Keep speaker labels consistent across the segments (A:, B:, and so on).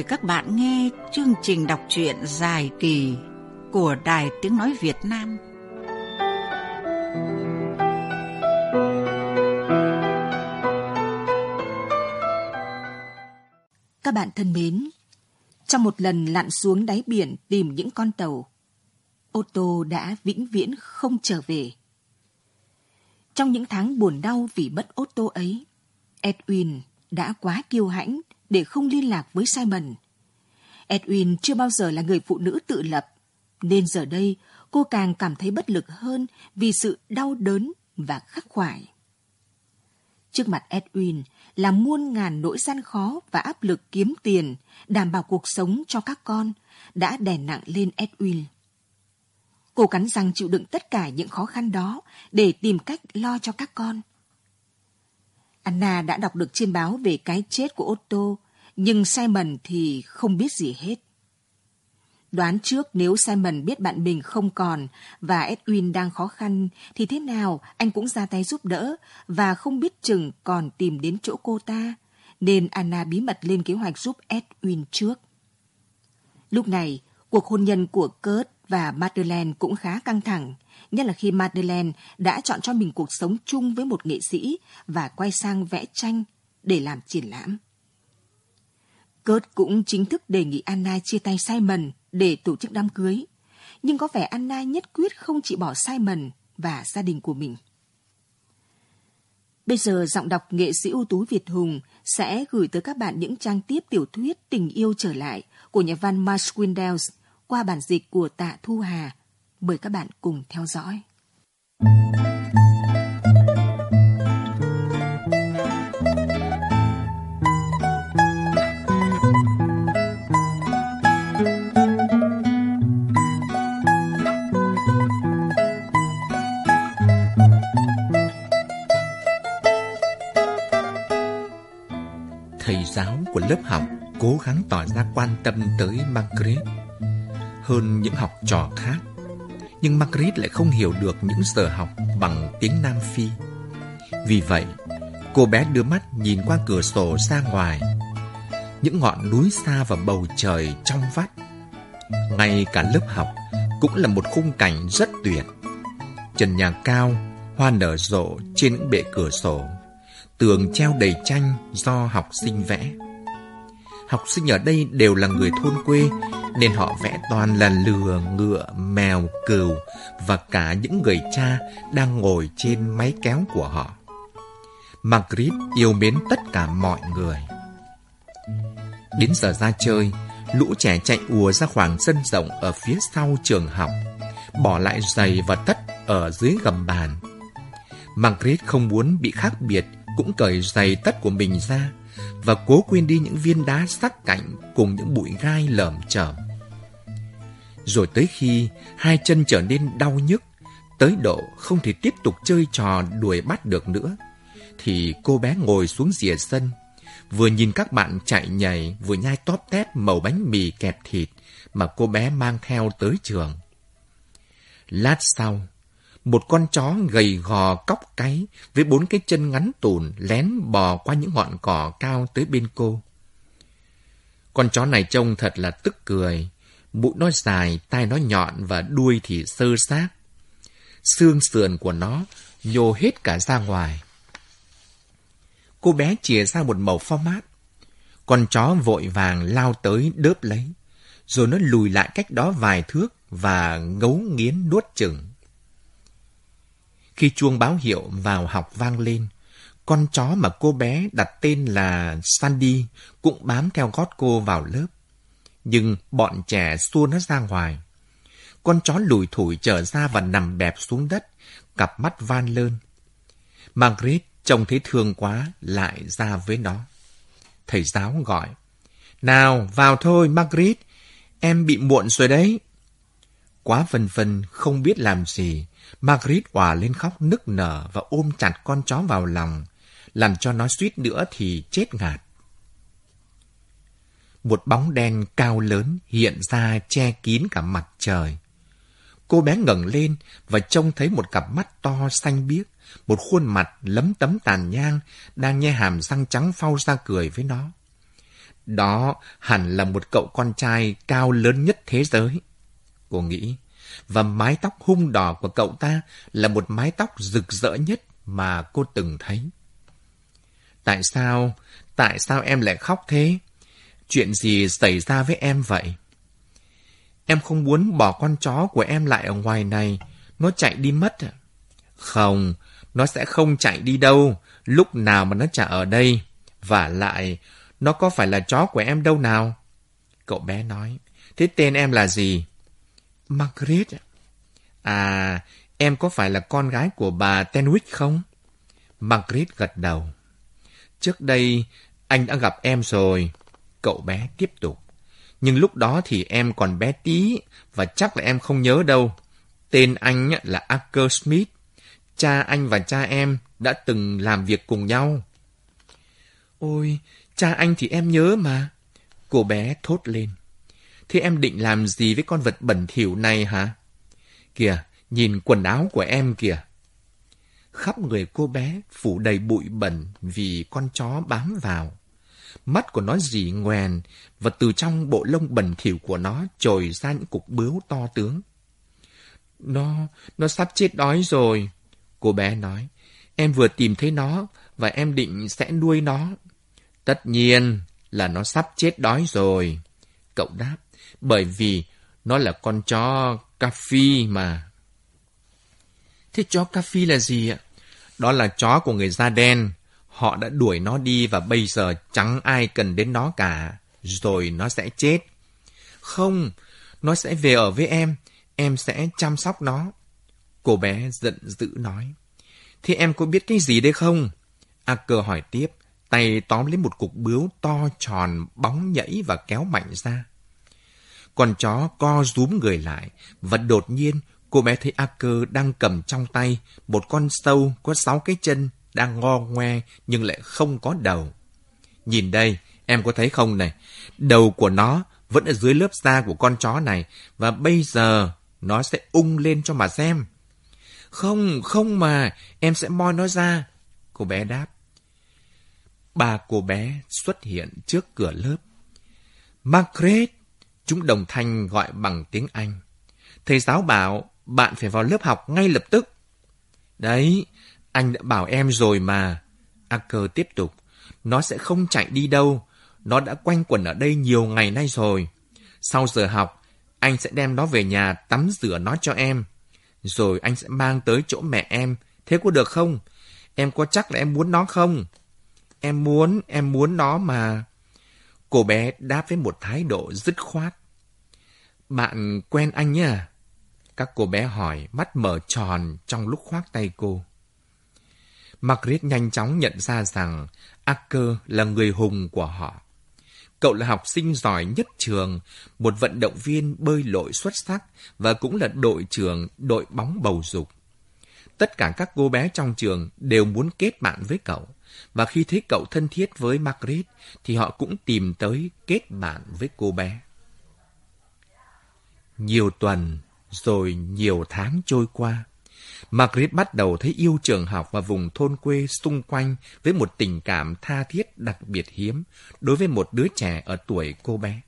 A: mời các bạn nghe chương trình đọc truyện dài kỳ của Đài Tiếng Nói Việt Nam.
B: Các bạn thân mến, trong một lần lặn xuống đáy biển tìm những con tàu, ô tô đã vĩnh viễn không trở về. Trong những tháng buồn đau vì mất ô tô ấy, Edwin đã quá kiêu hãnh để không liên lạc với Simon. Edwin chưa bao giờ là người phụ nữ tự lập, nên giờ đây cô càng cảm thấy bất lực hơn vì sự đau đớn và khắc khoải. Trước mặt Edwin là muôn ngàn nỗi gian khó và áp lực kiếm tiền, đảm bảo cuộc sống cho các con, đã đè nặng lên Edwin. Cô cắn răng chịu đựng tất cả những khó khăn đó để tìm cách lo cho các con. Anna đã đọc được trên báo về cái chết của Otto, nhưng Simon thì không biết gì hết. Đoán trước nếu Simon biết bạn mình không còn và Edwin đang khó khăn thì thế nào anh cũng ra tay giúp đỡ và không biết chừng còn tìm đến chỗ cô ta, nên Anna bí mật lên kế hoạch giúp Edwin trước. Lúc này, cuộc hôn nhân của Kurt và Madeleine cũng khá căng thẳng, nhất là khi Madeleine đã chọn cho mình cuộc sống chung với một nghệ sĩ và quay sang vẽ tranh để làm triển lãm. Kurt cũng chính thức đề nghị Anna chia tay Simon để tổ chức đám cưới, nhưng có vẻ Anna nhất quyết không chịu bỏ Simon và gia đình của mình. Bây giờ giọng đọc nghệ sĩ ưu tú Việt Hùng sẽ gửi tới các bạn những trang tiếp tiểu thuyết Tình yêu trở lại của nhà văn Marsh Windels qua bản dịch của Tạ Thu Hà. Mời các bạn cùng theo dõi.
C: Thầy giáo của lớp học cố gắng tỏ ra quan tâm tới Margaret hơn những học trò khác. Nhưng Margaret lại không hiểu được những giờ học bằng tiếng Nam Phi. Vì vậy, cô bé đưa mắt nhìn qua cửa sổ ra ngoài. Những ngọn núi xa và bầu trời trong vắt. Ngay cả lớp học cũng là một khung cảnh rất tuyệt. Trần nhà cao, hoa nở rộ trên những bệ cửa sổ. Tường treo đầy tranh do học sinh vẽ. Học sinh ở đây đều là người thôn quê nên họ vẽ toàn là lừa, ngựa, mèo, cừu và cả những người cha đang ngồi trên máy kéo của họ. Margaret yêu mến tất cả mọi người. Đến giờ ra chơi, lũ trẻ chạy ùa ra khoảng sân rộng ở phía sau trường học, bỏ lại giày và tất ở dưới gầm bàn. Margaret không muốn bị khác biệt, cũng cởi giày tất của mình ra và cố quên đi những viên đá sắc cạnh cùng những bụi gai lởm chởm. Rồi tới khi hai chân trở nên đau nhức, tới độ không thể tiếp tục chơi trò đuổi bắt được nữa, thì cô bé ngồi xuống rìa sân, vừa nhìn các bạn chạy nhảy, vừa nhai tóp tép màu bánh mì kẹp thịt mà cô bé mang theo tới trường. Lát sau, một con chó gầy gò cóc cái với bốn cái chân ngắn tùn lén bò qua những ngọn cỏ cao tới bên cô. Con chó này trông thật là tức cười, mũi nó dài, tai nó nhọn và đuôi thì sơ xác. Xương sườn của nó nhô hết cả ra ngoài. Cô bé chìa ra một màu pho mát. Con chó vội vàng lao tới đớp lấy, rồi nó lùi lại cách đó vài thước và ngấu nghiến nuốt chừng. Khi chuông báo hiệu vào học vang lên, con chó mà cô bé đặt tên là Sandy cũng bám theo gót cô vào lớp. Nhưng bọn trẻ xua nó ra ngoài. Con chó lùi thủi trở ra và nằm bẹp xuống đất, cặp mắt van lơn. Margaret trông thấy thương quá, lại ra với nó. Thầy giáo gọi. Nào, vào thôi, Margaret. Em bị muộn rồi đấy. Quá vân vân, không biết làm gì. Margaret hòa lên khóc nức nở và ôm chặt con chó vào lòng, làm cho nó suýt nữa thì chết ngạt. Một bóng đen cao lớn hiện ra che kín cả mặt trời. Cô bé ngẩng lên và trông thấy một cặp mắt to xanh biếc, một khuôn mặt lấm tấm tàn nhang đang nhe hàm răng trắng phau ra cười với nó. Đó hẳn là một cậu con trai cao lớn nhất thế giới. Cô nghĩ, và mái tóc hung đỏ của cậu ta là một mái tóc rực rỡ nhất mà cô từng thấy. Tại sao, tại sao em lại khóc thế? Chuyện gì xảy ra với em vậy? Em không muốn bỏ con chó của em lại ở ngoài này, nó chạy đi mất? À? Không, nó sẽ không chạy đi đâu, lúc nào mà nó chả ở đây. Và lại, nó có phải là chó của em đâu nào? Cậu bé nói, thế tên em là gì? Margaret. À, em có phải là con gái của bà Tenwick không? Margaret gật đầu. Trước đây, anh đã gặp em rồi. Cậu bé tiếp tục. Nhưng lúc đó thì em còn bé tí, và chắc là em không nhớ đâu. Tên anh là Arthur Smith. Cha anh và cha em đã từng làm việc cùng nhau. Ôi, cha anh thì em nhớ mà. Cô bé thốt lên. Thế em định làm gì với con vật bẩn thỉu này hả? Kìa, nhìn quần áo của em kìa. Khắp người cô bé phủ đầy bụi bẩn vì con chó bám vào. Mắt của nó dì ngoèn và từ trong bộ lông bẩn thỉu của nó trồi ra những cục bướu to tướng. Nó, nó sắp chết đói rồi. Cô bé nói, em vừa tìm thấy nó và em định sẽ nuôi nó. Tất nhiên là nó sắp chết đói rồi. Cậu đáp, bởi vì nó là con chó cà phi mà. Thế chó cà phi là gì ạ? Đó là chó của người da đen. Họ đã đuổi nó đi và bây giờ chẳng ai cần đến nó cả. Rồi nó sẽ chết. Không, nó sẽ về ở với em. Em sẽ chăm sóc nó. Cô bé giận dữ nói. Thế em có biết cái gì đấy không? A cơ hỏi tiếp, tay tóm lấy một cục bướu to tròn, bóng nhảy và kéo mạnh ra. Con chó co rúm người lại và đột nhiên cô bé thấy a cơ đang cầm trong tay một con sâu có sáu cái chân đang ngo ngoe nhưng lại không có đầu. Nhìn đây, em có thấy không này? Đầu của nó vẫn ở dưới lớp da của con chó này và bây giờ nó sẽ ung lên cho mà xem. Không, không mà, em sẽ moi nó ra. Cô bé đáp. Ba cô bé xuất hiện trước cửa lớp. Margaret! Chúng đồng thanh gọi bằng tiếng Anh. Thầy giáo bảo bạn phải vào lớp học ngay lập tức. Đấy, anh đã bảo em rồi mà. Acker tiếp tục. Nó sẽ không chạy đi đâu. Nó đã quanh quẩn ở đây nhiều ngày nay rồi. Sau giờ học, anh sẽ đem nó về nhà tắm rửa nó cho em. Rồi anh sẽ mang tới chỗ mẹ em. Thế có được không? Em có chắc là em muốn nó không? Em muốn, em muốn nó mà. Cô bé đáp với một thái độ dứt khoát. Bạn quen anh nhỉ? Các cô bé hỏi, mắt mở tròn trong lúc khoác tay cô. Margaret nhanh chóng nhận ra rằng Acker là người hùng của họ. Cậu là học sinh giỏi nhất trường, một vận động viên bơi lội xuất sắc và cũng là đội trưởng đội bóng bầu dục. Tất cả các cô bé trong trường đều muốn kết bạn với cậu. Và khi thấy cậu thân thiết với Margaret, thì họ cũng tìm tới kết bạn với cô bé. Nhiều tuần, rồi nhiều tháng trôi qua. Margaret bắt đầu thấy yêu trường học và vùng thôn quê xung quanh với một tình cảm tha thiết đặc biệt hiếm đối với một đứa trẻ ở tuổi cô bé.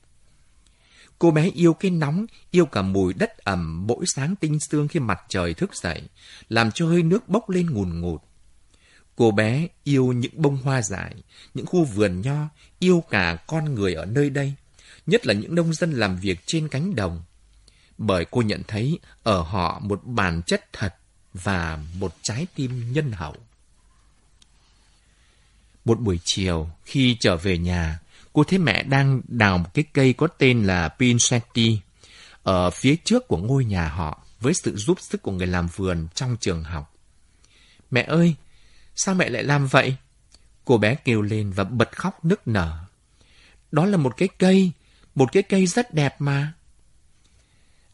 C: Cô bé yêu cái nóng, yêu cả mùi đất ẩm mỗi sáng tinh sương khi mặt trời thức dậy, làm cho hơi nước bốc lên ngùn ngụt. Cô bé yêu những bông hoa dại, những khu vườn nho, yêu cả con người ở nơi đây, nhất là những nông dân làm việc trên cánh đồng. Bởi cô nhận thấy ở họ một bản chất thật và một trái tim nhân hậu. Một buổi chiều, khi trở về nhà, cô thấy mẹ đang đào một cái cây có tên là Pinsetti ở phía trước của ngôi nhà họ với sự giúp sức của người làm vườn trong trường học. Mẹ ơi, sao mẹ lại làm vậy? Cô bé kêu lên và bật khóc nức nở. Đó là một cái cây, một cái cây rất đẹp mà.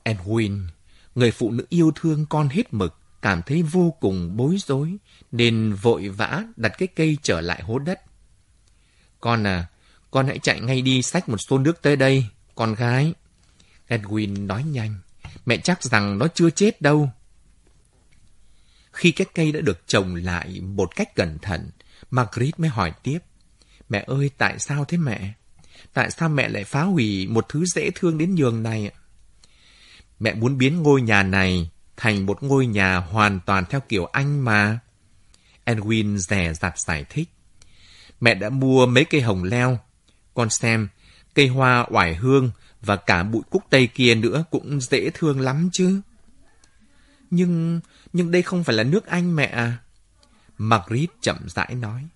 C: Edwin, người phụ nữ yêu thương con hết mực, cảm thấy vô cùng bối rối, nên vội vã đặt cái cây trở lại hố đất. Con à, con hãy chạy ngay đi xách một xô nước tới đây, con gái. Edwin nói nhanh, mẹ chắc rằng nó chưa chết đâu. Khi cái cây đã được trồng lại một cách cẩn thận, Margaret mới hỏi tiếp. Mẹ ơi, tại sao thế mẹ? Tại sao mẹ lại phá hủy một thứ dễ thương đến nhường này? Mẹ muốn biến ngôi nhà này thành một ngôi nhà hoàn toàn theo kiểu Anh mà. Edwin rẻ rặt giải thích. Mẹ đã mua mấy cây hồng leo. Con xem, cây hoa oải hương và cả bụi cúc tây kia nữa cũng dễ thương lắm chứ. Nhưng, nhưng đây không phải là nước Anh mẹ à. Margaret chậm rãi nói.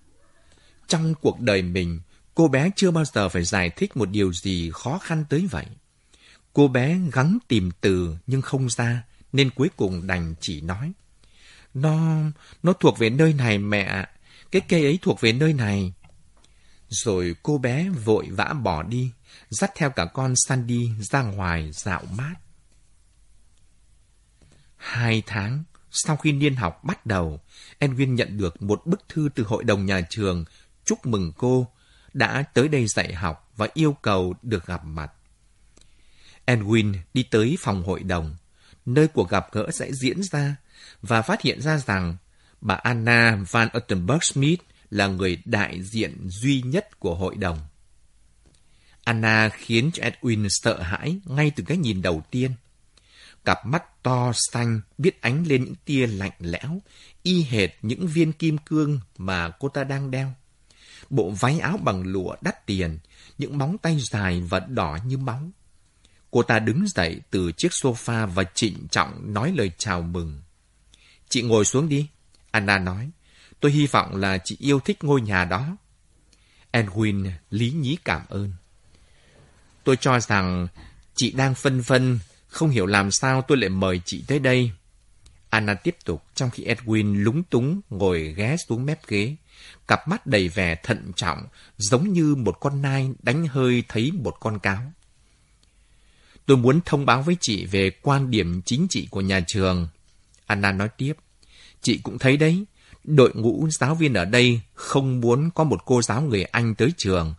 C: Trong cuộc đời mình, cô bé chưa bao giờ phải giải thích một điều gì khó khăn tới vậy. Cô bé gắng tìm từ nhưng không ra, nên cuối cùng đành chỉ nói. Nó, nó thuộc về nơi này mẹ, cái cây ấy thuộc về nơi này. Rồi cô bé vội vã bỏ đi, dắt theo cả con Sandy ra ngoài dạo mát. Hai tháng sau khi niên học bắt đầu, Edwin nhận được một bức thư từ hội đồng nhà trường chúc mừng cô đã tới đây dạy học và yêu cầu được gặp mặt. Edwin đi tới phòng hội đồng, nơi cuộc gặp gỡ sẽ diễn ra, và phát hiện ra rằng bà Anna van Ottenberg Smith là người đại diện duy nhất của hội đồng. Anna khiến cho Edwin sợ hãi ngay từ cái nhìn đầu tiên. Cặp mắt to xanh biết ánh lên những tia lạnh lẽo, y hệt những viên kim cương mà cô ta đang đeo. Bộ váy áo bằng lụa đắt tiền, những móng tay dài và đỏ như máu. Cô ta đứng dậy từ chiếc sofa và trịnh trọng nói lời chào mừng. Chị ngồi xuống đi, Anna nói. Tôi hy vọng là chị yêu thích ngôi nhà đó. Edwin lý nhí cảm ơn. Tôi cho rằng chị đang phân vân, không hiểu làm sao tôi lại mời chị tới đây. Anna tiếp tục trong khi Edwin lúng túng ngồi ghé xuống mép ghế, cặp mắt đầy vẻ thận trọng, giống như một con nai đánh hơi thấy một con cáo. Tôi muốn thông báo với chị về quan điểm chính trị của nhà trường. Anna nói tiếp. Chị cũng thấy đấy, đội ngũ giáo viên ở đây không muốn có một cô giáo người Anh tới trường.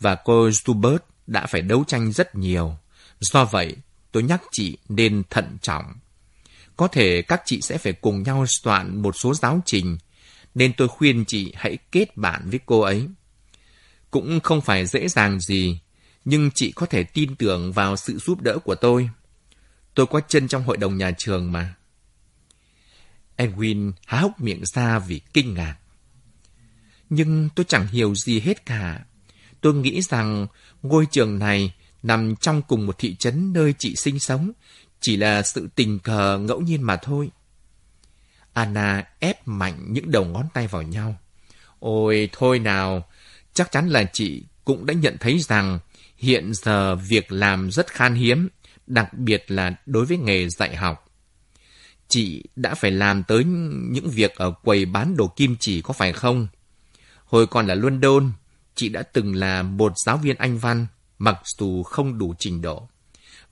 C: Và cô Stubert đã phải đấu tranh rất nhiều. Do vậy, tôi nhắc chị nên thận trọng. Có thể các chị sẽ phải cùng nhau soạn một số giáo trình, nên tôi khuyên chị hãy kết bạn với cô ấy. Cũng không phải dễ dàng gì, nhưng chị có thể tin tưởng vào sự giúp đỡ của tôi. Tôi có chân trong hội đồng nhà trường mà. Edwin há hốc miệng ra vì kinh ngạc. Nhưng tôi chẳng hiểu gì hết cả. Tôi nghĩ rằng ngôi trường này nằm trong cùng một thị trấn nơi chị sinh sống, chỉ là sự tình cờ ngẫu nhiên mà thôi. Anna ép mạnh những đầu ngón tay vào nhau. Ôi, thôi nào, chắc chắn là chị cũng đã nhận thấy rằng hiện giờ việc làm rất khan hiếm, đặc biệt là đối với nghề dạy học. Chị đã phải làm tới những việc ở quầy bán đồ kim chỉ có phải không? Hồi còn là London, chị đã từng là một giáo viên Anh văn, mặc dù không đủ trình độ.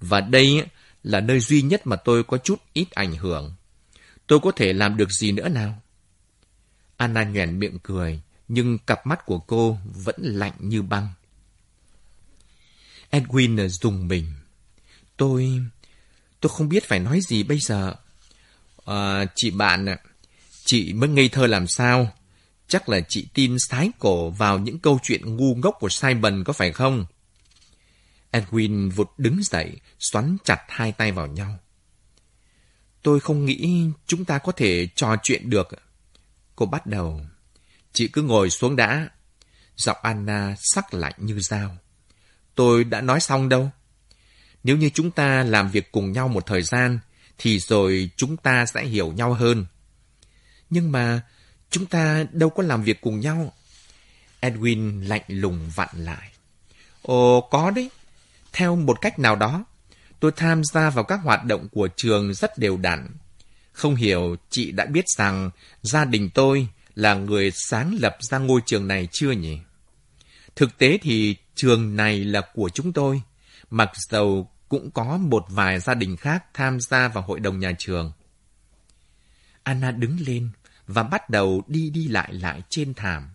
C: Và đây là nơi duy nhất mà tôi có chút ít ảnh hưởng. Tôi có thể làm được gì nữa nào? Anna nhoẻn miệng cười, nhưng cặp mắt của cô vẫn lạnh như băng. Edwin dùng mình. Tôi... tôi không biết phải nói gì bây giờ. À, chị bạn, ạ, chị mới ngây thơ làm sao? Chắc là chị tin sái cổ vào những câu chuyện ngu ngốc của Simon có phải không? Edwin vụt đứng dậy, xoắn chặt hai tay vào nhau. Tôi không nghĩ chúng ta có thể trò chuyện được. Cô bắt đầu. Chị cứ ngồi xuống đã. Giọng Anna sắc lạnh như dao. Tôi đã nói xong đâu. Nếu như chúng ta làm việc cùng nhau một thời gian, thì rồi chúng ta sẽ hiểu nhau hơn. Nhưng mà chúng ta đâu có làm việc cùng nhau. Edwin lạnh lùng vặn lại. Ồ, có đấy. Theo một cách nào đó, tôi tham gia vào các hoạt động của trường rất đều đặn. Không hiểu chị đã biết rằng gia đình tôi là người sáng lập ra ngôi trường này chưa nhỉ? Thực tế thì trường này là của chúng tôi, mặc dầu cũng có một vài gia đình khác tham gia vào hội đồng nhà trường. Anna đứng lên và bắt đầu đi đi lại lại trên thảm.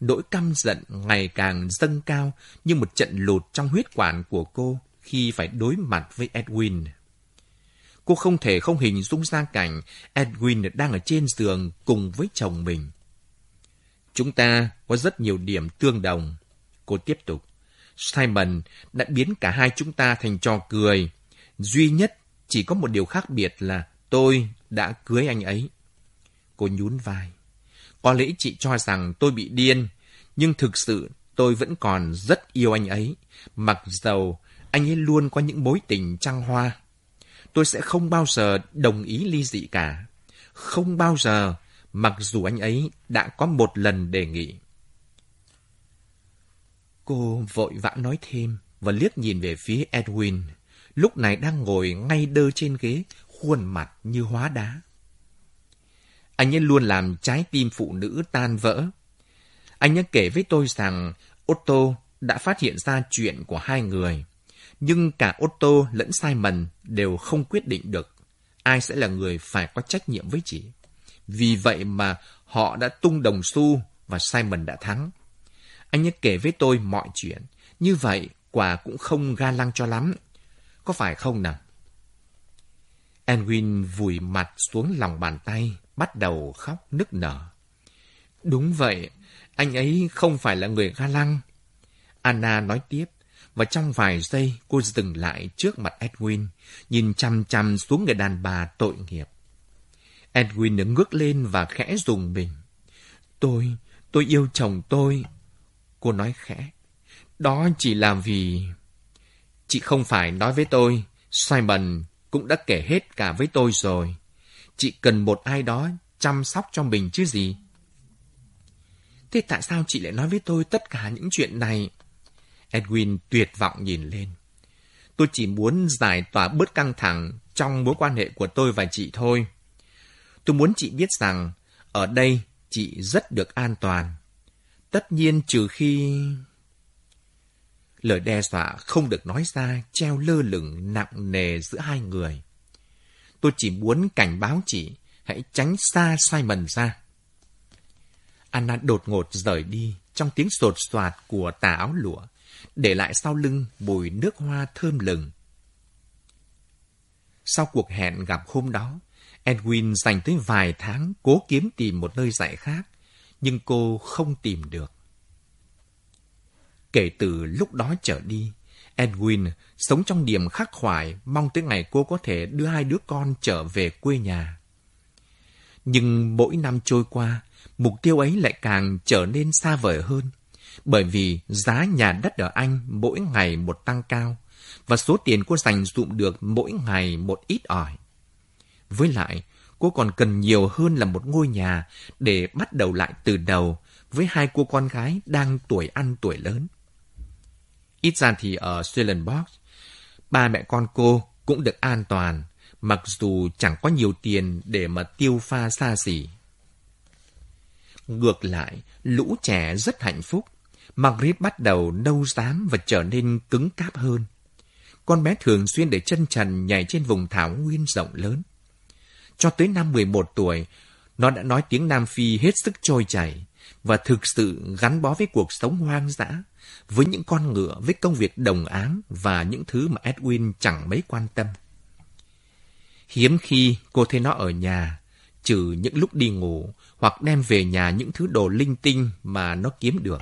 C: Nỗi căm giận ngày càng dâng cao như một trận lụt trong huyết quản của cô khi phải đối mặt với Edwin. Cô không thể không hình dung ra cảnh Edwin đang ở trên giường cùng với chồng mình. Chúng ta có rất nhiều điểm tương đồng. Cô tiếp tục. Simon đã biến cả hai chúng ta thành trò cười. Duy nhất chỉ có một điều khác biệt là tôi đã cưới anh ấy. Cô nhún vai. Có lẽ chị cho rằng tôi bị điên, nhưng thực sự tôi vẫn còn rất yêu anh ấy, mặc dầu anh ấy luôn có những mối tình trăng hoa. Tôi sẽ không bao giờ đồng ý ly dị cả. Không bao giờ, mặc dù anh ấy đã có một lần đề nghị. Cô vội vã nói thêm và liếc nhìn về phía Edwin, lúc này đang ngồi ngay đơ trên ghế, khuôn mặt như hóa đá. Anh ấy luôn làm trái tim phụ nữ tan vỡ. Anh ấy kể với tôi rằng Otto đã phát hiện ra chuyện của hai người, nhưng cả Otto lẫn Simon đều không quyết định được ai sẽ là người phải có trách nhiệm với chị. Vì vậy mà họ đã tung đồng xu và Simon đã thắng. Anh ấy kể với tôi mọi chuyện. Như vậy, quả cũng không ga lăng cho lắm. Có phải không nào? Edwin vùi mặt xuống lòng bàn tay, bắt đầu khóc nức nở. Đúng vậy, anh ấy không phải là người ga lăng. Anna nói tiếp, và trong vài giây cô dừng lại trước mặt Edwin, nhìn chăm chăm xuống người đàn bà tội nghiệp. Edwin ngước lên và khẽ dùng mình. Tôi, tôi yêu chồng tôi. Cô nói khẽ. Đó chỉ là vì... Chị không phải nói với tôi, Simon cũng đã kể hết cả với tôi rồi. Chị cần một ai đó chăm sóc cho mình chứ gì. Thế tại sao chị lại nói với tôi tất cả những chuyện này? Edwin tuyệt vọng nhìn lên. Tôi chỉ muốn giải tỏa bớt căng thẳng trong mối quan hệ của tôi và chị thôi. Tôi muốn chị biết rằng ở đây chị rất được an toàn. Tất nhiên trừ khi... Lời đe dọa không được nói ra treo lơ lửng nặng nề giữa hai người. Tôi chỉ muốn cảnh báo chị hãy tránh xa Simon ra. Anna đột ngột rời đi trong tiếng sột soạt của tà áo lụa, để lại sau lưng mùi nước hoa thơm lừng. Sau cuộc hẹn gặp hôm đó, Edwin dành tới vài tháng cố kiếm tìm một nơi dạy khác, nhưng cô không tìm được. Kể từ lúc đó trở đi, Edwin sống trong điểm khắc khoải mong tới ngày cô có thể đưa hai đứa con trở về quê nhà. Nhưng mỗi năm trôi qua, mục tiêu ấy lại càng trở nên xa vời hơn, bởi vì giá nhà đất ở Anh mỗi ngày một tăng cao, và số tiền cô dành dụm được mỗi ngày một ít ỏi. Với lại, cô còn cần nhiều hơn là một ngôi nhà để bắt đầu lại từ đầu với hai cô con gái đang tuổi ăn tuổi lớn. Ít ra thì ở Stellenbosch, ba mẹ con cô cũng được an toàn, mặc dù chẳng có nhiều tiền để mà tiêu pha xa xỉ. Ngược lại, lũ trẻ rất hạnh phúc. Margaret bắt đầu nâu rám và trở nên cứng cáp hơn. Con bé thường xuyên để chân trần nhảy trên vùng thảo nguyên rộng lớn. Cho tới năm 11 tuổi, nó đã nói tiếng Nam Phi hết sức trôi chảy và thực sự gắn bó với cuộc sống hoang dã, với những con ngựa, với công việc đồng áng và những thứ mà Edwin chẳng mấy quan tâm. Hiếm khi cô thấy nó ở nhà, trừ những lúc đi ngủ hoặc đem về nhà những thứ đồ linh tinh mà nó kiếm được.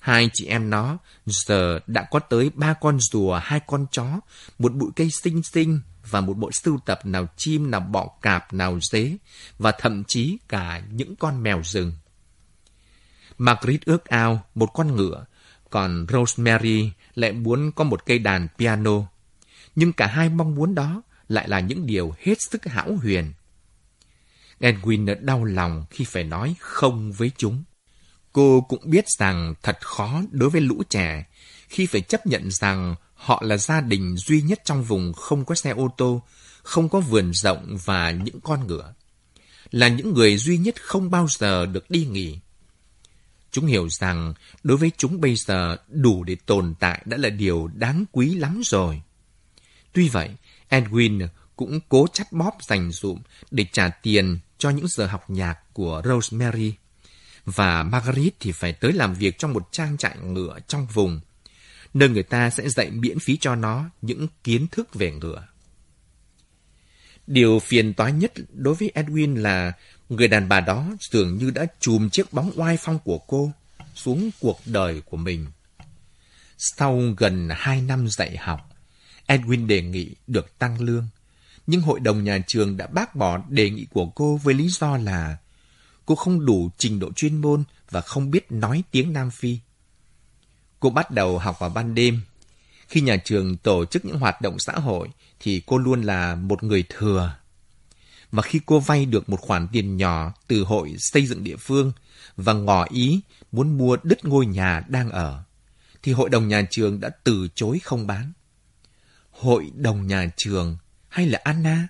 C: Hai chị em nó giờ đã có tới ba con rùa, hai con chó, một bụi cây xinh xinh và một bộ sưu tập nào chim, nào bọ cạp, nào dế, và thậm chí cả những con mèo rừng. Margaret ước ao một con ngựa, còn Rosemary lại muốn có một cây đàn piano. Nhưng cả hai mong muốn đó lại là những điều hết sức hão huyền. Edwin đau lòng khi phải nói không với chúng. Cô cũng biết rằng thật khó đối với lũ trẻ khi phải chấp nhận rằng họ là gia đình duy nhất trong vùng không có xe ô tô, không có vườn rộng và những con ngựa. Là những người duy nhất không bao giờ được đi nghỉ. Chúng hiểu rằng đối với chúng bây giờ đủ để tồn tại đã là điều đáng quý lắm rồi. Tuy vậy, Edwin cũng cố chắt bóp dành dụm để trả tiền cho những giờ học nhạc của Rosemary. Và Margaret thì phải tới làm việc trong một trang trại ngựa trong vùng, nơi người ta sẽ dạy miễn phí cho nó những kiến thức về ngựa. Điều phiền toái nhất đối với Edwin là người đàn bà đó dường như đã chùm chiếc bóng oai phong của cô xuống cuộc đời của mình. Sau gần hai năm dạy học, Edwin đề nghị được tăng lương. Nhưng hội đồng nhà trường đã bác bỏ đề nghị của cô với lý do là cô không đủ trình độ chuyên môn và không biết nói tiếng Nam Phi. Cô bắt đầu học vào ban đêm. Khi nhà trường tổ chức những hoạt động xã hội thì cô luôn là một người thừa. Và khi cô vay được một khoản tiền nhỏ từ hội xây dựng địa phương và ngỏ ý muốn mua đứt ngôi nhà đang ở, thì hội đồng nhà trường đã từ chối không bán. Hội đồng nhà trường hay là Anna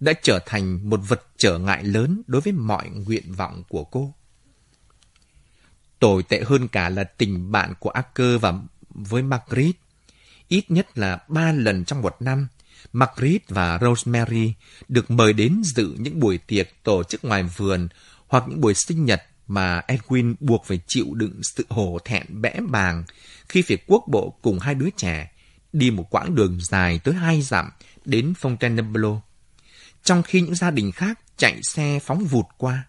C: đã trở thành một vật trở ngại lớn đối với mọi nguyện vọng của cô. Tồi tệ hơn cả là tình bạn của Acker và với Margaret. Ít nhất là ba lần trong một năm, Margaret và Rosemary được mời đến dự những buổi tiệc tổ chức ngoài vườn hoặc những buổi sinh nhật mà Edwin buộc phải chịu đựng sự hổ thẹn bẽ bàng khi phải quốc bộ cùng hai đứa trẻ đi một quãng đường dài tới hai dặm đến Fontainebleau, trong khi những gia đình khác chạy xe phóng vụt qua.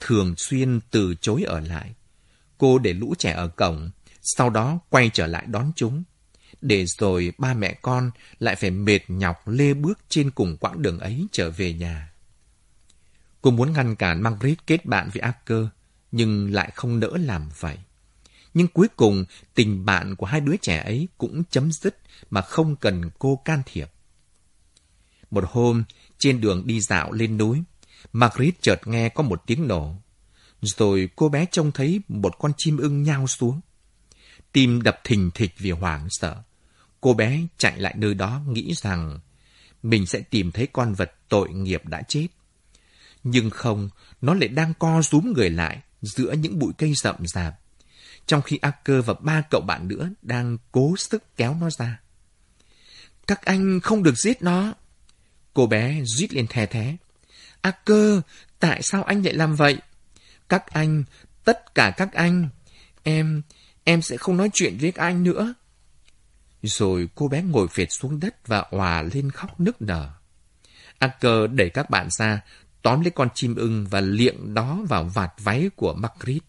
C: Thường xuyên từ chối ở lại, cô để lũ trẻ ở cổng, sau đó quay trở lại đón chúng, để rồi ba mẹ con lại phải mệt nhọc lê bước trên cùng quãng đường ấy trở về nhà. Cô muốn ngăn cản Margaret kết bạn với Acker, nhưng lại không nỡ làm vậy. Nhưng cuối cùng, tình bạn của hai đứa trẻ ấy cũng chấm dứt mà không cần cô can thiệp. Một hôm, trên đường đi dạo lên núi, Margaret chợt nghe có một tiếng nổ. Rồi cô bé trông thấy một con chim ưng nhao xuống. Tim đập thình thịch vì hoảng sợ. Cô bé chạy lại nơi đó nghĩ rằng mình sẽ tìm thấy con vật tội nghiệp đã chết. Nhưng không, nó lại đang co rúm người lại giữa những bụi cây rậm rạp trong khi Acker và ba cậu bạn nữa đang cố sức kéo nó ra. Các anh không được giết nó. Cô bé rít lên the thế. Acker, tại sao anh lại làm vậy? Các anh, tất cả các anh. Em, em sẽ không nói chuyện với các anh nữa. Rồi cô bé ngồi phệt xuống đất và òa lên khóc nức nở. A cơ đẩy các bạn ra, tóm lấy con chim ưng và liệng đó vào vạt váy của Margaret.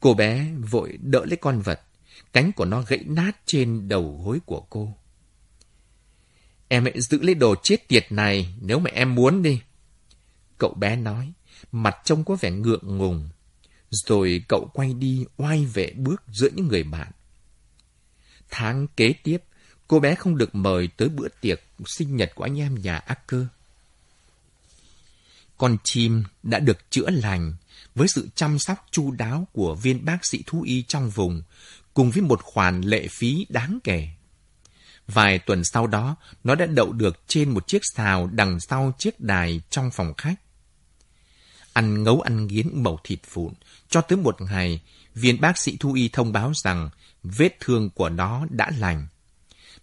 C: Cô bé vội đỡ lấy con vật, cánh của nó gãy nát trên đầu gối của cô. Em hãy giữ lấy đồ chết tiệt này nếu mà em muốn đi. Cậu bé nói, mặt trông có vẻ ngượng ngùng. Rồi cậu quay đi oai vệ bước giữa những người bạn. Tháng kế tiếp, cô bé không được mời tới bữa tiệc sinh nhật của anh em nhà Acker. Con chim đã được chữa lành với sự chăm sóc chu đáo của viên bác sĩ thú y trong vùng, cùng với một khoản lệ phí đáng kể. Vài tuần sau đó, nó đã đậu được trên một chiếc xào đằng sau chiếc đài trong phòng khách. Ăn ngấu ăn nghiến mẩu thịt vụn, cho tới một ngày, viên bác sĩ thú y thông báo rằng vết thương của nó đã lành.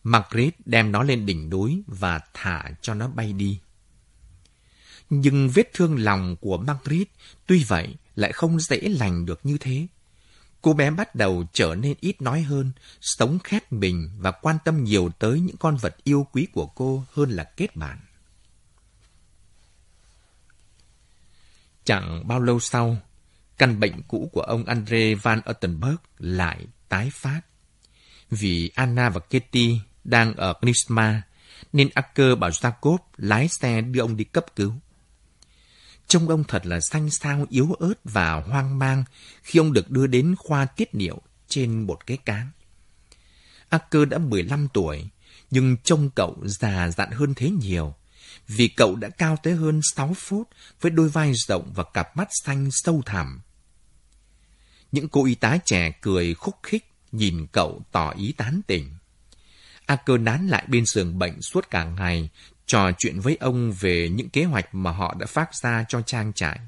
C: Margaret đem nó lên đỉnh núi và thả cho nó bay đi. Nhưng vết thương lòng của Margaret tuy vậy lại không dễ lành được như thế. Cô bé bắt đầu trở nên ít nói hơn, sống khép mình và quan tâm nhiều tới những con vật yêu quý của cô hơn là kết bạn. Chẳng bao lâu sau, căn bệnh cũ của ông Andre Van Ottenberg lại tái phát. Vì Anna và Kitty đang ở Knisma, nên Acker bảo Jacob lái xe đưa ông đi cấp cứu. Trông ông thật là xanh xao yếu ớt và hoang mang khi ông được đưa đến khoa tiết niệu trên một cái cán Acker đã 15 tuổi, nhưng trông cậu già dặn hơn thế nhiều, vì cậu đã cao tới hơn 6 phút với đôi vai rộng và cặp mắt xanh sâu thẳm. Những cô y tá trẻ cười khúc khích nhìn cậu tỏ ý tán tỉnh. Acker nán lại bên giường bệnh suốt cả ngày, trò chuyện với ông về những kế hoạch mà họ đã phát ra cho trang trại.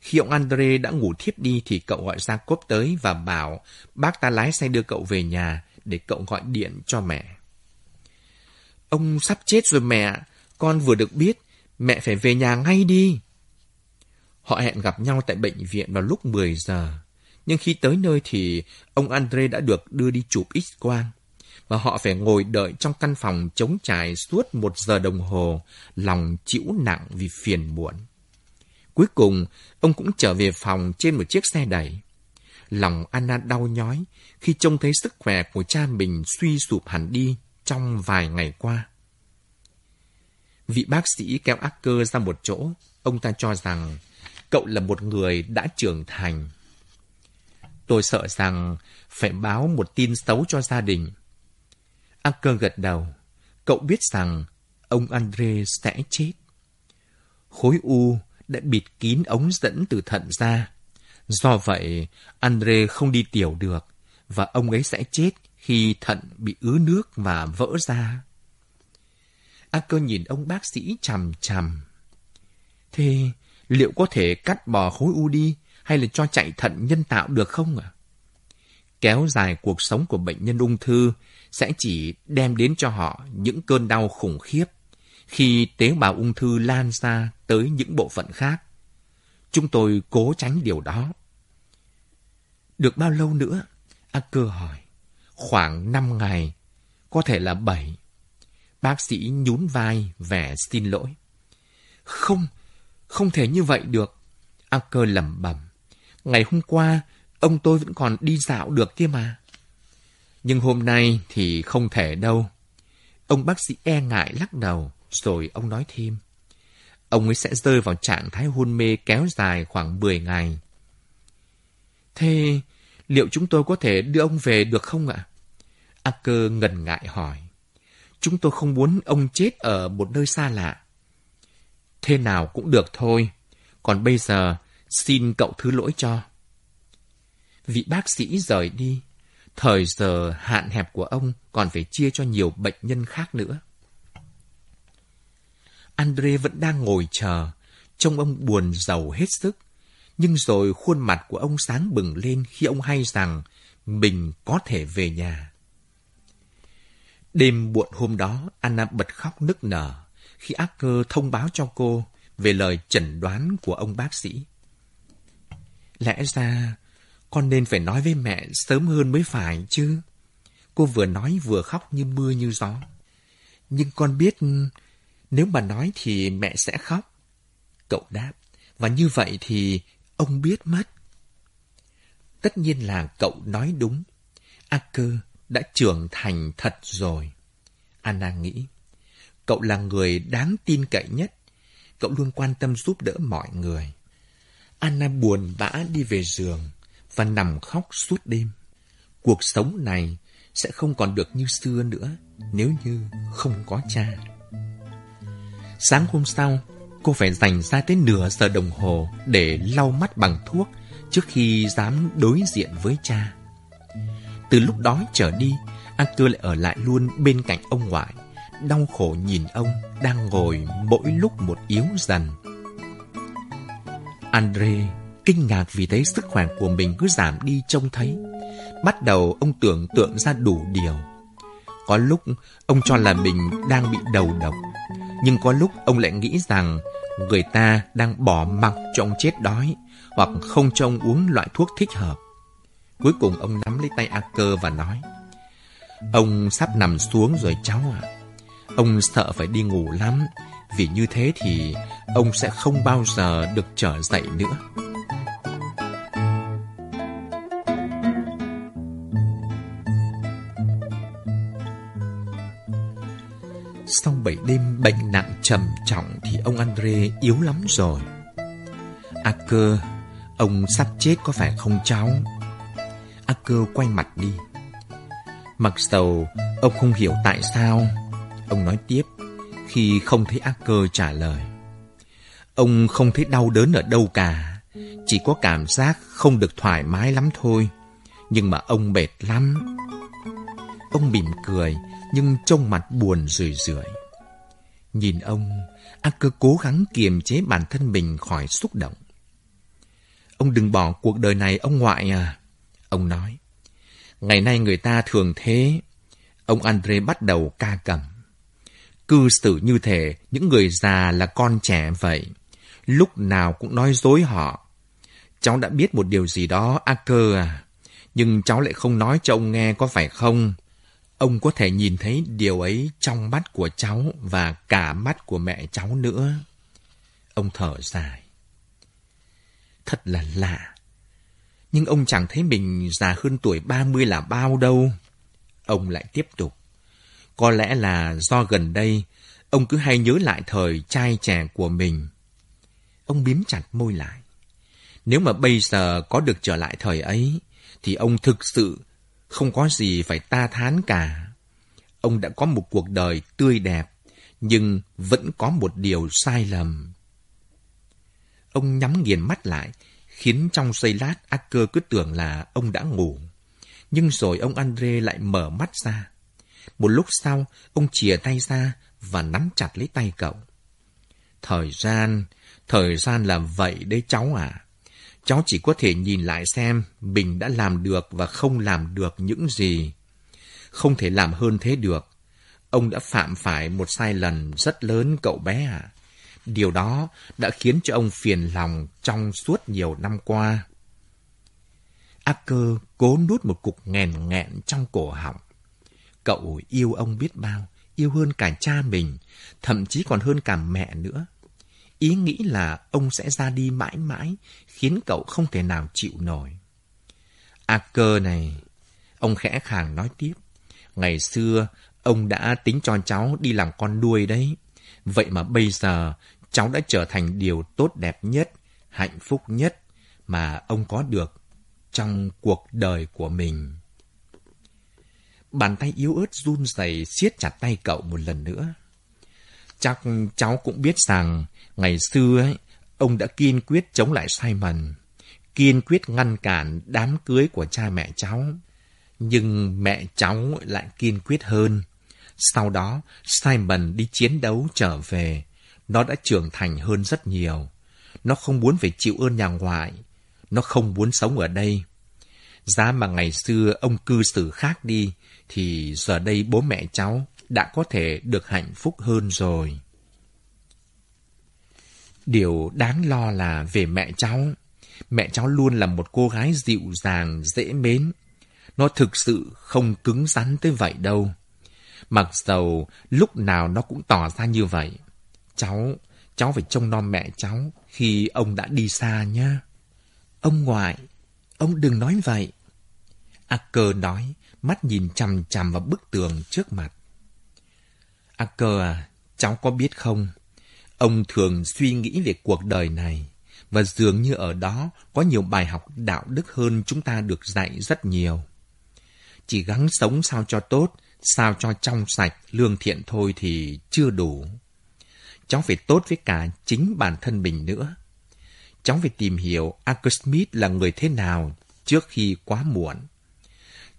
C: Khi ông Andre đã ngủ thiếp đi thì cậu gọi ra cốp tới và bảo bác ta lái xe đưa cậu về nhà để cậu gọi điện cho mẹ. Ông sắp chết rồi mẹ, con vừa được biết, mẹ phải về nhà ngay đi. Họ hẹn gặp nhau tại bệnh viện vào lúc 10 giờ. Nhưng khi tới nơi thì ông Andre đã được đưa đi chụp x-quang và họ phải ngồi đợi trong căn phòng trống trải suốt một giờ đồng hồ, lòng chịu nặng vì phiền muộn. Cuối cùng, ông cũng trở về phòng trên một chiếc xe đẩy. Lòng Anna đau nhói khi trông thấy sức khỏe của cha mình suy sụp hẳn đi trong vài ngày qua. Vị bác sĩ kéo Acker ra một chỗ, ông ta cho rằng cậu là một người đã trưởng thành. Tôi sợ rằng phải báo một tin xấu cho gia đình. Acker gật đầu. Cậu biết rằng ông Andre sẽ chết. Khối u đã bịt kín ống dẫn từ thận ra. Do vậy, Andre không đi tiểu được và ông ấy sẽ chết khi thận bị ứ nước và vỡ ra. Acker nhìn ông bác sĩ chằm chằm. Thế liệu có thể cắt bỏ khối u đi hay là cho chạy thận nhân tạo được không ạ? À? Kéo dài cuộc sống của bệnh nhân ung thư sẽ chỉ đem đến cho họ những cơn đau khủng khiếp khi tế bào ung thư lan ra tới những bộ phận khác. Chúng tôi cố tránh điều đó. Được bao lâu nữa? Acker hỏi. Khoảng 5 ngày, có thể là 7. Bác sĩ nhún vai vẻ xin lỗi. Không, không thể như vậy được. Acker lẩm bẩm. Ngày hôm qua, ông tôi vẫn còn đi dạo được kia mà. Nhưng hôm nay thì không thể đâu. Ông bác sĩ e ngại lắc đầu, rồi ông nói thêm. Ông ấy sẽ rơi vào trạng thái hôn mê kéo dài khoảng 10 ngày. Thế liệu chúng tôi có thể đưa ông về được không ạ? Acker ngần ngại hỏi. Chúng tôi không muốn ông chết ở một nơi xa lạ. Thế nào cũng được thôi. Còn bây giờ, xin cậu thứ lỗi cho. Vị bác sĩ rời đi. Thời giờ hạn hẹp của ông còn phải chia cho nhiều bệnh nhân khác nữa. Andre vẫn đang ngồi chờ, trông ông buồn giàu hết sức. Nhưng rồi khuôn mặt của ông sáng bừng lên khi ông hay rằng mình có thể về nhà. Đêm muộn hôm đó, Anna bật khóc nức nở khi Acker thông báo cho cô về lời chẩn đoán của ông bác sĩ. Lẽ ra, con nên phải nói với mẹ sớm hơn mới phải chứ. Cô vừa nói vừa khóc như mưa như gió. Nhưng con biết nếu mà nói thì mẹ sẽ khóc. Cậu đáp, và như vậy thì ông biết mất. Tất nhiên là cậu nói đúng. Acker đã trưởng thành thật rồi. Anna nghĩ, cậu là người đáng tin cậy nhất. Cậu luôn quan tâm giúp đỡ mọi người. Anna buồn bã đi về giường và nằm khóc suốt đêm. Cuộc sống này sẽ không còn được như xưa nữa nếu như không có cha. Sáng hôm sau, cô phải dành ra tới nửa giờ đồng hồ để lau mắt bằng thuốc trước khi dám đối diện với cha. Từ lúc đó trở đi, Arthur lại ở lại luôn bên cạnh ông ngoại, đau khổ nhìn ông đang ngồi mỗi lúc một yếu dần. Andre kinh ngạc vì thấy sức khỏe của mình cứ giảm đi trông thấy. Bắt đầu ông tưởng tượng ra đủ điều. Có lúc ông cho là mình đang bị đầu độc, nhưng có lúc ông lại nghĩ rằng người ta đang bỏ mặc cho ông chết đói hoặc không cho ông uống loại thuốc thích hợp. Cuối cùng ông nắm lấy tay A Cơ và nói Ông sắp nằm xuống rồi cháu ạ. Ông sợ phải đi ngủ lắm vì như thế thì ông sẽ không bao giờ được trở dậy nữa. Sau bảy đêm bệnh nặng trầm trọng thì ông Andre yếu lắm rồi. A cơ, ông sắp chết có phải không cháu? A cơ quay mặt đi. Mặc dầu ông không hiểu tại sao, ông nói tiếp khi không thấy A cơ trả lời. Ông không thấy đau đớn ở đâu cả, chỉ có cảm giác không được thoải mái lắm thôi. Nhưng mà ông mệt lắm. Ông mỉm cười, nhưng trông mặt buồn rười rượi. Nhìn ông, A cơ cố gắng kiềm chế bản thân mình khỏi xúc động. Ông đừng bỏ cuộc đời này ông ngoại à. Ông nói. Ngày nay người ta thường thế. Ông Andre bắt đầu ca cầm. Cư xử như thể những người già là con trẻ vậy. Lúc nào cũng nói dối họ. Cháu đã biết một điều gì đó, A cơ à. Nhưng cháu lại không nói cho ông nghe có phải không? Ông có thể nhìn thấy điều ấy trong mắt của cháu và cả mắt của mẹ cháu nữa. Ông thở dài. Thật là lạ. Nhưng ông chẳng thấy mình già hơn tuổi 30 là bao đâu. Ông lại tiếp tục. Có lẽ là do gần đây, ông cứ hay nhớ lại thời trai trẻ của mình. Ông biếm chặt môi lại. Nếu mà bây giờ có được trở lại thời ấy, thì ông thực sự không có gì phải ta thán cả. Ông đã có một cuộc đời tươi đẹp, nhưng vẫn có một điều sai lầm. Ông nhắm nghiền mắt lại, khiến trong giây lát Acker cứ tưởng là ông đã ngủ. Nhưng rồi ông Andre lại mở mắt ra. Một lúc sau, ông chìa tay ra và nắm chặt lấy tay cậu. Thời gian, thời gian là vậy đấy cháu à. Cháu chỉ có thể nhìn lại xem mình đã làm được và không làm được những gì. Không thể làm hơn thế được. Ông đã phạm phải một sai lầm rất lớn cậu bé à. Điều đó đã khiến cho ông phiền lòng trong suốt nhiều năm qua. Acker cố nuốt một cục nghèn nghẹn trong cổ họng. Cậu yêu ông biết bao, yêu hơn cả cha mình, thậm chí còn hơn cả mẹ nữa. Ý nghĩ là ông sẽ ra đi mãi mãi, khiến cậu không thể nào chịu nổi. Acker này, ông khẽ khàng nói tiếp. Ngày xưa, ông đã tính cho cháu đi làm con nuôi đấy. Vậy mà bây giờ, cháu đã trở thành điều tốt đẹp nhất, hạnh phúc nhất mà ông có được trong cuộc đời của mình. Bàn tay yếu ớt run rẩy siết chặt tay cậu một lần nữa. Chắc cháu cũng biết rằng ngày xưa ấy, ông đã kiên quyết chống lại Simon, kiên quyết ngăn cản đám cưới của cha mẹ cháu. Nhưng mẹ cháu lại kiên quyết hơn. Sau đó, Simon đi chiến đấu trở về. Nó đã trưởng thành hơn rất nhiều. Nó không muốn phải chịu ơn nhà ngoại. Nó không muốn sống ở đây. Giá mà ngày xưa ông cư xử khác đi, thì giờ đây bố mẹ cháu đã có thể được hạnh phúc hơn rồi. Điều đáng lo là về mẹ cháu. Mẹ cháu luôn là một cô gái dịu dàng, dễ mến. Nó thực sự không cứng rắn tới vậy đâu. Mặc dầu lúc nào nó cũng tỏ ra như vậy. Cháu, cháu phải trông nom mẹ cháu khi ông đã đi xa nhá. Ông ngoại, ông đừng nói vậy. Acker nói, mắt nhìn chằm chằm vào bức tường trước mặt. Acker à, cháu có biết không? Ông thường suy nghĩ về cuộc đời này, và dường như ở đó có nhiều bài học đạo đức hơn chúng ta được dạy rất nhiều. Chỉ gắng sống sao cho tốt, sao cho trong sạch, lương thiện thôi thì chưa đủ. Cháu phải tốt với cả chính bản thân mình nữa. Cháu phải tìm hiểu Arthur Smith là người thế nào trước khi quá muộn.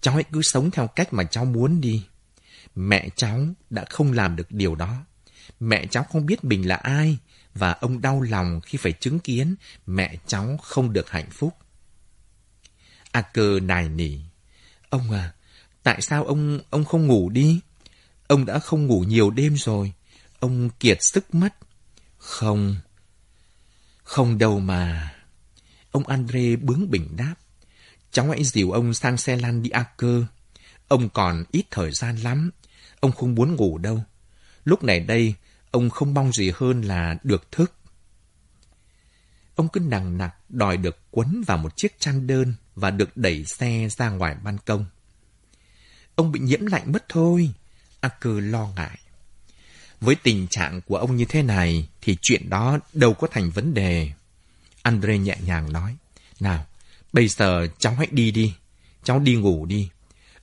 C: Cháu hãy cứ sống theo cách mà cháu muốn đi. Mẹ cháu đã không làm được điều đó. Mẹ cháu không biết mình là ai, và ông đau lòng khi phải chứng kiến mẹ cháu không được hạnh phúc. A cơ nài nỉ. Ông à, tại sao ông ông không ngủ đi? Ông đã không ngủ nhiều đêm rồi. Ông kiệt sức mất. Không. Không đâu mà. Ông Andre bướng bỉnh đáp. Cháu hãy dìu ông sang xe lăn đi A cơ. Ông còn ít thời gian lắm. Ông không muốn ngủ đâu. Lúc này đây, ông không mong gì hơn là được thức. Ông cứ nặng nặc đòi được quấn vào một chiếc chăn đơn và được đẩy xe ra ngoài ban công. Ông bị nhiễm lạnh mất thôi, Acker lo ngại. Với tình trạng của ông như thế này thì chuyện đó đâu có thành vấn đề. Andre nhẹ nhàng nói, nào, bây giờ cháu hãy đi đi, cháu đi ngủ đi.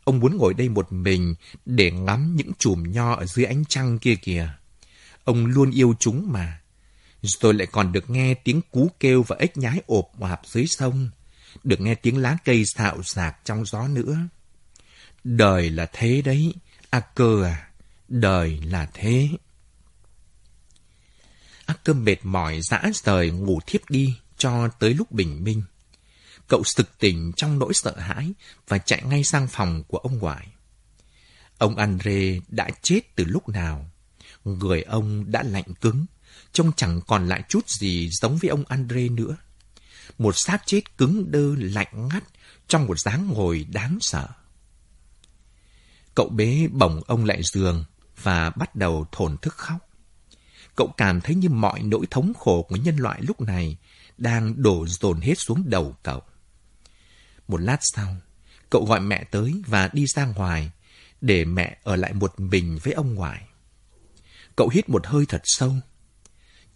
C: Ông muốn ngồi đây một mình để ngắm những chùm nho ở dưới ánh trăng kia kìa. Ông luôn yêu chúng mà. Rồi lại còn được nghe tiếng cú kêu và ếch nhái ộp ạp dưới sông. Được nghe tiếng lá cây xạo xạc trong gió nữa. Đời là thế đấy, A cơ à, đời là thế. A cơ mệt mỏi dã rời ngủ thiếp đi cho tới lúc bình minh. Cậu sực tỉnh trong nỗi sợ hãi và chạy ngay sang phòng của ông ngoại. Ông Andre đã chết từ lúc nào? Người ông đã lạnh cứng, trông chẳng còn lại chút gì giống với ông Andre nữa. Một xác chết cứng đơ lạnh ngắt trong một dáng ngồi đáng sợ. Cậu bế bổng ông lại giường và bắt đầu thổn thức khóc. Cậu cảm thấy như mọi nỗi thống khổ của nhân loại lúc này đang đổ dồn hết xuống đầu cậu. Một lát sau, cậu gọi mẹ tới và đi ra ngoài, để mẹ ở lại một mình với ông ngoại. Cậu hít một hơi thật sâu.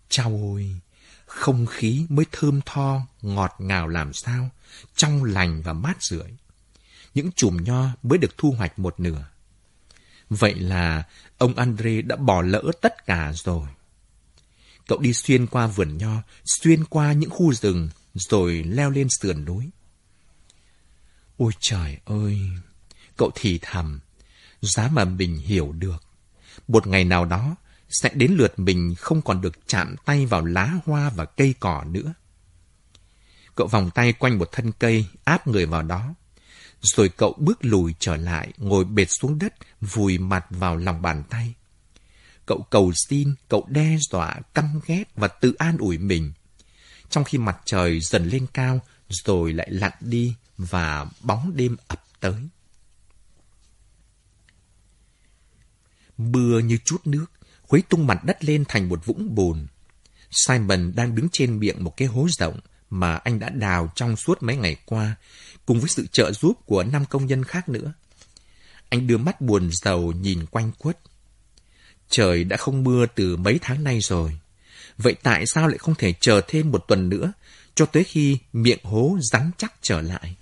C: Chao ôi, không khí mới thơm tho, ngọt ngào làm sao, trong lành và mát rượi. Những chùm nho mới được thu hoạch một nửa. Vậy là ông Andre đã bỏ lỡ tất cả rồi. Cậu đi xuyên qua vườn nho, xuyên qua những khu rừng, rồi leo lên sườn núi. Ôi trời ơi! Cậu thì thầm, giá mà mình hiểu được. Một ngày nào đó, sẽ đến lượt mình không còn được chạm tay vào lá hoa và cây cỏ nữa. Cậu vòng tay quanh một thân cây, áp người vào đó. Rồi cậu bước lùi trở lại, ngồi bệt xuống đất, vùi mặt vào lòng bàn tay. Cậu cầu xin, cậu đe dọa, căm ghét và tự an ủi mình. Trong khi mặt trời dần lên cao, rồi lại lặn đi và bóng đêm ập tới. Mưa như chút nước, khuấy tung mặt đất lên thành một vũng bùn. Simon đang đứng trên miệng một cái hố rộng mà anh đã đào trong suốt mấy ngày qua, cùng với sự trợ giúp của năm công nhân khác nữa. Anh đưa mắt buồn rầu nhìn quanh quất. Trời đã không mưa từ mấy tháng nay rồi. Vậy tại sao lại không thể chờ thêm một tuần nữa, cho tới khi miệng hố rắn chắc trở lại?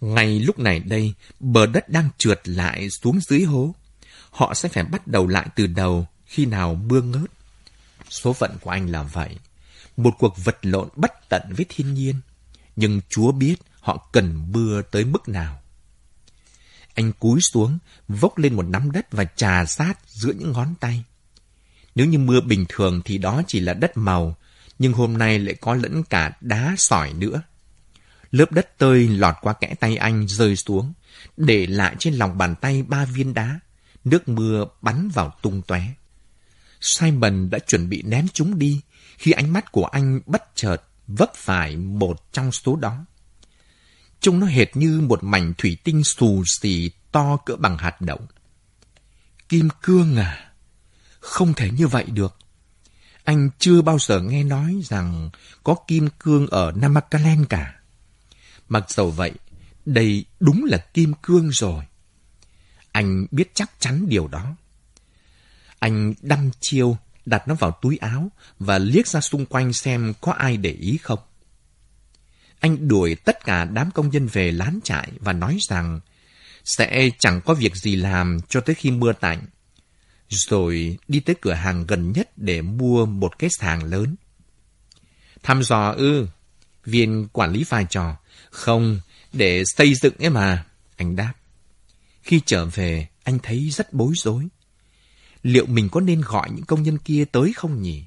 C: Ngay lúc này đây, bờ đất đang trượt lại xuống dưới hố. Họ sẽ phải bắt đầu lại từ đầu khi nào mưa ngớt. Số phận của anh là vậy. Một cuộc vật lộn bất tận với thiên nhiên. Nhưng Chúa biết họ cần mưa tới mức nào. Anh cúi xuống, vốc lên một nắm đất và trà sát giữa những ngón tay. Nếu như mưa bình thường thì đó chỉ là đất màu, nhưng hôm nay lại có lẫn cả đá sỏi nữa. Lớp đất tơi lọt qua kẽ tay anh rơi xuống, để lại trên lòng bàn tay ba viên đá. Nước mưa bắn vào tung tóe. Simon đã chuẩn bị ném chúng đi khi ánh mắt của anh bất chợt vấp phải một trong số đó. Trông nó hệt như một mảnh thủy tinh xù xì to cỡ bằng hạt đậu. Kim cương à? Không thể như vậy được. Anh chưa bao giờ nghe nói rằng có kim cương ở Namakkalen cả. Mặc dầu vậy, đây đúng là kim cương rồi. Anh biết chắc chắn điều đó. Anh đăm chiêu, đặt nó vào túi áo và liếc ra xung quanh xem có ai để ý không. Anh đuổi tất cả đám công nhân về lán trại và nói rằng sẽ chẳng có việc gì làm cho tới khi mưa tạnh. Rồi đi tới cửa hàng gần nhất để mua một cái sàng lớn. Thăm dò ư, viên quản lý vai trò. Không, để xây dựng ấy mà, anh đáp. Khi trở về, anh thấy rất bối rối liệu mình có nên gọi những công nhân kia tới không nhỉ?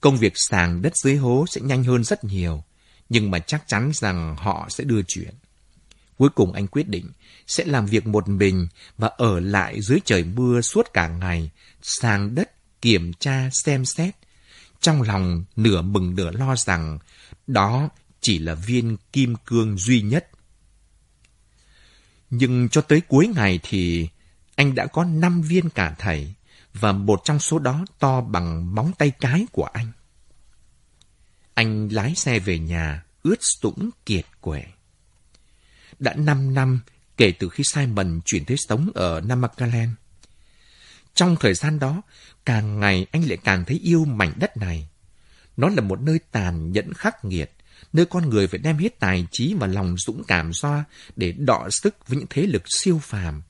C: Công việc sàng đất dưới hố sẽ nhanh hơn rất nhiều, nhưng mà chắc chắn rằng họ sẽ đưa chuyện. Cuối cùng anh quyết định sẽ làm việc một mình và ở lại dưới trời mưa suốt cả ngày, sàng đất, kiểm tra, xem xét. Trong lòng nửa mừng nửa lo rằng đó chỉ là viên kim cương duy nhất. Nhưng cho tới cuối ngày thì anh đã có năm viên cả thầy, và một trong số đó to bằng móng tay cái của anh. Anh lái xe về nhà, ướt sũng kiệt quệ. Đã năm năm kể từ khi Simon chuyển tới sống ở Namakkalen. Trong thời gian đó, càng ngày anh lại càng thấy yêu mảnh đất này. Nó là một nơi tàn nhẫn khắc nghiệt, nơi con người phải đem hết tài trí và lòng dũng cảm ra để đọ sức với những thế lực siêu phàm.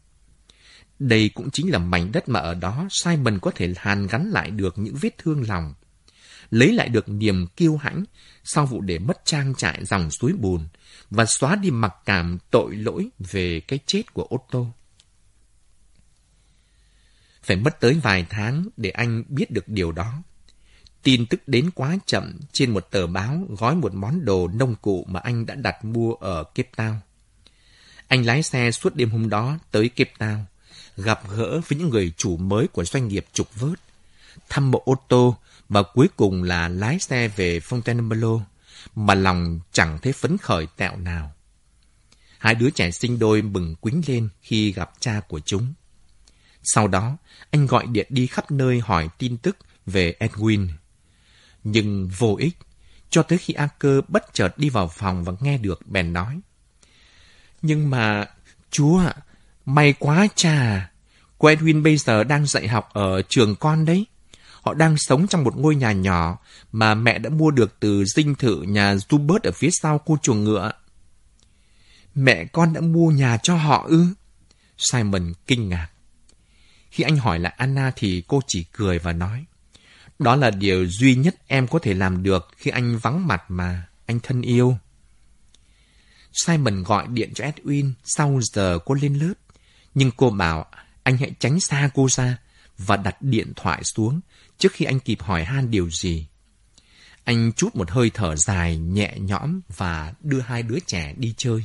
C: Đây cũng chính là mảnh đất mà ở đó Simon có thể hàn gắn lại được những vết thương lòng. Lấy lại được niềm kiêu hãnh sau vụ để mất trang trại dòng suối bùn và xóa đi mặc cảm tội lỗi về cái chết của Otto. Phải mất tới vài tháng để anh biết được điều đó. Tin tức đến quá chậm trên một tờ báo gói một món đồ nông cụ mà anh đã đặt mua ở Cape Town. Anh lái xe suốt đêm hôm đó tới Cape Town gặp gỡ với những người chủ mới của doanh nghiệp trục vớt, thăm mộ ô tô và cuối cùng là lái xe về Fontainebleau mà lòng chẳng thấy phấn khởi tẹo nào. Hai đứa trẻ sinh đôi bừng quính lên khi gặp cha của chúng. Sau đó, anh gọi điện đi khắp nơi hỏi tin tức về Edwin. Nhưng vô ích, cho tới khi Aker bất chợt đi vào phòng và nghe được bèn nói. Nhưng mà, chúa ạ, may quá cha. À. Cô Edwin bây giờ đang dạy học ở trường con đấy. Họ đang sống trong một ngôi nhà nhỏ mà mẹ đã mua được từ dinh thự nhà Zubert ở phía sau khu chuồng ngựa. Mẹ con đã mua nhà cho họ ư? Simon kinh ngạc. Khi anh hỏi lại Anna thì cô chỉ cười và nói. Đó là điều duy nhất em có thể làm được khi anh vắng mặt mà, anh thân yêu. Simon gọi điện cho Edwin sau giờ cô lên lớp. Nhưng cô bảo anh hãy tránh xa cô ra và đặt điện thoại xuống trước khi anh kịp hỏi han điều gì. Anh chút một hơi thở dài, nhẹ nhõm và đưa hai đứa trẻ đi chơi.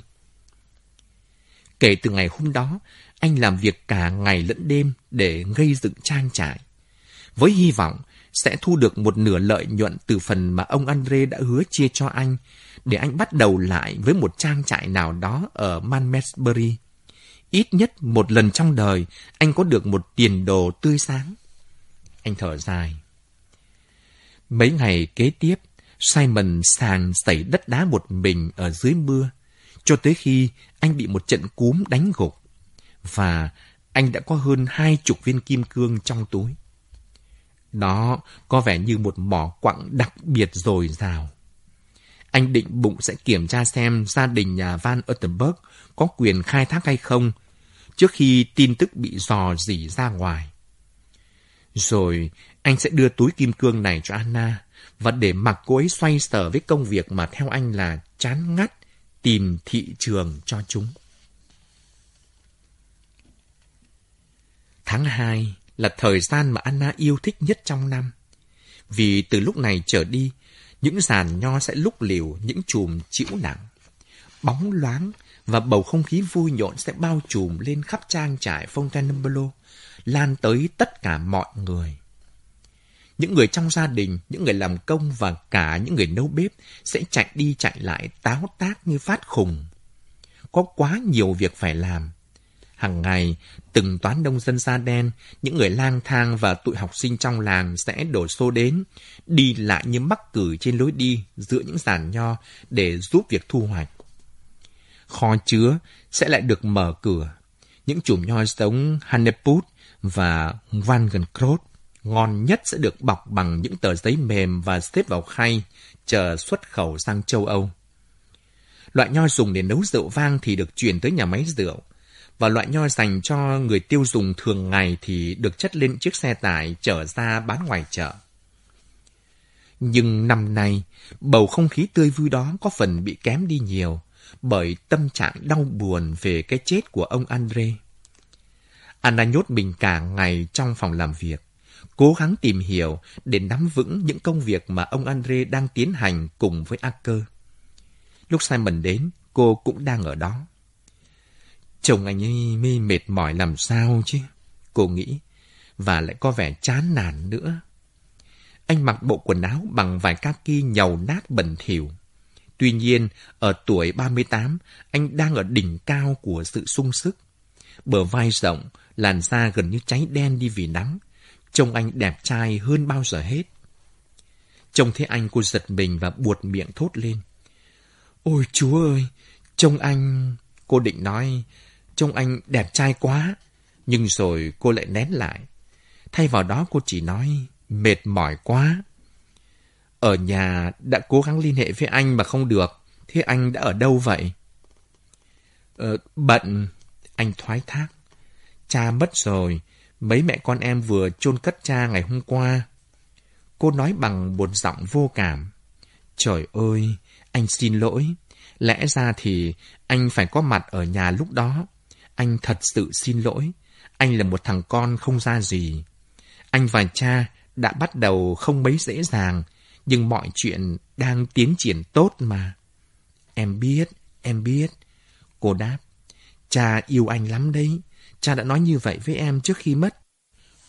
C: Kể từ ngày hôm đó, anh làm việc cả ngày lẫn đêm để gây dựng trang trại. Với hy vọng sẽ thu được một nửa lợi nhuận từ phần mà ông Andre đã hứa chia cho anh, để anh bắt đầu lại với một trang trại nào đó ở Manmesbury. Ít nhất một lần trong đời, anh có được một tiền đồ tươi sáng. Anh thở dài. Mấy ngày kế tiếp, Simon sàng sẩy đất đá một mình ở dưới mưa, cho tới khi anh bị một trận cúm đánh gục. Và anh đã có hơn hai chục viên kim cương trong túi. Đó có vẻ như một mỏ quặng đặc biệt dồi dào. Anh định bụng sẽ kiểm tra xem gia đình nhà Van Uttenberg có quyền khai thác hay không trước khi tin tức bị dò dỉ ra ngoài. Rồi anh sẽ đưa túi kim cương này cho Anna và để mặc cô ấy xoay sở với công việc mà theo anh là chán ngắt tìm thị trường cho chúng. Tháng 2 là thời gian mà Anna yêu thích nhất trong năm. Vì từ lúc này trở đi, những giàn nho sẽ lúc liều những chùm chịu nặng. Bóng loáng và bầu không khí vui nhộn sẽ bao trùm lên khắp trang trại Fontainebleau, lan tới tất cả mọi người. Những người trong gia đình, những người làm công và cả những người nấu bếp sẽ chạy đi chạy lại táo tác như phát khùng. Có quá nhiều việc phải làm. Hàng ngày, từng toán đông dân da đen, những người lang thang và tụi học sinh trong làng sẽ đổ xô đến, đi lại như mắc cử trên lối đi giữa những giàn nho để giúp việc thu hoạch. Kho chứa sẽ lại được mở cửa. Những chùm nho giống Hanneput và Wangenkrot ngon nhất sẽ được bọc bằng những tờ giấy mềm và xếp vào khay, chờ xuất khẩu sang châu Âu. Loại nho dùng để nấu rượu vang thì được chuyển tới nhà máy rượu, và loại nho dành cho người tiêu dùng thường ngày thì được chất lên chiếc xe tải chở ra bán ngoài chợ. Nhưng năm nay, bầu không khí tươi vui đó có phần bị kém đi nhiều bởi tâm trạng đau buồn về cái chết của ông Andre. Anna nhốt mình cả ngày trong phòng làm việc, cố gắng tìm hiểu để nắm vững những công việc mà ông Andre đang tiến hành cùng với Acker. Lúc Simon đến, cô cũng đang ở đó. Chồng anh ấy mê mệt mỏi làm sao chứ? Cô nghĩ. Và lại có vẻ chán nản nữa. Anh mặc bộ quần áo bằng vải kaki nhầu nát bẩn thỉu. Tuy nhiên, ở tuổi 38, anh đang ở đỉnh cao của sự sung sức. Bờ vai rộng, làn da gần như cháy đen đi vì nắng. Trông anh đẹp trai hơn bao giờ hết. Trông thấy anh cô giật mình và buột miệng thốt lên. Ôi chúa ơi, trông anh... Cô định nói, Trông anh đẹp trai quá. Nhưng rồi cô lại nén lại. Thay vào đó cô chỉ nói, mệt mỏi quá. Ở nhà đã cố gắng liên hệ với anh mà không được. Thế anh đã ở đâu vậy? Ờ, bận. Anh thoái thác. Cha mất rồi. Mấy mẹ con em vừa chôn cất cha ngày hôm qua. Cô nói bằng một giọng vô cảm. Trời ơi, anh xin lỗi. Lẽ ra thì anh phải có mặt ở nhà lúc đó. Anh thật sự xin lỗi. Anh là một thằng con không ra gì. Anh và cha đã bắt đầu không mấy dễ dàng, nhưng mọi chuyện đang tiến triển tốt mà. Em biết, em biết. Cô đáp, cha yêu anh lắm đấy. Cha đã nói như vậy với em trước khi mất.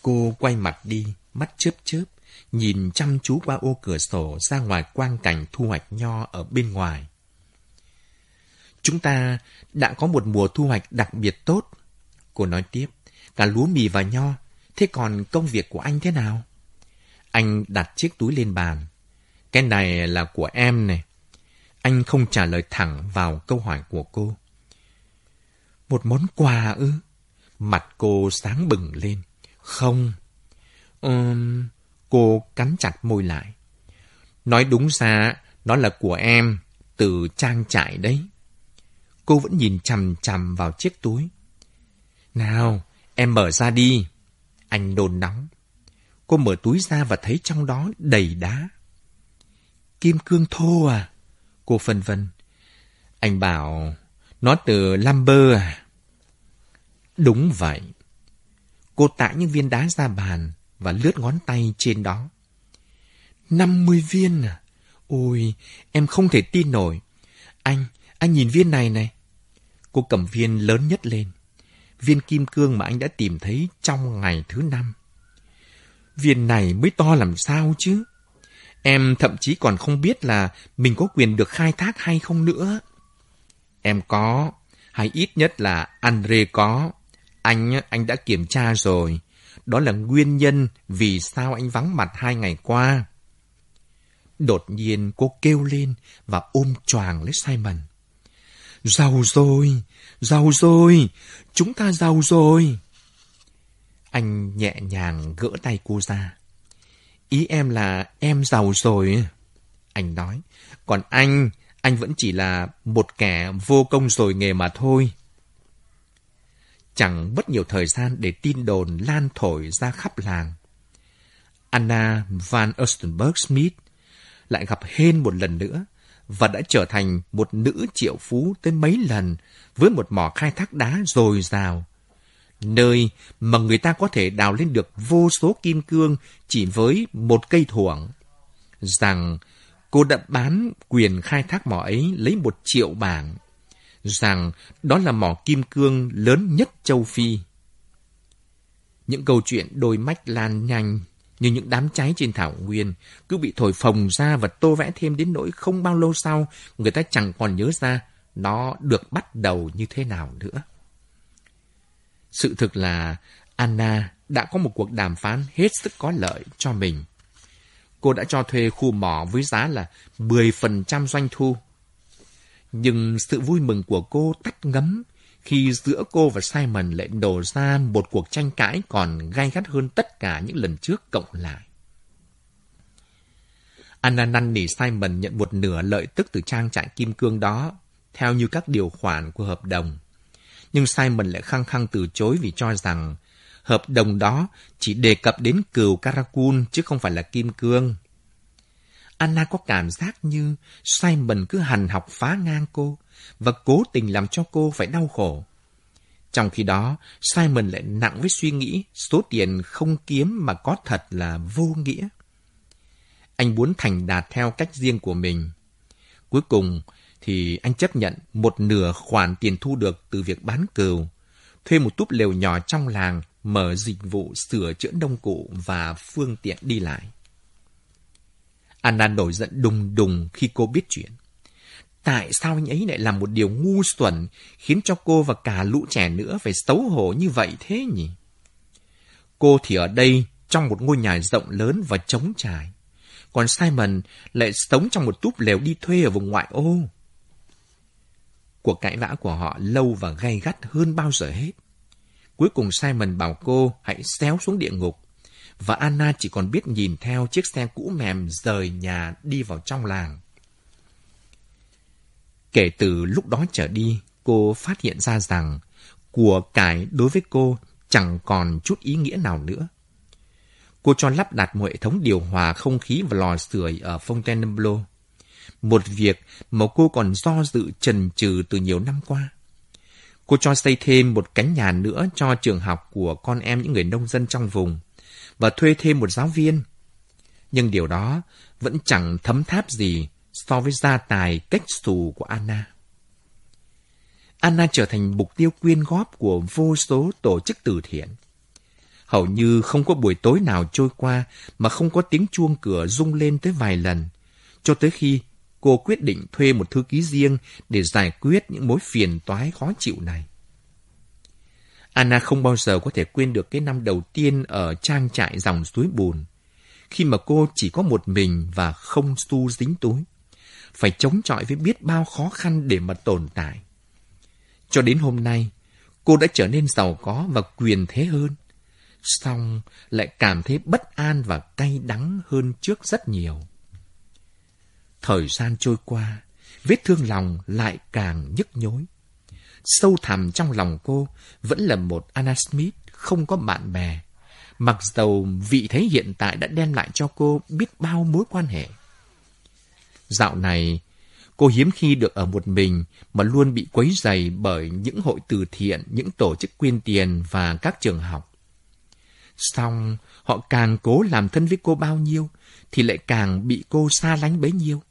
C: Cô quay mặt đi, mắt chớp chớp, nhìn chăm chú qua ô cửa sổ ra ngoài quang cảnh thu hoạch nho ở bên ngoài. Chúng ta đã có một mùa thu hoạch đặc biệt tốt. Cô nói tiếp, cả lúa mì và nho. Thế còn công việc của anh thế nào? Anh đặt chiếc túi lên bàn. Cái này là của em này. Anh không trả lời thẳng vào câu hỏi của cô. Một món quà ư? Mặt cô sáng bừng lên. Không. Um, cô cắn chặt môi lại. Nói đúng ra, nó là của em, từ trang trại đấy. Cô vẫn nhìn chằm chằm vào chiếc túi. Nào, em mở ra đi. Anh đồn nóng. Cô mở túi ra và thấy trong đó đầy đá. Kim cương thô à? Cô phân vân. Anh bảo, nó từ Lumber à? Đúng vậy. Cô tạ những viên đá ra bàn và lướt ngón tay trên đó. 50 viên à? Ôi, em không thể tin nổi. Anh, anh nhìn viên này này. Cô cầm viên lớn nhất lên. Viên kim cương mà anh đã tìm thấy trong ngày thứ năm. Viên này mới to làm sao chứ? Em thậm chí còn không biết là mình có quyền được khai thác hay không nữa. Em có, hay ít nhất là Andre có. Anh, anh đã kiểm tra rồi. Đó là nguyên nhân vì sao anh vắng mặt hai ngày qua. Đột nhiên cô kêu lên và ôm choàng lấy Simon. Giàu rồi, giàu rồi, chúng ta giàu rồi. Anh nhẹ nhàng gỡ tay cô ra. Ý em là em giàu rồi. Anh nói, còn anh, anh vẫn chỉ là một kẻ vô công rồi nghề mà thôi. Chẳng mất nhiều thời gian để tin đồn lan thổi ra khắp làng. Anna van Ostenberg Smith lại gặp Hên một lần nữa và đã trở thành một nữ triệu phú tới mấy lần với một mỏ khai thác đá dồi dào. Nơi mà người ta có thể đào lên được vô số kim cương chỉ với một cây thuổng. Rằng cô đã bán quyền khai thác mỏ ấy lấy một triệu bảng. Rằng đó là mỏ kim cương lớn nhất châu Phi. Những câu chuyện đôi mách lan nhanh như những đám cháy trên thảo nguyên, cứ bị thổi phồng ra và tô vẽ thêm đến nỗi không bao lâu sau, người ta chẳng còn nhớ ra nó được bắt đầu như thế nào nữa. Sự thực là Anna đã có một cuộc đàm phán hết sức có lợi cho mình. Cô đã cho thuê khu mỏ với giá là 10% doanh thu. Nhưng sự vui mừng của cô tắt ngấm khi giữa cô và Simon lại nổ ra một cuộc tranh cãi còn gai gắt hơn tất cả những lần trước cộng lại. Anna năn nỉ Simon nhận một nửa lợi tức từ trang trại kim cương đó, theo như các điều khoản của hợp đồng. Nhưng Simon lại khăng khăng từ chối vì cho rằng hợp đồng đó chỉ đề cập đến cừu Karakun chứ không phải là kim cương. Anna có cảm giác như Simon cứ hành học phá ngang cô, và cố tình làm cho cô phải đau khổ. Trong khi đó, Simon lại nặng với suy nghĩ số tiền không kiếm mà có thật là vô nghĩa. Anh muốn thành đạt theo cách riêng của mình. Cuối cùng thì anh chấp nhận một nửa khoản tiền thu được từ việc bán cừu, thuê một túp lều nhỏ trong làng, mở dịch vụ sửa chữa nông cụ và phương tiện đi lại. Anna nổi giận đùng đùng khi cô biết chuyện. Tại sao anh ấy lại làm một điều ngu xuẩn, khiến cho cô và cả lũ trẻ nữa phải xấu hổ như vậy thế nhỉ? Cô thì ở đây, trong một ngôi nhà rộng lớn và trống trải. Còn Simon lại sống trong một túp lều đi thuê ở vùng ngoại ô. Cuộc cãi vã của họ lâu và gay gắt hơn bao giờ hết. Cuối cùng Simon bảo cô hãy xéo xuống địa ngục. Và Anna chỉ còn biết nhìn theo chiếc xe cũ mềm rời nhà đi vào trong làng. Kể từ lúc đó trở đi, cô phát hiện ra rằng của cải đối với cô chẳng còn chút ý nghĩa nào nữa. Cô cho lắp đặt một hệ thống điều hòa không khí và lò sưởi ở Fontainebleau. Một việc mà cô còn do dự trần trừ từ nhiều năm qua. Cô cho xây thêm một cánh nhà nữa cho trường học của con em những người nông dân trong vùng và thuê thêm một giáo viên. Nhưng điều đó vẫn chẳng thấm tháp gì so với gia tài cách xù của Anna. Anna trở thành mục tiêu quyên góp của vô số tổ chức từ thiện. Hầu như không có buổi tối nào trôi qua mà không có tiếng chuông cửa rung lên tới vài lần, cho tới khi cô quyết định thuê một thư ký riêng để giải quyết những mối phiền toái khó chịu này. Anna không bao giờ có thể quên được cái năm đầu tiên ở trang trại dòng suối bùn, khi mà cô chỉ có một mình và không xu dính túi phải chống chọi với biết bao khó khăn để mà tồn tại. Cho đến hôm nay, Cô đã trở nên giàu có và quyền thế hơn. song lại cảm thấy bất an và cay đắng hơn trước rất nhiều. Thời gian trôi qua, vết thương lòng lại càng nhức nhối. Sâu thẳm trong lòng cô vẫn là một Anna Smith không có bạn bè, mặc dầu vị thế hiện tại đã đem lại cho cô biết bao mối quan hệ. Dạo này, cô hiếm khi được ở một mình mà luôn bị quấy dày bởi những hội từ thiện, những tổ chức quyên tiền và các trường học. Xong, họ càng cố làm thân với cô bao nhiêu, thì lại càng bị cô xa lánh bấy nhiêu.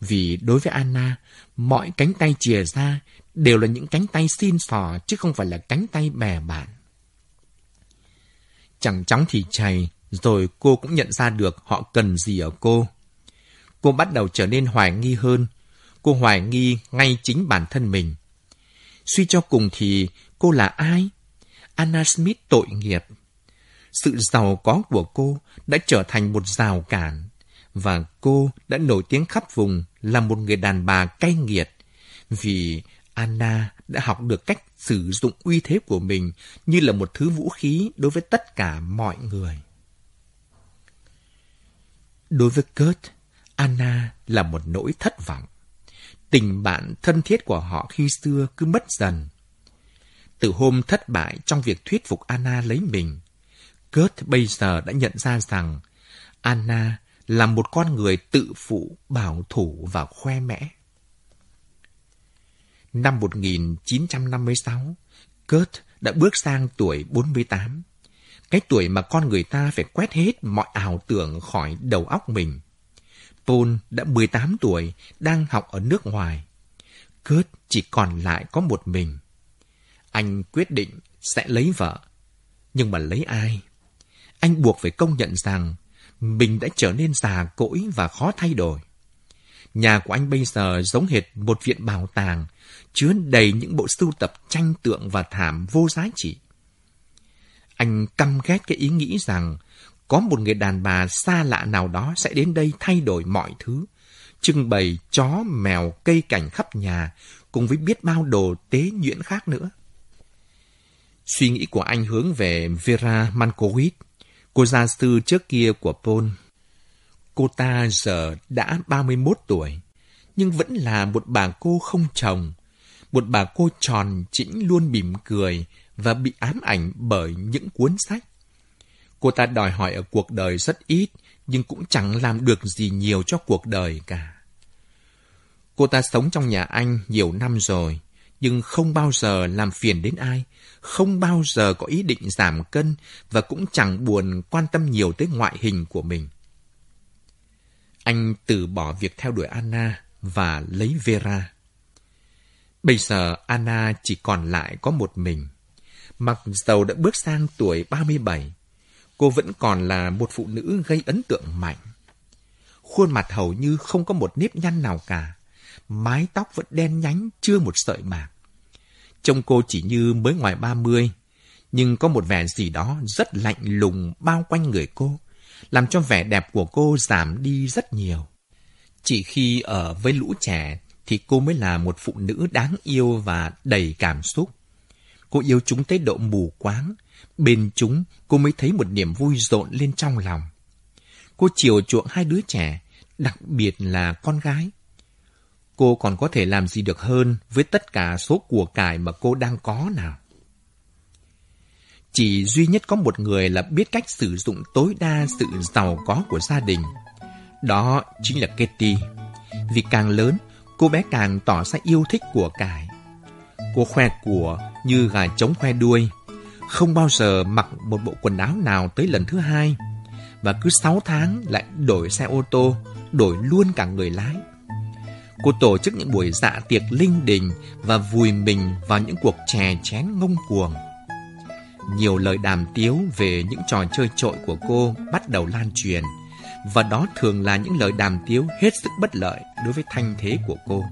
C: Vì đối với Anna, mọi cánh tay chìa ra đều là những cánh tay xin sò chứ không phải là cánh tay bè bạn. Chẳng chóng thì chày, rồi cô cũng nhận ra được họ cần gì ở cô. Cô bắt đầu trở nên hoài nghi hơn. Cô hoài nghi ngay chính bản thân mình. Suy cho cùng thì cô là ai? Anna Smith tội nghiệp. Sự giàu có của cô đã trở thành một rào cản và cô đã nổi tiếng khắp vùng là một người đàn bà cay nghiệt vì Anna đã học được cách sử dụng uy thế của mình như là một thứ vũ khí đối với tất cả mọi người. Đối với Kurt, Anna là một nỗi thất vọng. Tình bạn thân thiết của họ khi xưa cứ mất dần. Từ hôm thất bại trong việc thuyết phục Anna lấy mình, Kurt bây giờ đã nhận ra rằng Anna là một con người tự phụ, bảo thủ và khoe mẽ. Năm 1956, Kurt đã bước sang tuổi 48. Cái tuổi mà con người ta phải quét hết mọi ảo tưởng khỏi đầu óc mình. Paul đã 18 tuổi, đang học ở nước ngoài. Kurt chỉ còn lại có một mình. Anh quyết định sẽ lấy vợ. Nhưng mà lấy ai? Anh buộc phải công nhận rằng mình đã trở nên già cỗi và khó thay đổi. Nhà của anh bây giờ giống hệt một viện bảo tàng, chứa đầy những bộ sưu tập tranh tượng và thảm vô giá trị. Anh căm ghét cái ý nghĩ rằng có một người đàn bà xa lạ nào đó sẽ đến đây thay đổi mọi thứ, trưng bày chó, mèo, cây cảnh khắp nhà, cùng với biết bao đồ tế nhuyễn khác nữa. Suy nghĩ của anh hướng về Vera Mankowitz, cô gia sư trước kia của Paul. Cô ta giờ đã 31 tuổi, nhưng vẫn là một bà cô không chồng, một bà cô tròn chỉnh luôn mỉm cười và bị ám ảnh bởi những cuốn sách. Cô ta đòi hỏi ở cuộc đời rất ít, nhưng cũng chẳng làm được gì nhiều cho cuộc đời cả. Cô ta sống trong nhà anh nhiều năm rồi, nhưng không bao giờ làm phiền đến ai, không bao giờ có ý định giảm cân và cũng chẳng buồn quan tâm nhiều tới ngoại hình của mình. Anh từ bỏ việc theo đuổi Anna và lấy Vera. Bây giờ Anna chỉ còn lại có một mình. Mặc dầu đã bước sang tuổi 37, cô vẫn còn là một phụ nữ gây ấn tượng mạnh. Khuôn mặt hầu như không có một nếp nhăn nào cả. Mái tóc vẫn đen nhánh, chưa một sợi bạc. Trông cô chỉ như mới ngoài 30, nhưng có một vẻ gì đó rất lạnh lùng bao quanh người cô, làm cho vẻ đẹp của cô giảm đi rất nhiều. Chỉ khi ở với lũ trẻ thì cô mới là một phụ nữ đáng yêu và đầy cảm xúc. Cô yêu chúng tới độ mù quáng, bên chúng cô mới thấy một niềm vui rộn lên trong lòng. Cô chiều chuộng hai đứa trẻ, đặc biệt là con gái. Cô còn có thể làm gì được hơn với tất cả số của cải mà cô đang có nào? Chỉ duy nhất có một người là biết cách sử dụng tối đa sự giàu có của gia đình. Đó chính là Katie. Vì càng lớn, cô bé càng tỏ ra yêu thích của cải. Cô khoe của như gà trống khoe đuôi, không bao giờ mặc một bộ quần áo nào tới lần thứ hai, và cứ 6 tháng lại đổi xe ô tô, đổi luôn cả người lái. Cô tổ chức những buổi dạ tiệc linh đình và vùi mình vào những cuộc chè chén ngông cuồng. Nhiều lời đàm tiếu về những trò chơi trội của cô bắt đầu lan truyền, và đó thường là những lời đàm tiếu hết sức bất lợi đối với thanh thế của cô.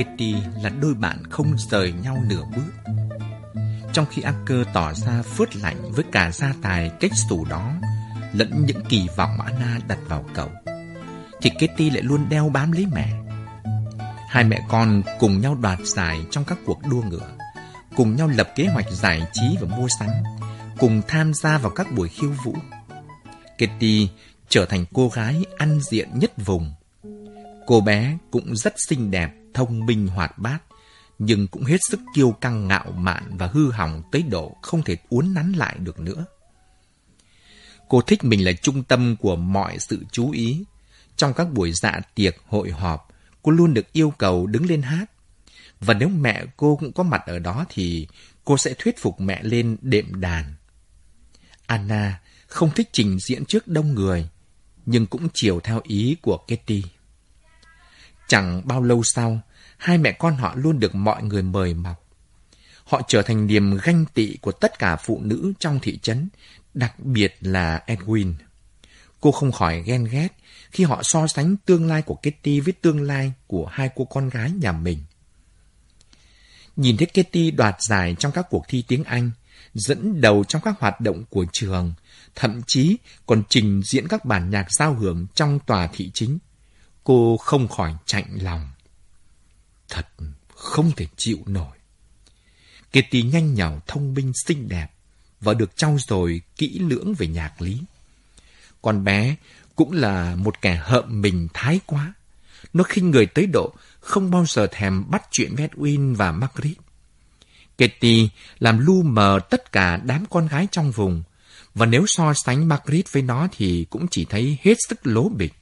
C: Kitty là đôi bạn không rời nhau nửa bước. Trong khi Acker tỏ ra phớt lạnh với cả gia tài cách xù đó, lẫn những kỳ vọng mà Anna đặt vào cậu, thì Kitty lại luôn đeo bám lấy mẹ. Hai mẹ con cùng nhau đoạt giải trong các cuộc đua ngựa, cùng nhau lập kế hoạch giải trí và mua sắm, cùng tham gia vào các buổi khiêu vũ. Kitty trở thành cô gái ăn diện nhất vùng. Cô bé cũng rất xinh đẹp, thông minh hoạt bát, nhưng cũng hết sức kiêu căng ngạo mạn và hư hỏng tới độ không thể uốn nắn lại được nữa. Cô thích mình là trung tâm của mọi sự chú ý. Trong các buổi dạ tiệc, hội họp, cô luôn được yêu cầu đứng lên hát. Và nếu mẹ cô cũng có mặt ở đó thì cô sẽ thuyết phục mẹ lên đệm đàn. Anna không thích trình diễn trước đông người, nhưng cũng chiều theo ý của Kitty. Chẳng bao lâu sau, hai mẹ con họ luôn được mọi người mời mọc. Họ trở thành niềm ganh tị của tất cả phụ nữ trong thị trấn, đặc biệt là Edwin. Cô không khỏi ghen ghét khi họ so sánh tương lai của Kitty với tương lai của hai cô con gái nhà mình. Nhìn thấy Kitty đoạt giải trong các cuộc thi tiếng Anh, dẫn đầu trong các hoạt động của trường, thậm chí còn trình diễn các bản nhạc giao hưởng trong tòa thị chính. Cô không khỏi chạnh lòng. Thật không thể chịu nổi. Kitty nhanh nhảu, thông minh, xinh đẹp và được trau dồi kỹ lưỡng về nhạc lý. Con bé cũng là một kẻ hợm mình thái quá. Nó khinh người tới độ không bao giờ thèm bắt chuyện với Edwin và Margaret. Kitty làm lu mờ tất cả đám con gái trong vùng, và nếu so sánh Margaret với nó thì cũng chỉ thấy hết sức lố bịch.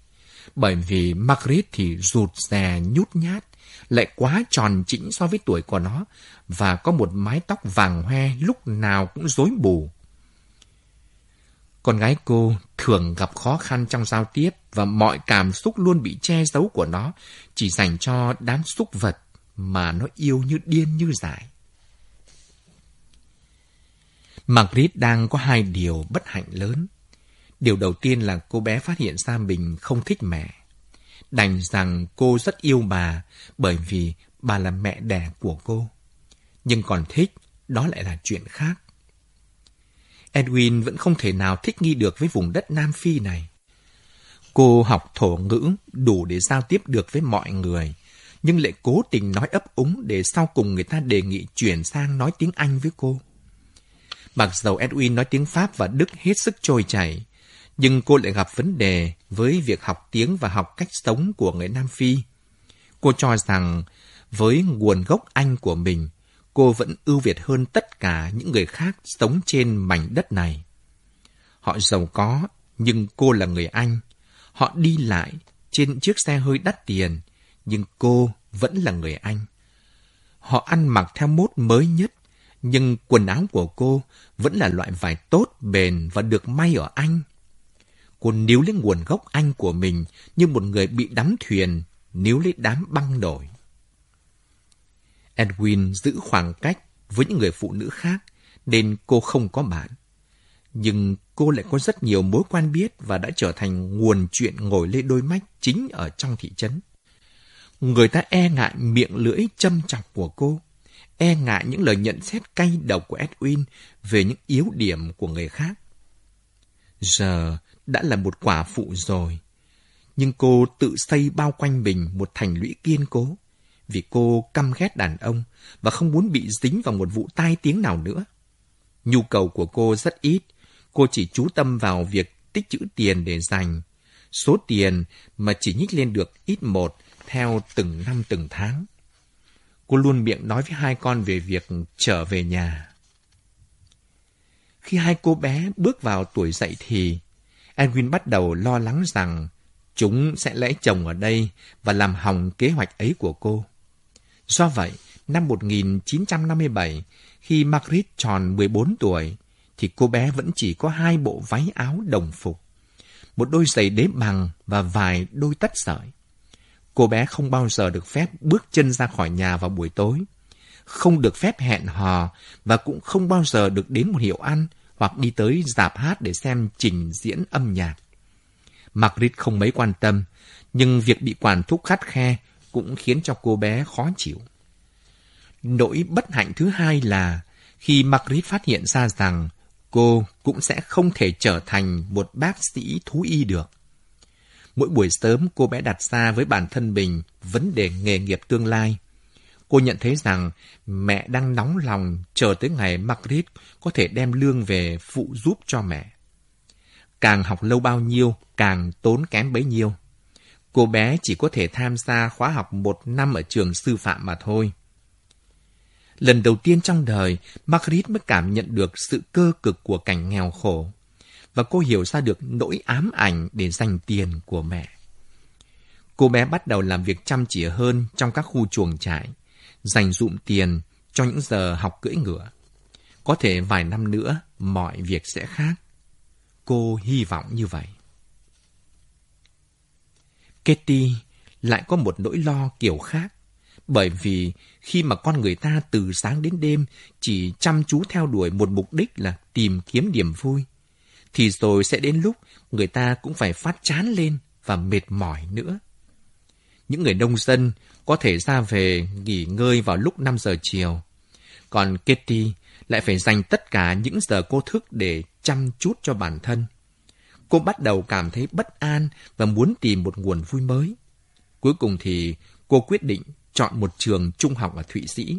C: Bởi vì Margaret thì rụt rè nhút nhát, lại quá tròn chỉnh so với tuổi của nó, và có một mái tóc vàng hoe lúc nào cũng rối bù. Con gái cô thường gặp khó khăn trong giao tiếp và mọi cảm xúc luôn bị che giấu của nó chỉ dành cho đám xúc vật mà nó yêu như điên như dại. Margaret đang có hai điều bất hạnh lớn. Điều đầu tiên là cô bé phát hiện ra mình không thích mẹ. Đành rằng cô rất yêu bà bởi vì bà là mẹ đẻ của cô. Nhưng còn thích, đó lại là chuyện khác. Edwin vẫn không thể nào thích nghi được với vùng đất Nam Phi này. Cô học thổ ngữ đủ để giao tiếp được với mọi người, nhưng lại cố tình nói ấp úng để sau cùng người ta đề nghị chuyển sang nói tiếng Anh với cô. Mặc dầu Edwin nói tiếng Pháp và Đức hết sức trôi chảy, nhưng cô lại gặp vấn đề với việc học tiếng và học cách sống của người Nam Phi. Cô cho rằng với nguồn gốc Anh của mình, cô vẫn ưu việt hơn tất cả những người khác sống trên mảnh đất này. Họ giàu có, nhưng cô là người Anh. Họ đi lại trên chiếc xe hơi đắt tiền, nhưng cô vẫn là người Anh. Họ ăn mặc theo mốt mới nhất, nhưng quần áo của cô vẫn là loại vải tốt, bền và được may ở Anh. Cô níu lấy nguồn gốc Anh của mình như một người bị đắm thuyền, níu lấy đám băng nổi. Edwin giữ khoảng cách với những người phụ nữ khác nên cô không có bạn. Nhưng cô lại có rất nhiều mối quan biết và đã trở thành nguồn chuyện ngồi lê đôi mách chính ở trong thị trấn. Người ta e ngại miệng lưỡi châm chọc của cô e ngại những lời nhận xét cay độc của Edwin về những yếu điểm của người khác. Giờ đã là một quả phụ rồi, nhưng cô tự xây bao quanh mình một thành lũy kiên cố, vì cô căm ghét đàn ông và không muốn bị dính vào một vụ tai tiếng nào nữa. Nhu cầu của cô rất ít, cô chỉ chú tâm vào việc tích trữ tiền để dành. Số tiền mà chỉ nhích lên được ít một theo từng năm từng tháng. Cô luôn miệng nói với hai con về việc trở về nhà. Khi hai cô bé bước vào tuổi dậy thì, Edwin bắt đầu lo lắng rằng chúng sẽ lấy chồng ở đây và làm hỏng kế hoạch ấy của cô. Do vậy, năm 1957, khi Margaret tròn 14 tuổi, thì cô bé vẫn chỉ có hai bộ váy áo đồng phục, một đôi giày đế bằng và vài đôi tất sợi. Cô bé không bao giờ được phép bước chân ra khỏi nhà vào buổi tối, không được phép hẹn hò và cũng không bao giờ được đến một hiệu ăn hoặc đi tới dạp hát để xem trình diễn âm nhạc. Margaret không mấy quan tâm, nhưng việc bị quản thúc khắt khe cũng khiến cho cô bé khó chịu. Nỗi bất hạnh thứ hai là khi Margaret phát hiện ra rằng cô cũng sẽ không thể trở thành một bác sĩ thú y được. Mỗi buổi sớm cô bé đặt ra với bản thân mình vấn đề nghề nghiệp tương lai. Cô nhận thấy rằng mẹ đang nóng lòng chờ tới ngày Margaret có thể đem lương về phụ giúp cho mẹ. Càng học lâu bao nhiêu, càng tốn kém bấy nhiêu. Cô bé chỉ có thể tham gia khóa học một năm ở trường sư phạm mà thôi. Lần đầu tiên trong đời, Margaret mới cảm nhận được sự cơ cực của cảnh nghèo khổ. Và cô hiểu ra được nỗi ám ảnh để dành tiền của mẹ. Cô bé bắt đầu làm việc chăm chỉ hơn trong các khu chuồng trại, dành dụm tiền cho những giờ học cưỡi ngựa. Có thể vài năm nữa, mọi việc sẽ khác. Cô hy vọng như vậy. Katie lại có một nỗi lo kiểu khác. Bởi vì khi mà con người ta từ sáng đến đêm chỉ chăm chú theo đuổi một mục đích là tìm kiếm niềm vui, thì rồi sẽ đến lúc người ta cũng phải phát chán lên và mệt mỏi nữa. Những người nông dân có thể ra về nghỉ ngơi vào lúc 5 giờ chiều. Còn Kitty lại phải dành tất cả những giờ cô thức để chăm chút cho bản thân. Cô bắt đầu cảm thấy bất an và muốn tìm một nguồn vui mới. Cuối cùng thì cô quyết định chọn một trường trung học ở Thụy Sĩ,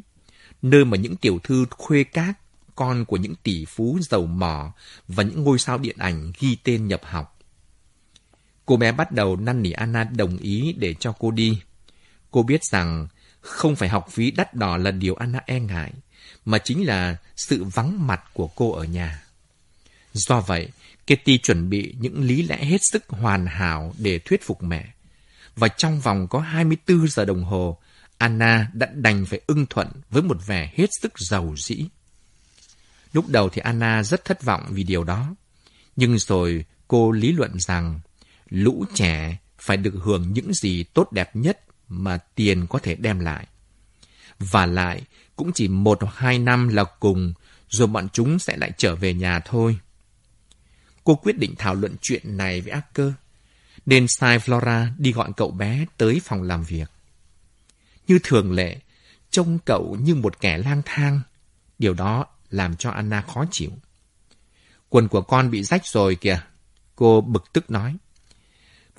C: nơi mà những tiểu thư khuê các, con của những tỷ phú giàu mỏ và những ngôi sao điện ảnh ghi tên nhập học. Cô bé bắt đầu năn nỉ Anna đồng ý để cho cô đi. Cô biết rằng không phải học phí đắt đỏ là điều Anna e ngại, mà chính là sự vắng mặt của cô ở nhà. Do vậy, Kitty chuẩn bị những lý lẽ hết sức hoàn hảo để thuyết phục mẹ. Và trong vòng có 24 giờ đồng hồ, Anna đã đành phải ưng thuận với một vẻ hết sức giàu dĩ. Lúc đầu thì Anna rất thất vọng vì điều đó. Nhưng rồi cô lý luận rằng lũ trẻ phải được hưởng những gì tốt đẹp nhất mà tiền có thể đem lại. Và lại, cũng chỉ một hoặc hai năm là cùng, rồi bọn chúng sẽ lại trở về nhà thôi. Cô quyết định thảo luận chuyện này với Acker, nên sai Flora đi gọi cậu bé tới phòng làm việc. Như thường lệ, trông cậu như một kẻ lang thang. Điều đó làm cho Anna khó chịu. Quần của con bị rách rồi kìa, cô bực tức nói.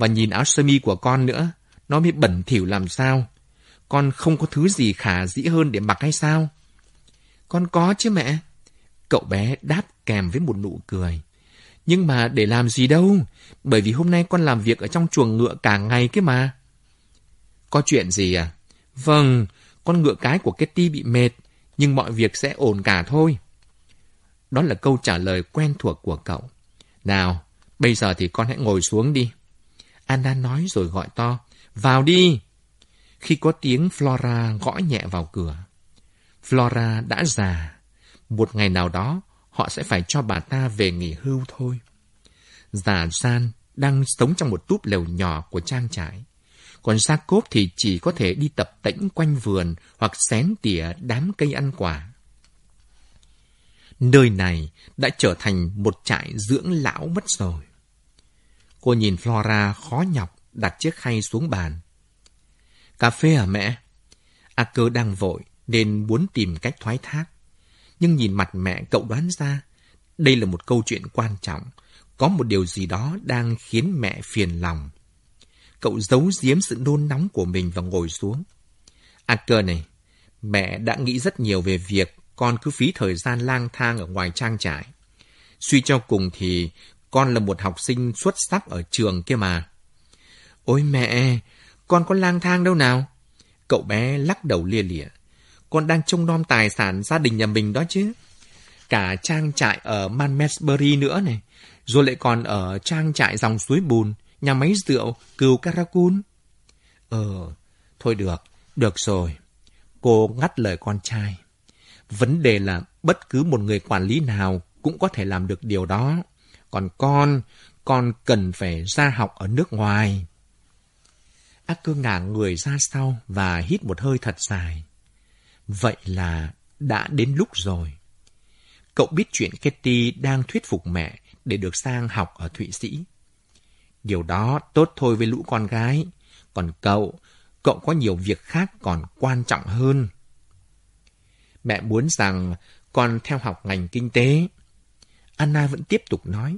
C: Và nhìn áo sơ mi của con nữa, nó mới bẩn thỉu làm sao? Con không có thứ gì khả dĩ hơn để mặc hay sao? Con có chứ mẹ. Cậu bé đáp kèm với một nụ cười. Nhưng mà để làm gì đâu, bởi vì hôm nay con làm việc ở trong chuồng ngựa cả ngày kia mà. Có chuyện gì à? Vâng, con ngựa cái của Kitty bị mệt, nhưng mọi việc sẽ ổn cả thôi. Đó là câu trả lời quen thuộc của cậu. Nào, bây giờ thì con hãy ngồi xuống đi. Anna nói rồi gọi to. Vào đi! Khi có tiếng Flora gõ nhẹ vào cửa. Flora đã già. Một ngày nào đó, họ sẽ phải cho bà ta về nghỉ hưu thôi. Già San đang sống trong một túp lều nhỏ của trang trại. Còn Jacob thì chỉ có thể đi tập tễnh quanh vườn hoặc xén tỉa đám cây ăn quả. Nơi này đã trở thành một trại dưỡng lão mất rồi. Cô nhìn Flora khó nhọc đặt chiếc khay xuống bàn. Cà phê à mẹ? A cơ đang vội nên muốn tìm cách thoái thác. Nhưng nhìn mặt mẹ cậu đoán ra đây là một câu chuyện quan trọng. Có một điều gì đó đang khiến mẹ phiền lòng. Cậu giấu giếm sự nôn nóng của mình và ngồi xuống. A cơ này, mẹ đã nghĩ rất nhiều về việc con cứ phí thời gian lang thang ở ngoài trang trại. Suy cho cùng thì con là một học sinh xuất sắc ở trường kia mà. Ôi mẹ, con có lang thang đâu nào? Cậu bé lắc đầu lia lịa. Con đang trông nom tài sản gia đình nhà mình đó chứ. Cả trang trại ở Manmesbury nữa này. Rồi lại còn ở trang trại dòng suối bùn, nhà máy rượu, cừu Caracun. Ờ, thôi được, được rồi. Cô ngắt lời con trai. Vấn đề là bất cứ một người quản lý nào cũng có thể làm được điều đó. Còn con, con cần phải ra học ở nước ngoài. Ác cơ ngả người ra sau và hít một hơi thật dài. Vậy là đã đến lúc rồi. Cậu biết chuyện Kitty đang thuyết phục mẹ để được sang học ở Thụy Sĩ. Điều đó tốt thôi với lũ con gái. Còn cậu, cậu có nhiều việc khác còn quan trọng hơn. Mẹ muốn rằng con theo học ngành kinh tế. Anna vẫn tiếp tục nói.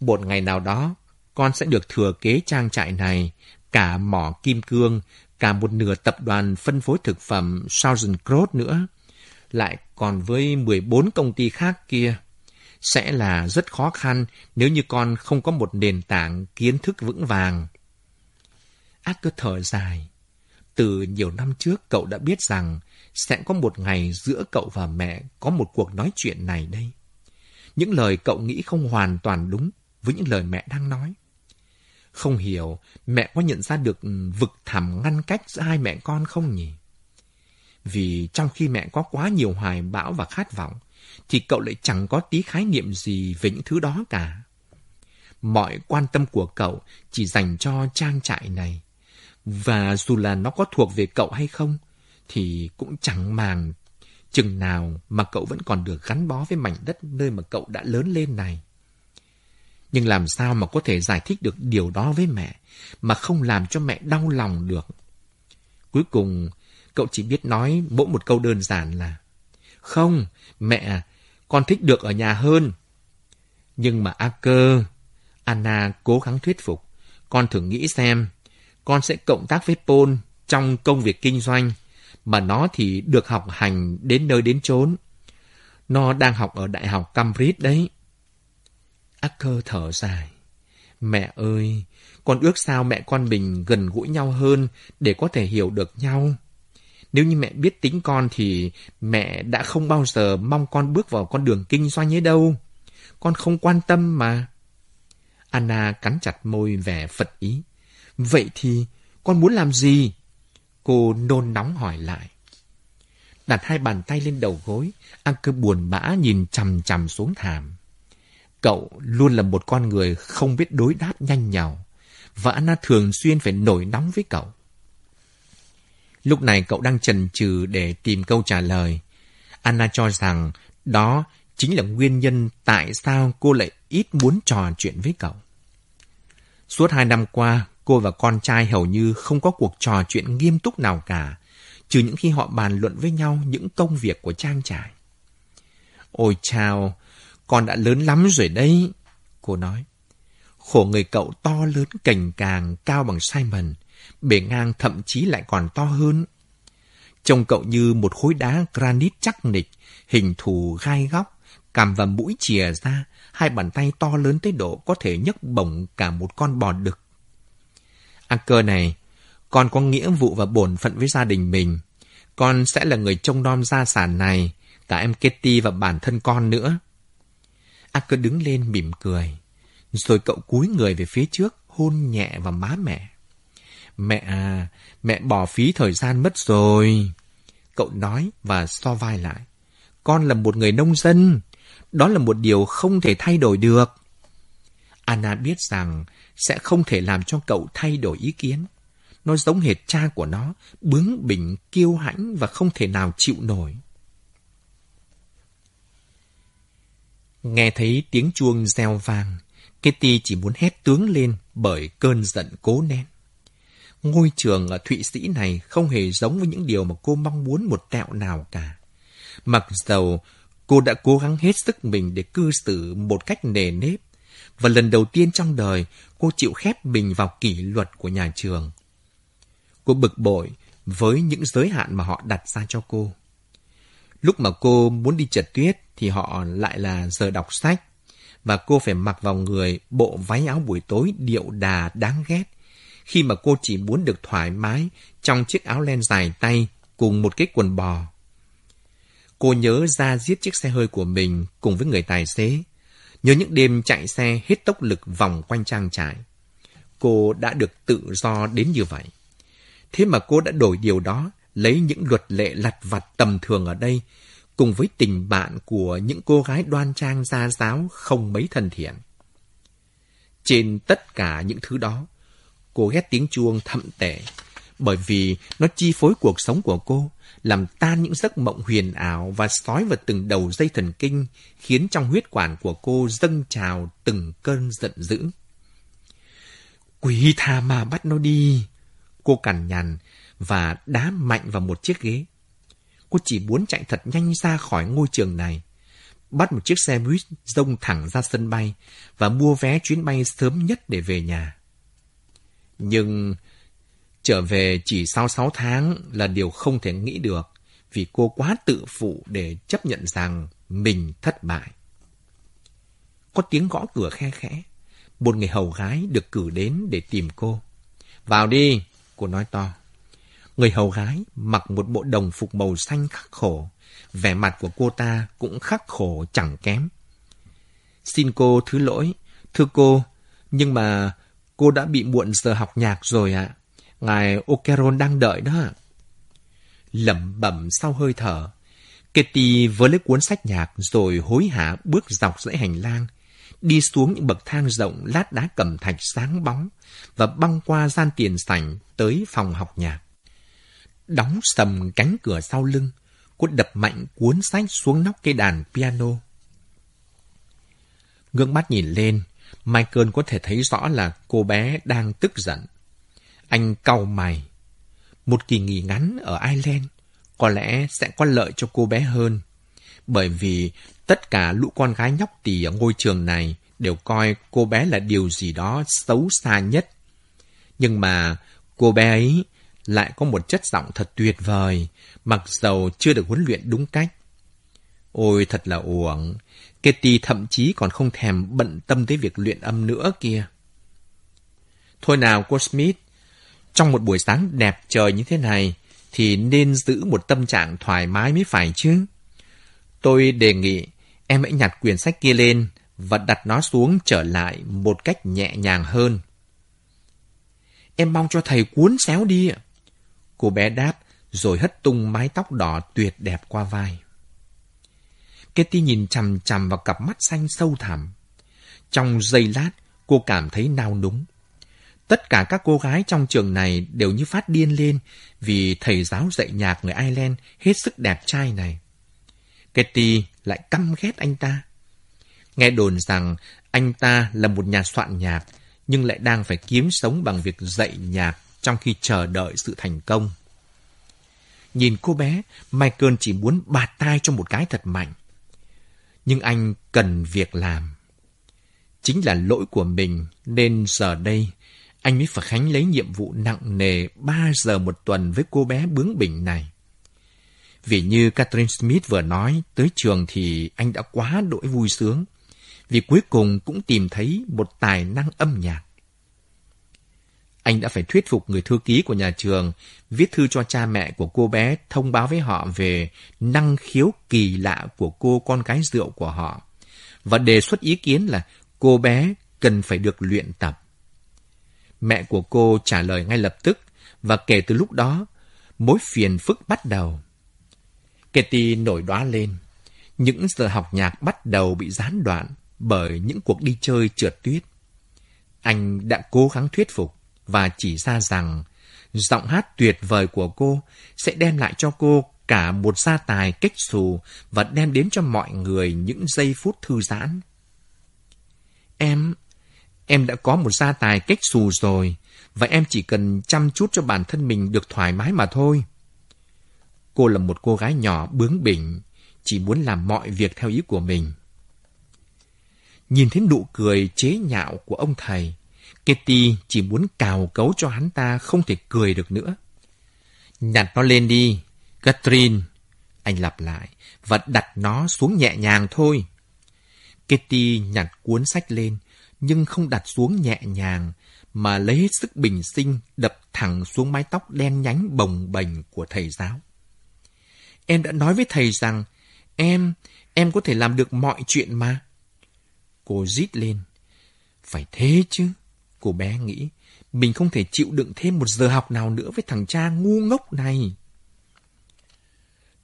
C: Một ngày nào đó, con sẽ được thừa kế trang trại này, cả mỏ kim cương, cả một nửa tập đoàn phân phối thực phẩm Southern Cross nữa. Lại còn với 14 công ty khác kia. Sẽ là rất khó khăn nếu như con không có một nền tảng kiến thức vững vàng. Ác cứ thở dài. Từ nhiều năm trước cậu đã biết rằng sẽ có một ngày giữa cậu và mẹ có một cuộc nói chuyện này đây. Những lời cậu nghĩ không hoàn toàn đúng với những lời mẹ đang nói. Không hiểu mẹ có nhận ra được vực thẳm ngăn cách giữa hai mẹ con không nhỉ? Vì trong khi mẹ có quá nhiều hoài bão và khát vọng, thì cậu lại chẳng có tí khái niệm gì về những thứ đó cả. Mọi quan tâm của cậu chỉ dành cho trang trại này. Và dù là nó có thuộc về cậu hay không, thì cũng chẳng màng chừng nào mà cậu vẫn còn được gắn bó với mảnh đất nơi mà cậu đã lớn lên này. Nhưng làm sao mà có thể giải thích được điều đó với mẹ, mà không làm cho mẹ đau lòng được. Cuối cùng, cậu chỉ biết nói mỗi một câu đơn giản là Không, mẹ, con thích được ở nhà hơn. Nhưng mà A cơ, Anna cố gắng thuyết phục. Con thử nghĩ xem, con sẽ cộng tác với Paul trong công việc kinh doanh, mà nó thì được học hành đến nơi đến chốn. Nó đang học ở Đại học Cambridge đấy. Acker thở dài. Mẹ ơi, con ước sao mẹ con mình gần gũi nhau hơn để có thể hiểu được nhau. Nếu như mẹ biết tính con thì mẹ đã không bao giờ mong con bước vào con đường kinh doanh ấy đâu. Con không quan tâm mà. Anna cắn chặt môi vẻ phật ý. Vậy thì con muốn làm gì? Cô nôn nóng hỏi lại. Đặt hai bàn tay lên đầu gối, Anker buồn bã nhìn chằm chằm xuống thảm. Cậu luôn là một con người không biết đối đáp nhanh nhào, và Anna thường xuyên phải nổi nóng với cậu. Lúc này cậu đang chần chừ để tìm câu trả lời. Anna cho rằng đó chính là nguyên nhân tại sao cô lại ít muốn trò chuyện với cậu. Suốt hai năm qua, cô và con trai hầu như không có cuộc trò chuyện nghiêm túc nào cả, trừ những khi họ bàn luận với nhau những công việc của trang trại. Ôi chào, con đã lớn lắm rồi đấy, cô nói. Khổ người cậu to lớn cành càng cao bằng Simon, bề ngang thậm chí lại còn to hơn. Trông cậu như một khối đá granite chắc nịch, hình thù gai góc, cằm và mũi chìa ra, hai bàn tay to lớn tới độ có thể nhấc bổng cả một con bò đực. À cơ này, con có nghĩa vụ và bổn phận với gia đình mình. Con sẽ là người trông nom gia sản này, cả em Kitty và bản thân con nữa. A cơ đứng lên mỉm cười. Rồi cậu cúi người về phía trước, hôn nhẹ vào má mẹ. Mẹ à, mẹ bỏ phí thời gian mất rồi. Cậu nói và so vai lại. Con là một người nông dân. Đó là một điều không thể thay đổi được. Anna biết rằng sẽ không thể làm cho cậu thay đổi ý kiến. Nó giống hệt cha của nó, bướng bỉnh, kiêu hãnh và không thể nào chịu nổi. Nghe thấy tiếng chuông reo vang, Kitty chỉ muốn hét tướng lên bởi cơn giận cố nén. Ngôi trường ở Thụy Sĩ này không hề giống với những điều mà cô mong muốn một tẹo nào cả. Mặc dầu cô đã cố gắng hết sức mình để cư xử một cách nề nếp, và lần đầu tiên trong đời, cô chịu khép mình vào kỷ luật của nhà trường. Cô bực bội với những giới hạn mà họ đặt ra cho cô. Lúc mà cô muốn đi trượt tuyết thì họ lại là giờ đọc sách và cô phải mặc vào người bộ váy áo buổi tối điệu đà đáng ghét khi mà cô chỉ muốn được thoải mái trong chiếc áo len dài tay cùng một cái quần bò. Cô nhớ ra giết chiếc xe hơi của mình cùng với người tài xế. Nhớ những đêm chạy xe hết tốc lực vòng quanh trang trại. Cô đã được tự do đến như vậy. Thế mà cô đã đổi điều đó, lấy những luật lệ lặt vặt tầm thường ở đây cùng với tình bạn của những cô gái đoan trang gia giáo không mấy thân thiện. Trên tất cả những thứ đó, cô ghét tiếng chuông thậm tệ, bởi vì nó chi phối cuộc sống của cô, làm tan những giấc mộng huyền ảo và sói vào từng đầu dây thần kinh, khiến trong huyết quản của cô dâng trào từng cơn giận dữ. Quỷ tha mà bắt nó đi, Cô cằn nhằn và đá mạnh vào một chiếc ghế. Cô chỉ muốn chạy thật nhanh ra khỏi ngôi trường này. Bắt một chiếc xe buýt rông thẳng ra sân bay và mua vé chuyến bay sớm nhất để về nhà. Nhưng trở về chỉ sau 6 tháng là điều không thể nghĩ được vì cô quá tự phụ để chấp nhận rằng mình thất bại. Có tiếng gõ cửa khe khẽ. Một người hầu gái được cử đến để tìm cô. Vào đi, cô nói to. Người hầu gái mặc một bộ đồng phục màu xanh khắc khổ. Vẻ mặt của cô ta cũng khắc khổ chẳng kém. Xin cô thứ lỗi, thưa cô, nhưng mà cô đã bị muộn giờ học nhạc rồi ạ. À. Ngài Okeron đang đợi đó lẩm bẩm sau hơi thở. Kitty với lấy cuốn sách nhạc rồi hối hả bước dọc dãy hành lang, đi xuống những bậc thang rộng lát đá cẩm thạch sáng bóng và băng qua gian tiền sảnh tới phòng học nhạc. Đóng sầm cánh cửa sau lưng, cô đập mạnh cuốn sách xuống nóc cây đàn piano. Ngưỡng mắt nhìn lên, Michael có thể thấy rõ là cô bé đang tức giận. Anh cau mày, một kỳ nghỉ ngắn ở Ireland có lẽ sẽ có lợi cho cô bé hơn. Bởi vì tất cả lũ con gái nhóc tỳ ở ngôi trường này đều coi cô bé là điều gì đó xấu xa nhất. Nhưng mà cô bé ấy lại có một chất giọng thật tuyệt vời, mặc dầu chưa được huấn luyện đúng cách. Ôi thật là uổng, Kitty thậm chí còn không thèm bận tâm tới việc luyện âm nữa kia. Thôi nào cô Smith, trong một buổi sáng đẹp trời như thế này, thì nên giữ một tâm trạng thoải mái mới phải chứ. Tôi đề nghị em hãy nhặt quyển sách kia lên và đặt nó xuống trở lại một cách nhẹ nhàng hơn. Em mong cho thầy cuốn xéo đi ạ. Cô bé đáp rồi hất tung mái tóc đỏ tuyệt đẹp qua vai. Kitty nhìn chằm chằm vào cặp mắt xanh sâu thẳm. Trong giây lát, cô cảm thấy nao núng. Tất cả các cô gái trong trường này đều như phát điên lên vì thầy giáo dạy nhạc người Ireland hết sức đẹp trai này. Katy lại căm ghét anh ta. Nghe đồn rằng anh ta là một nhà soạn nhạc nhưng lại đang phải kiếm sống bằng việc dạy nhạc trong khi chờ đợi sự thành công. Nhìn cô bé, Michael chỉ muốn bạt tai cho một cái thật mạnh. Nhưng anh cần việc làm. Chính là lỗi của mình nên giờ đây anh mới phải khánh lấy nhiệm vụ nặng nề 3 giờ một tuần với cô bé bướng bỉnh này. Vì như Catherine Smith vừa nói, tới trường thì anh đã quá đỗi vui sướng, vì cuối cùng cũng tìm thấy một tài năng âm nhạc. Anh đã phải thuyết phục người thư ký của nhà trường viết thư cho cha mẹ của cô bé thông báo với họ về năng khiếu kỳ lạ của cô con gái rượu của họ và đề xuất ý kiến là cô bé cần phải được luyện tập. Mẹ của cô trả lời ngay lập tức và kể từ lúc đó, mối phiền phức bắt đầu. Katie nổi đoá lên. Những giờ học nhạc bắt đầu bị gián đoạn bởi những cuộc đi chơi trượt tuyết. Anh đã cố gắng thuyết phục và chỉ ra rằng giọng hát tuyệt vời của cô sẽ đem lại cho cô cả một gia tài cách xù và đem đến cho mọi người những giây phút thư giãn. Em, Em đã có một gia tài cách xù rồi, và em chỉ cần chăm chút cho bản thân mình được thoải mái mà thôi. Cô là một cô gái nhỏ bướng bỉnh, chỉ muốn làm mọi việc theo ý của mình. Nhìn thấy nụ cười chế nhạo của ông thầy, Kitty chỉ muốn cào cấu cho hắn ta không thể cười được nữa. Nhặt nó lên đi, Catherine. Anh lặp lại, và đặt nó xuống nhẹ nhàng thôi. Kitty nhặt cuốn sách lên, nhưng không đặt xuống nhẹ nhàng, mà lấy hết sức bình sinh đập thẳng xuống mái tóc đen nhánh bồng bềnh của thầy giáo. Em đã nói với thầy rằng, em, em có thể làm được mọi chuyện mà. Cô rít lên. Phải thế chứ, cô bé nghĩ, mình không thể chịu đựng thêm một giờ học nào nữa với thằng cha ngu ngốc này.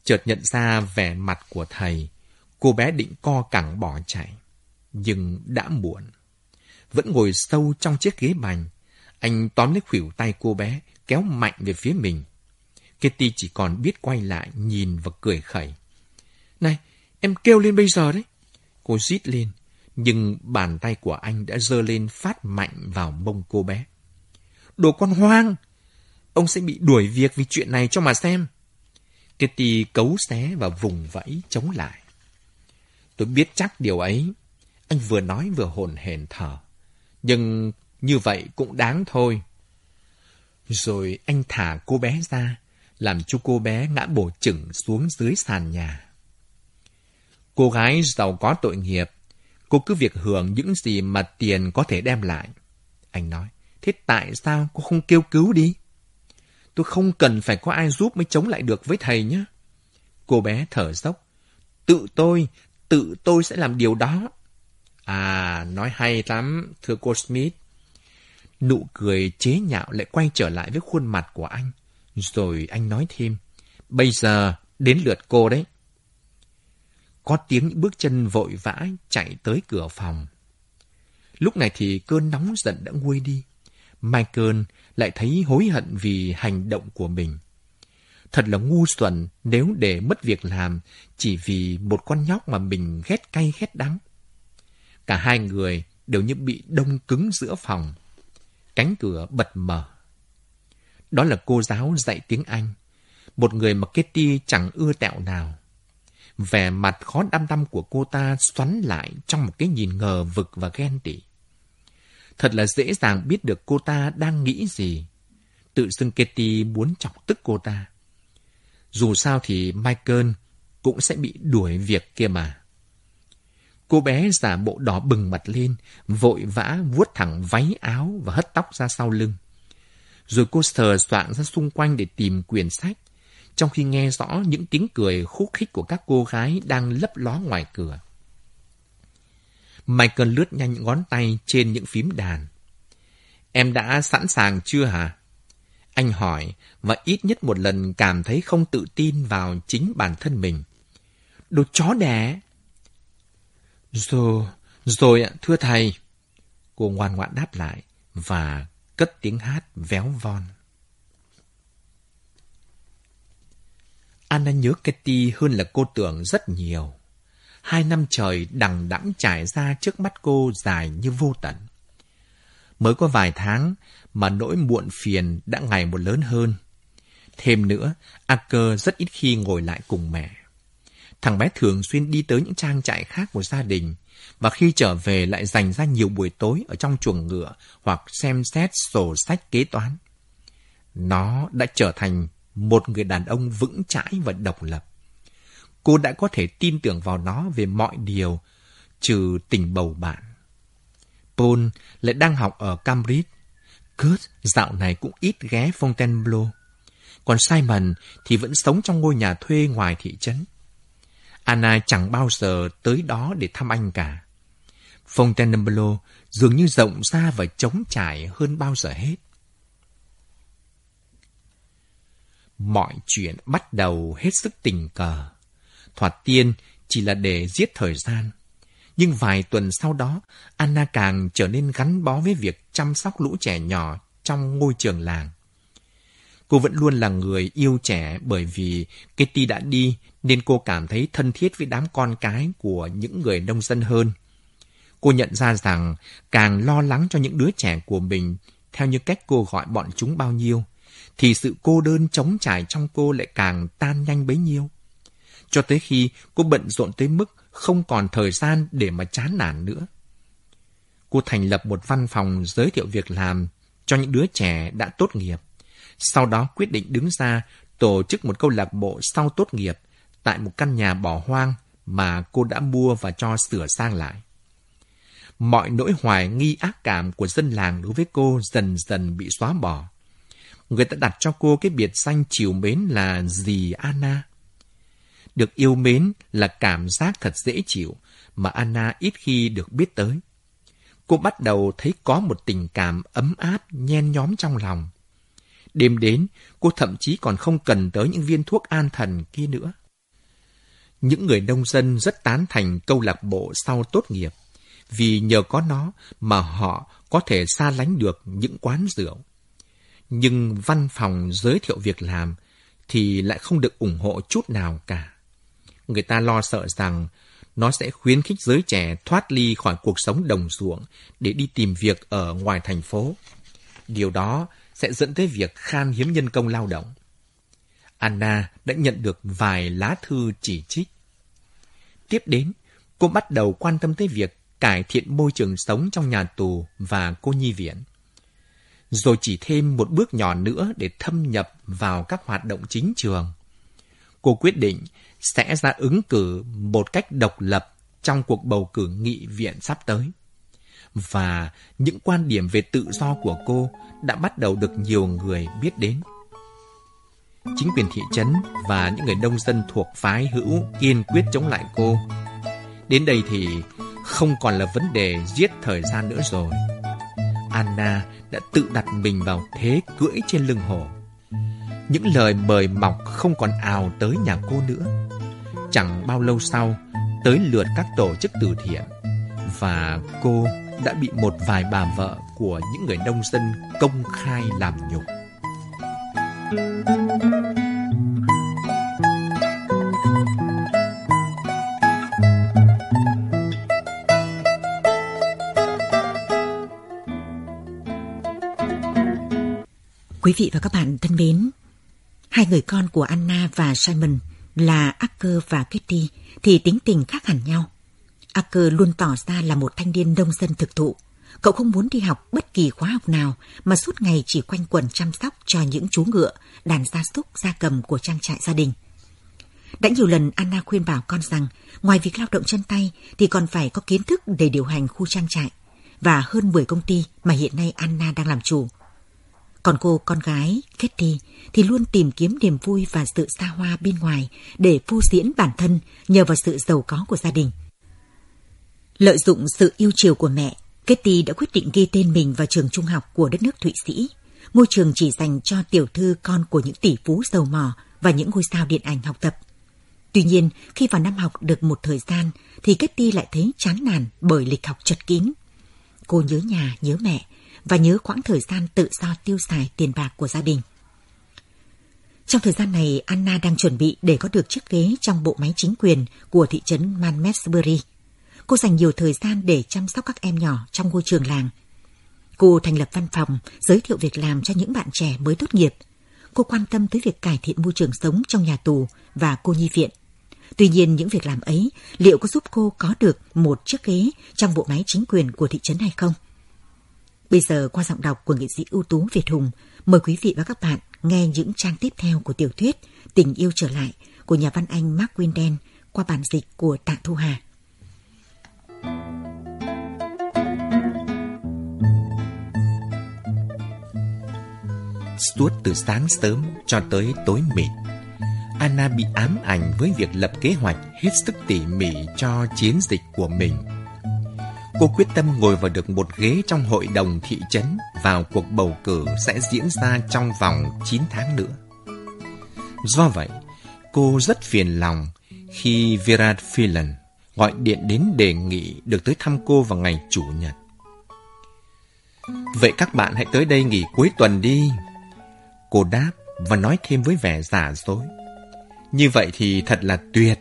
C: Chợt nhận ra vẻ mặt của thầy, cô bé định co cẳng bỏ chạy, nhưng đã muộn vẫn ngồi sâu trong chiếc ghế bành. Anh tóm lấy khuỷu tay cô bé, kéo mạnh về phía mình. Kitty chỉ còn biết quay lại, nhìn và cười khẩy. Này, em kêu lên bây giờ đấy. Cô rít lên, nhưng bàn tay của anh đã giơ lên phát mạnh vào mông cô bé. Đồ con hoang! ông sẽ bị đuổi việc vì chuyện này cho mà xem. Kitty cấu xé và vùng vẫy chống lại. Tôi biết chắc điều ấy. Anh vừa nói vừa hồn hển thở. Nhưng như vậy cũng đáng thôi. Rồi anh thả cô bé ra, làm cho cô bé ngã bổ chừng xuống dưới sàn nhà. Cô gái giàu có tội nghiệp, cô cứ việc hưởng những gì mà tiền có thể đem lại. Anh nói, thế tại sao cô không kêu cứu đi? Tôi không cần phải có ai giúp mới chống lại được với thầy nhé. Cô bé thở dốc. Tự tôi, tự tôi sẽ làm điều đó. À, nói hay lắm, thưa cô Smith. Nụ cười chế nhạo lại quay trở lại với khuôn mặt của anh. Rồi anh nói thêm, bây giờ đến lượt cô đấy. Có tiếng những bước chân vội vã chạy tới cửa phòng. Lúc này thì cơn nóng giận đã nguôi đi. Michael lại thấy hối hận vì hành động của mình. Thật là ngu xuẩn nếu để mất việc làm chỉ vì một con nhóc mà mình ghét cay ghét đắng. Cả hai người đều như bị đông cứng giữa phòng. Cánh cửa bật mở. Đó là cô giáo dạy tiếng Anh. Một người mà Kitty chẳng ưa tẹo nào. Vẻ mặt khó đăm đăm của cô ta xoắn lại trong một cái nhìn ngờ vực và ghen tị. Thật là dễ dàng biết được cô ta đang nghĩ gì. Tự xưng Kitty muốn chọc tức cô ta. Dù sao thì Michael cũng sẽ bị đuổi việc kia mà. Cô bé giả bộ đỏ bừng mặt lên, vội vã vuốt thẳng váy áo và hất tóc ra sau lưng. Rồi cô sờ soạn ra xung quanh để tìm quyển sách, trong khi nghe rõ những tiếng cười khúc khích của các cô gái đang lấp ló ngoài cửa. Michael lướt nhanh ngón tay trên những phím đàn. Em đã sẵn sàng chưa hả? Anh hỏi và ít nhất một lần cảm thấy không tự tin vào chính bản thân mình. Đồ chó đẻ! Rồi, rồi ạ, thưa thầy. Cô ngoan ngoãn đáp lại và cất tiếng hát véo von. Anna nhớ Katy hơn là cô tưởng rất nhiều. Hai năm trời đằng đẵng trải ra trước mắt cô dài như vô tận. Mới có vài tháng mà nỗi muộn phiền đã ngày một lớn hơn. Thêm nữa, Acker rất ít khi ngồi lại cùng mẹ. Thằng bé thường xuyên đi tới những trang trại khác của gia đình, và khi trở về lại dành ra nhiều buổi tối ở trong chuồng ngựa hoặc xem xét sổ sách kế toán. Nó đã trở thành một người đàn ông vững chãi và độc lập. Cô đã có thể tin tưởng vào nó về mọi điều, trừ tình bầu bạn. Paul lại đang học ở Cambridge. Kurt dạo này cũng ít ghé Fontainebleau. Còn Simon thì vẫn sống trong ngôi nhà thuê ngoài thị trấn. Anna chẳng bao giờ tới đó để thăm anh cả. Fontainebleau dường như rộng ra và trống trải hơn bao giờ hết. Mọi chuyện bắt đầu hết sức tình cờ. Thoạt tiên chỉ là để giết thời gian. Nhưng vài tuần sau đó, Anna càng trở nên gắn bó với việc chăm sóc lũ trẻ nhỏ trong ngôi trường làng. Cô vẫn luôn là người yêu trẻ bởi vì Kitty đã đi nên cô cảm thấy thân thiết với đám con cái của những người nông dân hơn. Cô nhận ra rằng càng lo lắng cho những đứa trẻ của mình theo như cách cô gọi bọn chúng bao nhiêu, thì sự cô đơn chống trải trong cô lại càng tan nhanh bấy nhiêu. Cho tới khi cô bận rộn tới mức không còn thời gian để mà chán nản nữa. Cô thành lập một văn phòng giới thiệu việc làm cho những đứa trẻ đã tốt nghiệp. Sau đó quyết định đứng ra tổ chức một câu lạc bộ sau tốt nghiệp tại một căn nhà bỏ hoang mà cô đã mua và cho sửa sang lại. Mọi nỗi hoài nghi ác cảm của dân làng đối với cô dần dần bị xóa bỏ. Người ta đặt cho cô cái biệt danh chiều mến là dì Anna. Được yêu mến là cảm giác thật dễ chịu mà Anna ít khi được biết tới. Cô bắt đầu thấy có một tình cảm ấm áp, nhen nhóm trong lòng. Đêm đến, cô thậm chí còn không cần tới những viên thuốc an thần kia nữa. Những người nông dân rất tán thành câu lạc bộ sau tốt nghiệp, vì nhờ có nó mà họ có thể xa lánh được những quán rượu. Nhưng văn phòng giới thiệu việc làm thì lại không được ủng hộ chút nào cả. Người ta lo sợ rằng nó sẽ khuyến khích giới trẻ thoát ly khỏi cuộc sống đồng ruộng để đi tìm việc ở ngoài thành phố. Điều đó sẽ dẫn tới việc khan hiếm nhân công lao động. Anna đã nhận được vài lá thư chỉ trích. Tiếp đến, cô bắt đầu quan tâm tới việc cải thiện môi trường sống trong nhà tù và cô nhi viện. Rồi chỉ thêm một bước nhỏ nữa để thâm nhập vào các hoạt động chính trường. Cô quyết định sẽ ra ứng cử một cách độc lập trong cuộc bầu cử nghị viện sắp tới. Và những quan điểm về tự do của cô đã bắt đầu được nhiều người biết đến. Chính quyền thị trấn và những người nông dân thuộc phái hữu kiên quyết chống lại cô. Đến đây thì không còn là vấn đề giết thời gian nữa rồi. Anna đã tự đặt mình vào thế cưỡi trên lưng hổ. Những lời mời mọc không còn ào tới nhà cô nữa. Chẳng bao lâu sau, tới lượt các tổ chức từ thiện và cô đã bị một vài bà vợ của những người nông dân công khai làm nhục.
A: Quý vị và các bạn thân mến, hai người con của Anna và Simon là Acker và Kitty thì tính tình khác hẳn nhau. Acker luôn tỏ ra là một thanh niên nông dân thực thụ. Cậu không muốn đi học bất kỳ khóa học nào mà suốt ngày chỉ quanh quẩn chăm sóc cho những chú ngựa, đàn gia súc, gia cầm của trang trại gia đình. Đã nhiều lần Anna khuyên bảo con rằng ngoài việc lao động chân tay thì còn phải có kiến thức để điều hành khu trang trại và hơn 10 công ty mà hiện nay Anna đang làm chủ. Còn cô con gái, Kitty, thì luôn tìm kiếm niềm vui và sự xa hoa bên ngoài để phô diễn bản thân nhờ vào sự giàu có của gia đình. Lợi dụng sự yêu chiều của mẹ, Kitty đã quyết định ghi tên mình vào trường trung học của đất nước Thụy Sĩ, ngôi trường chỉ dành cho tiểu thư con của những tỷ phú giàu mỏ và những ngôi sao điện ảnh học tập. Tuy nhiên, khi vào năm học được một thời gian, thì Kitty lại thấy chán nản bởi lịch học chật kín. Cô nhớ nhà, nhớ mẹ và nhớ quãng thời gian tự do tiêu xài tiền bạc của gia đình. Trong thời gian này, Anna đang chuẩn bị để có được chiếc ghế trong bộ máy chính quyền của thị trấn Manmesbury. Cô dành nhiều thời gian để chăm sóc các em nhỏ trong ngôi trường làng. Cô thành lập văn phòng, giới thiệu việc làm cho những bạn trẻ mới tốt nghiệp. Cô quan tâm tới việc cải thiện môi trường sống trong nhà tù và cô nhi viện. Tuy nhiên những việc làm ấy liệu có giúp cô có được một chiếc ghế trong bộ máy chính quyền của thị trấn hay không? Bây giờ qua giọng đọc của nghệ sĩ ưu tú Việt Hùng, mời quý vị và các bạn nghe những trang tiếp theo của tiểu thuyết Tình yêu trở lại của nhà văn Anh Mark Winden qua bản dịch của Tạ Thu Hà.
C: Suốt từ sáng sớm cho tới tối mịt, Anna bị ám ảnh với việc lập kế hoạch hết sức tỉ mỉ cho chiến dịch của mình – Cô quyết tâm ngồi vào được một ghế trong hội đồng thị trấn vào cuộc bầu cử sẽ diễn ra trong vòng 9 tháng nữa. Do vậy, cô rất phiền lòng khi Vera Phelan gọi điện đến đề nghị được tới thăm cô vào ngày Chủ nhật. Vậy các bạn hãy tới đây nghỉ cuối tuần đi. Cô đáp và nói thêm với vẻ giả dối. Như vậy thì thật là tuyệt.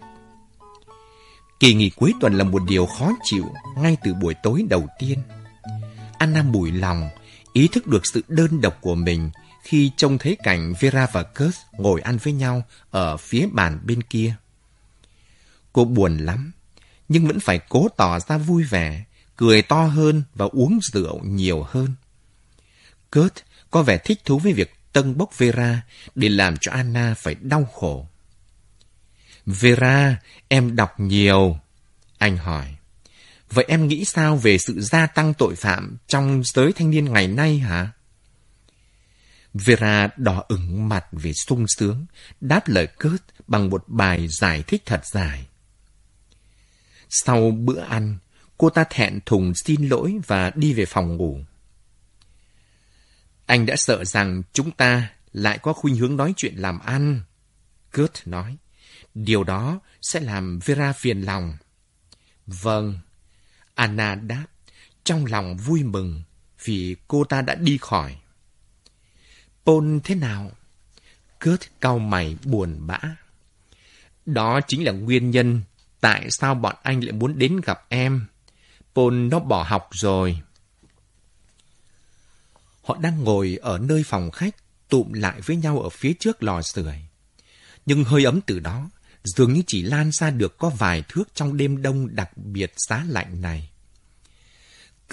C: Kỳ nghỉ cuối tuần là một điều khó chịu ngay từ buổi tối đầu tiên. Anna bùi lòng, ý thức được sự đơn độc của mình khi trông thấy cảnh Vera và Kurt ngồi ăn với nhau ở phía bàn bên kia. Cô buồn lắm, nhưng vẫn phải cố tỏ ra vui vẻ, cười to hơn và uống rượu nhiều hơn. Kurt có vẻ thích thú với việc tân bốc Vera để làm cho Anna phải đau khổ. Vera, em đọc nhiều. Anh hỏi. Vậy em nghĩ sao về sự gia tăng tội phạm trong giới thanh niên ngày nay hả? Vera đỏ ửng mặt vì sung sướng, đáp lời Kurt bằng một bài giải thích thật dài. Sau bữa ăn, cô ta thẹn thùng xin lỗi và đi về phòng ngủ. Anh đã sợ rằng chúng ta lại có khuynh hướng nói chuyện làm ăn. Kurt nói. Điều đó sẽ làm Vera phiền lòng. Vâng, Anna đáp, trong lòng vui mừng vì cô ta đã đi khỏi. Paul thế nào? Kurt cau mày buồn bã. Đó chính là nguyên nhân tại sao bọn anh lại muốn đến gặp em. Paul nó bỏ học rồi. Họ đang ngồi ở nơi phòng khách, tụm lại với nhau ở phía trước lò sưởi. Nhưng hơi ấm từ đó dường như chỉ lan ra được có vài thước trong đêm đông đặc biệt giá lạnh này.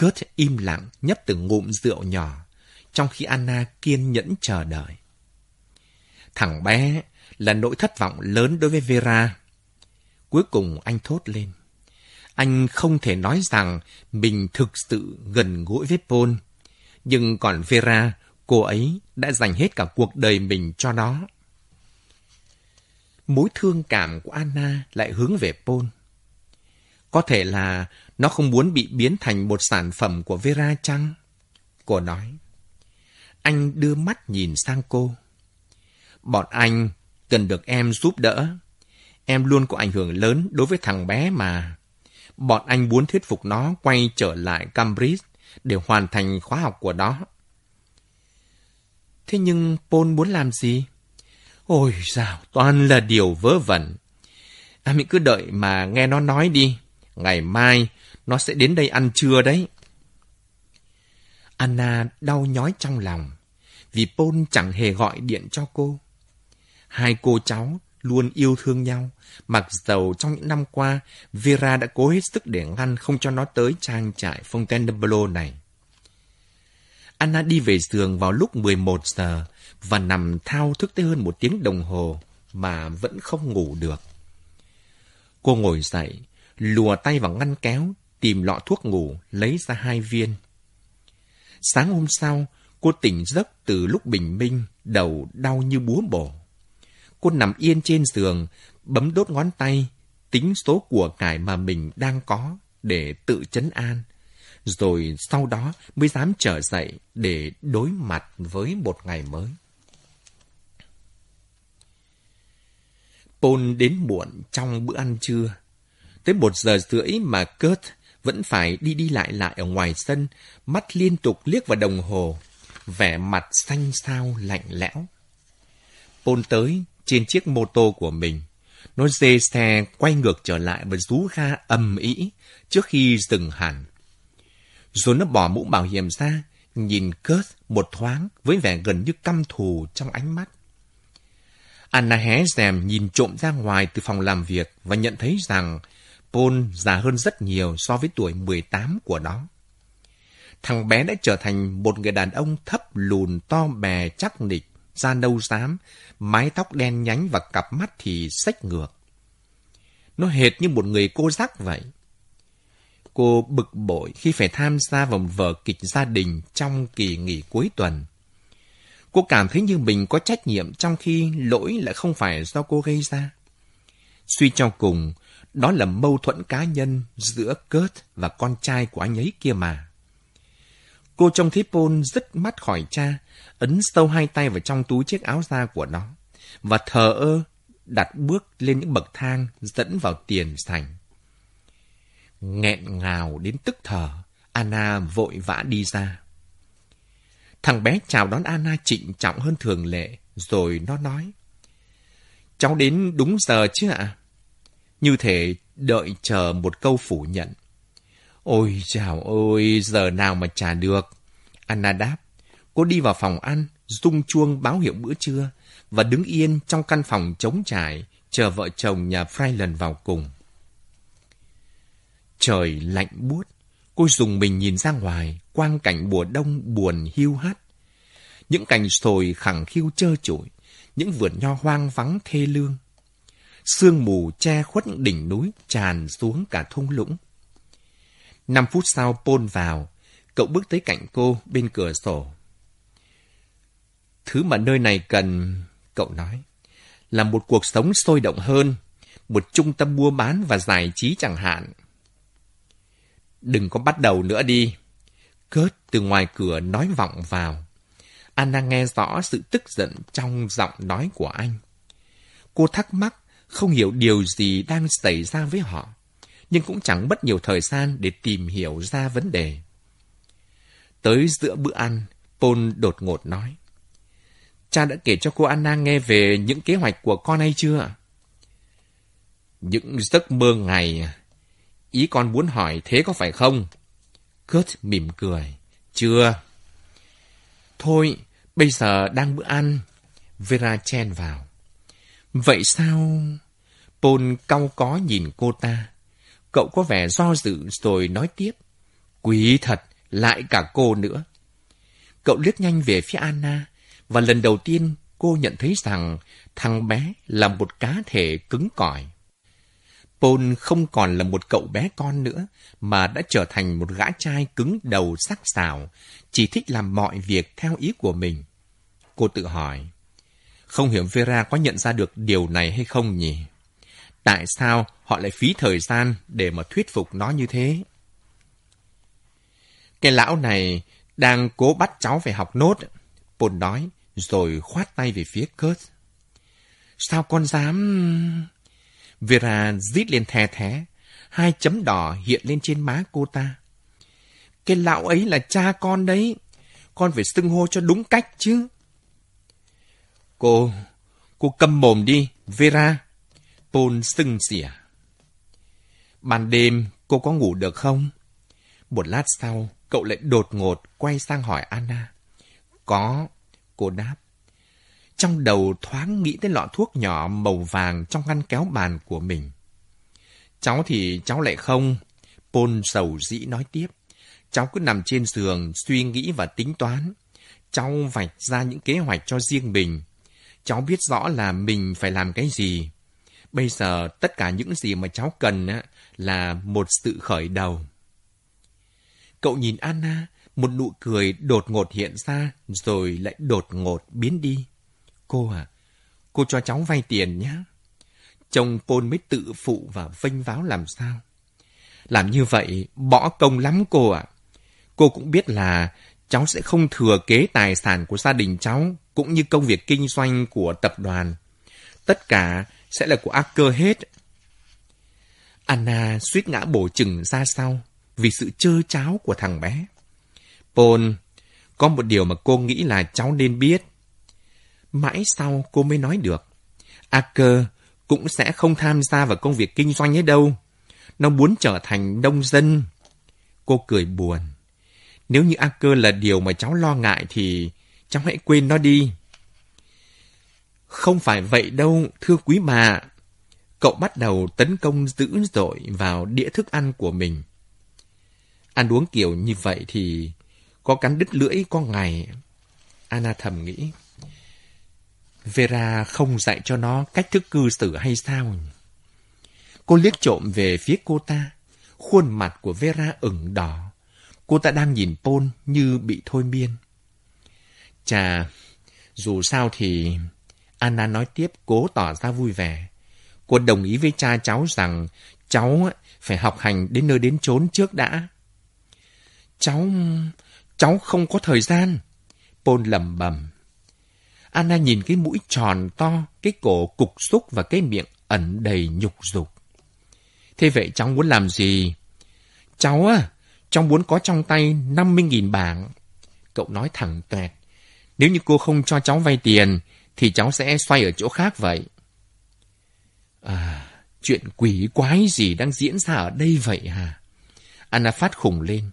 C: Kurt im lặng nhấp từng ngụm rượu nhỏ, trong khi Anna kiên nhẫn chờ đợi. Thằng bé là nỗi thất vọng lớn đối với Vera. Cuối cùng anh thốt lên. Anh không thể nói rằng mình thực sự gần gũi với Paul. Nhưng còn Vera, cô ấy đã dành hết cả cuộc đời mình cho nó. Mối thương cảm của Anna lại hướng về Paul. Có thể là nó không muốn bị biến thành một sản phẩm của Vera chăng? Cô nói. Anh đưa mắt nhìn sang cô. Bọn anh cần được em giúp đỡ. Em luôn có ảnh hưởng lớn đối với thằng bé mà. Bọn anh muốn thuyết phục nó quay trở lại Cambridge để hoàn thành khóa học của nó. Thế nhưng Paul muốn làm gì? Ôi dào, toàn là điều vớ vẩn. À, mình cứ đợi mà nghe nó nói đi. Ngày mai, nó sẽ đến đây ăn trưa đấy. Anna đau nhói trong lòng, vì Paul chẳng hề gọi điện cho cô. Hai cô cháu luôn yêu thương nhau, mặc dầu trong những năm qua, Vera đã cố hết sức để ngăn không cho nó tới trang trại Fontainebleau này. Anna đi về giường vào lúc 11 giờ và nằm thao thức tới hơn một tiếng đồng hồ mà vẫn không ngủ được. Cô ngồi dậy, lùa tay vào ngăn kéo, tìm lọ thuốc ngủ, lấy ra hai viên. Sáng hôm sau, cô tỉnh giấc từ lúc bình minh, đầu đau như búa bổ. Cô nằm yên trên giường, bấm đốt ngón tay, tính số của cải mà mình đang có để tự chấn an. Rồi sau đó mới dám trở dậy để đối mặt với một ngày mới. Paul đến muộn trong bữa ăn trưa. Tới một giờ rưỡi mà Kurt vẫn phải đi đi lại lại ở ngoài sân, mắt liên tục liếc vào đồng hồ, vẻ mặt xanh xao lạnh lẽo. Paul tới trên chiếc mô tô của mình. Nó dê xe quay ngược trở lại và rú ga ầm ĩ trước khi dừng hẳn. Rồi nó bỏ mũ bảo hiểm ra, nhìn Kurt một thoáng với vẻ gần như căm thù trong ánh mắt. Anna hé rèm nhìn trộm ra ngoài từ phòng làm việc và nhận thấy rằng Paul già hơn rất nhiều so với tuổi 18 của nó. Thằng bé đã trở thành một người đàn ông thấp lùn to bè chắc nịch, da nâu xám, mái tóc đen nhánh và cặp mắt thì sách ngược. Nó hệt như một người cô giác vậy. Cô bực bội khi phải tham gia vào vở kịch gia đình trong kỳ nghỉ cuối tuần. Cô cảm thấy như mình có trách nhiệm trong khi lỗi lại không phải do cô gây ra. Suy cho cùng, đó là mâu thuẫn cá nhân giữa Kurt và con trai của anh ấy kia mà. Cô trông thấy Paul dứt mắt khỏi cha, ấn sâu hai tay vào trong túi chiếc áo da của nó, và thờ ơ đặt bước lên những bậc thang dẫn vào tiền sảnh. Nghẹn ngào đến tức thở, Anna vội vã đi ra. Thằng bé chào đón Anna trịnh trọng hơn thường lệ, rồi nó nói. Cháu đến đúng giờ chứ ạ? Như thể đợi chờ một câu phủ nhận. Ôi chào ôi, giờ nào mà trả được. Anna đáp. Cô đi vào phòng ăn, rung chuông báo hiệu bữa trưa và đứng yên trong căn phòng trống trải, chờ vợ chồng nhà Freiland vào cùng. Trời lạnh buốt, cô dùng mình nhìn ra ngoài, quang cảnh mùa đông buồn hiu hắt. Những cành sồi khẳng khiu trơ trụi, những vườn nho hoang vắng thê lương. Sương mù che khuất những đỉnh núi tràn xuống cả thung lũng. Năm phút sau Paul vào, cậu bước tới cạnh cô bên cửa sổ. Thứ mà nơi này cần, cậu nói, là một cuộc sống sôi động hơn, một trung tâm mua bán và giải trí chẳng hạn. Đừng có bắt đầu nữa đi. Kurt từ ngoài cửa nói vọng vào. Anna nghe rõ sự tức giận trong giọng nói của anh. Cô thắc mắc, không hiểu điều gì đang xảy ra với họ, nhưng cũng chẳng mất nhiều thời gian để tìm hiểu ra vấn đề. Tới giữa bữa ăn, Paul đột ngột nói. Cha đã kể cho cô Anna nghe về những kế hoạch của con hay chưa? Những giấc mơ ngày Ý con muốn hỏi thế có phải không? Kurt mỉm cười. Chưa. Thôi, bây giờ đang bữa ăn. Vera chen vào. Vậy sao? Paul cau có nhìn cô ta. Cậu có vẻ do dự rồi nói tiếp. Quý thật, lại cả cô nữa. Cậu liếc nhanh về phía Anna, và lần đầu tiên cô nhận thấy rằng thằng bé là một cá thể cứng cỏi. Paul không còn là một cậu bé con nữa, mà đã trở thành một gã trai cứng đầu sắc sảo, chỉ thích làm mọi việc theo ý của mình. Cô tự hỏi, không hiểu Vera có nhận ra được điều này hay không nhỉ? Tại sao họ lại phí thời gian để mà thuyết phục nó như thế? Cái lão này đang cố bắt cháu phải học nốt. Paul nói, rồi khoát tay về phía Kurt. Sao con dám... Vera rít lên the thé, Hai chấm đỏ hiện lên trên má cô ta. Cái lão ấy là cha con đấy. Con phải xưng hô cho đúng cách chứ. Cô, cô câm mồm đi, Vera. Paul sưng xỉa. Ban đêm, cô có ngủ được không? Một lát sau, cậu lại đột ngột quay sang hỏi Anna. Có, cô đáp. Trong đầu thoáng nghĩ tới lọ thuốc nhỏ màu vàng trong ngăn kéo bàn của mình. Cháu thì cháu lại không. Paul sầu dĩ nói tiếp. Cháu cứ nằm trên giường, suy nghĩ và tính toán. Cháu vạch ra những kế hoạch cho riêng mình. Cháu biết rõ là mình phải làm cái gì. Bây giờ tất cả những gì mà cháu cần là một sự khởi đầu. Cậu nhìn Anna, một nụ cười đột ngột hiện ra rồi lại đột ngột biến đi. Cô à, cô cho cháu vay tiền nhé. Chồng Paul mới tự phụ và vênh váo làm sao. Làm như vậy, bỏ công lắm cô ạ. Cô cũng biết là cháu sẽ không thừa kế tài sản của gia đình cháu, cũng như công việc kinh doanh của tập đoàn. Tất cả sẽ là của Archer hết. Anna suýt ngã bổ chừng ra sau vì sự chơ cháo của thằng bé. Paul, có một điều mà cô nghĩ là cháu nên biết. Mãi sau cô mới nói được. Archer cũng sẽ không tham gia vào công việc kinh doanh ấy đâu. Nó muốn trở thành nông dân. Cô cười buồn. Nếu như Archer là điều mà cháu lo ngại thì cháu hãy quên nó đi. Không phải vậy đâu, thưa quý bà. Cậu bắt đầu tấn công dữ dội vào đĩa thức ăn của mình. Ăn uống kiểu như vậy thì có cắn đứt lưỡi có ngày. Anna thầm nghĩ. Vera không dạy cho nó cách thức cư xử hay sao? Cô liếc trộm về phía cô ta. Khuôn mặt của Vera ửng đỏ. Cô ta đang nhìn Paul như bị thôi miên. Chà, dù sao thì... Anna nói tiếp cố tỏ ra vui vẻ. Cô đồng ý với cha cháu rằng cháu phải học hành đến nơi đến chốn trước đã. Cháu... cháu không có thời gian. Paul lầm bầm. Anna nhìn cái mũi tròn to, cái cổ cục xúc và cái miệng ẩn đầy nhục dục. Thế vậy cháu muốn làm gì? Cháu á, cháu muốn có trong tay 50.000 bảng. Cậu nói thẳng toẹt. Nếu như cô không cho cháu vay tiền, thì cháu sẽ xoay ở chỗ khác vậy. À, chuyện quỷ quái gì đang diễn ra ở đây vậy hả? Anna phát khủng lên.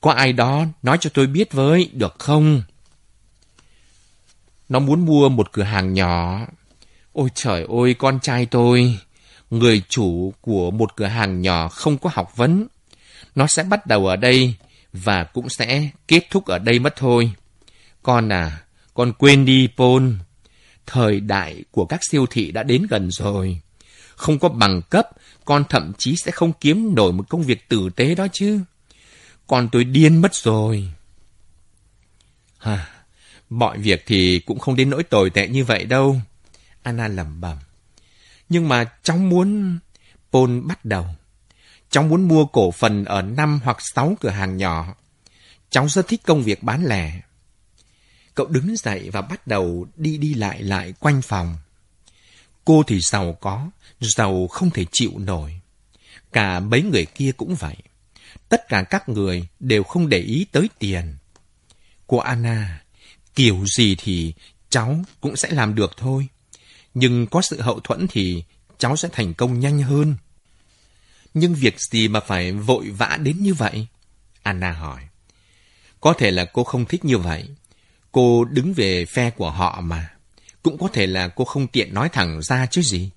C: Có ai đó nói cho tôi biết với, được không? Nó muốn mua một cửa hàng nhỏ. Ôi trời ơi, con trai tôi, người chủ của một cửa hàng nhỏ không có học vấn. Nó sẽ bắt đầu ở đây và cũng sẽ kết thúc ở đây mất thôi. Con à, con quên đi, Paul. Thời đại của các siêu thị đã đến gần rồi. Không có bằng cấp, con thậm chí sẽ không kiếm nổi một công việc tử tế đó chứ. Con tôi điên mất rồi. hà mọi việc thì cũng không đến nỗi tồi tệ như vậy đâu. Anna lẩm bẩm. Nhưng mà cháu muốn... Paul bắt đầu. Cháu muốn mua cổ phần ở năm hoặc sáu cửa hàng nhỏ. Cháu rất thích công việc bán lẻ. Cậu đứng dậy và bắt đầu đi đi lại lại quanh phòng. Cô thì giàu có, giàu không thể chịu nổi. Cả mấy người kia cũng vậy. Tất cả các người đều không để ý tới tiền. Cô Anna, kiểu gì thì cháu cũng sẽ làm được thôi. Nhưng có sự hậu thuẫn thì cháu sẽ thành công nhanh hơn. Nhưng việc gì mà phải vội vã đến như vậy? Anna hỏi. Có thể là cô không thích như vậy, Cô đứng về phe của họ mà. Cũng có thể là cô không tiện nói thẳng ra chứ gì.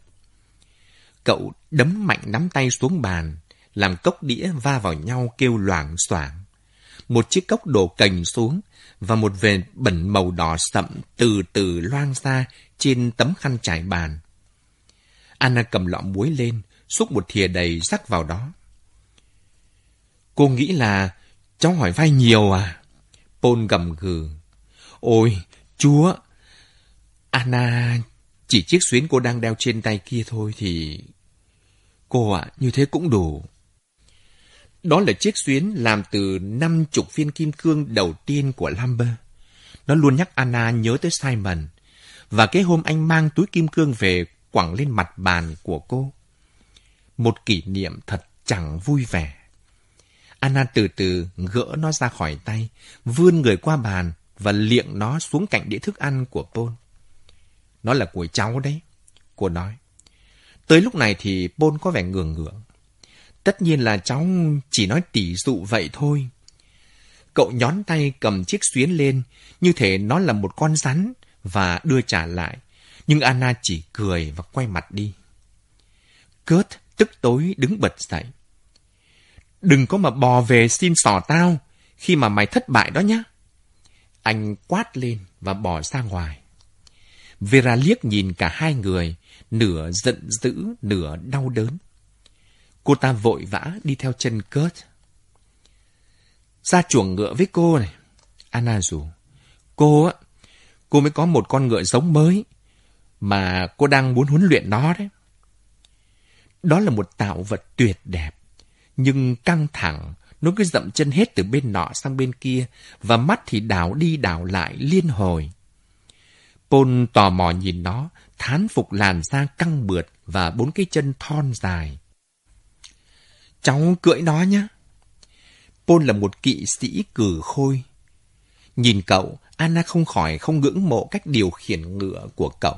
C: Cậu đấm mạnh nắm tay xuống bàn, làm cốc đĩa va vào nhau kêu loảng xoảng. Một chiếc cốc đổ cành xuống, và một vệt bẩn màu đỏ sậm từ từ loang ra trên tấm khăn trải bàn. Anna cầm lọ muối lên, xúc một thìa đầy rắc vào đó. Cô nghĩ là cháu hỏi vay nhiều à? Paul gầm gừ. Ôi, chúa! Anna, chỉ chiếc xuyến cô đang đeo trên tay kia thôi thì... Cô ạ, như thế cũng đủ. Đó là chiếc xuyến làm từ năm chục viên kim cương đầu tiên của Lambert. Nó luôn nhắc Anna nhớ tới Simon. Và cái hôm anh mang túi kim cương về quẳng lên mặt bàn của cô. Một kỷ niệm thật chẳng vui vẻ. Anna từ từ gỡ nó ra khỏi tay, vươn người qua bàn và liệng nó xuống cạnh đĩa thức ăn của Paul. Nó là của cháu đấy, cô nói. Tới lúc này thì Paul có vẻ ngường ngượng. Tất nhiên là cháu chỉ nói tỉ dụ vậy thôi. Cậu nhón tay cầm chiếc xuyến lên, như thể nó là một con rắn, và đưa trả lại. Nhưng Anna chỉ cười và quay mặt đi. Kurt tức tối đứng bật dậy. Đừng có mà bò về xin sò tao khi mà mày thất bại đó nhá. Anh quát lên và bỏ ra ngoài. Vera liếc nhìn cả hai người, nửa giận dữ, nửa đau đớn. Cô ta vội vã đi theo chân Kurt. Ra chuồng ngựa với cô này. Anna rủ. Cô á, cô mới có một con ngựa giống mới mà cô đang muốn huấn luyện nó đấy. Đó là một tạo vật tuyệt đẹp, nhưng căng thẳng, nó cứ dậm chân hết từ bên nọ sang bên kia và mắt thì đảo đi đảo lại liên hồi. Paul tò mò nhìn nó, thán phục làn da căng bượt và bốn cái chân thon dài. Cháu cưỡi nó nhé. Paul là một kỵ sĩ cử khôi. Nhìn cậu, Anna không khỏi không ngưỡng mộ cách điều khiển ngựa của cậu.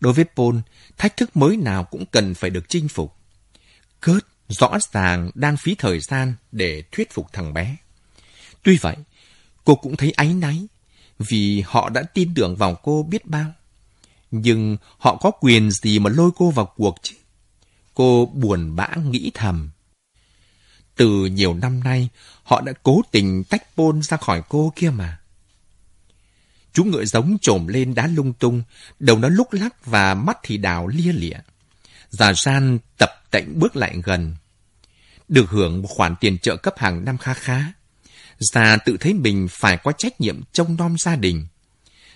C: Đối với Paul, thách thức mới nào cũng cần phải được chinh phục. Kurt rõ ràng đang phí thời gian để thuyết phục thằng bé. Tuy vậy, cô cũng thấy áy náy vì họ đã tin tưởng vào cô biết bao. Nhưng họ có quyền gì mà lôi cô vào cuộc chứ? Cô buồn bã nghĩ thầm. Từ nhiều năm nay, họ đã cố tình tách Paul ra khỏi cô kia mà. Chú ngựa giống trồm lên đá lung tung, đầu nó lúc lắc và mắt thì đào lia lịa. Già Gian tập tạnh bước lại gần. Được hưởng một khoản tiền trợ cấp hàng năm khá khá. Già tự thấy mình phải có trách nhiệm trông nom gia đình.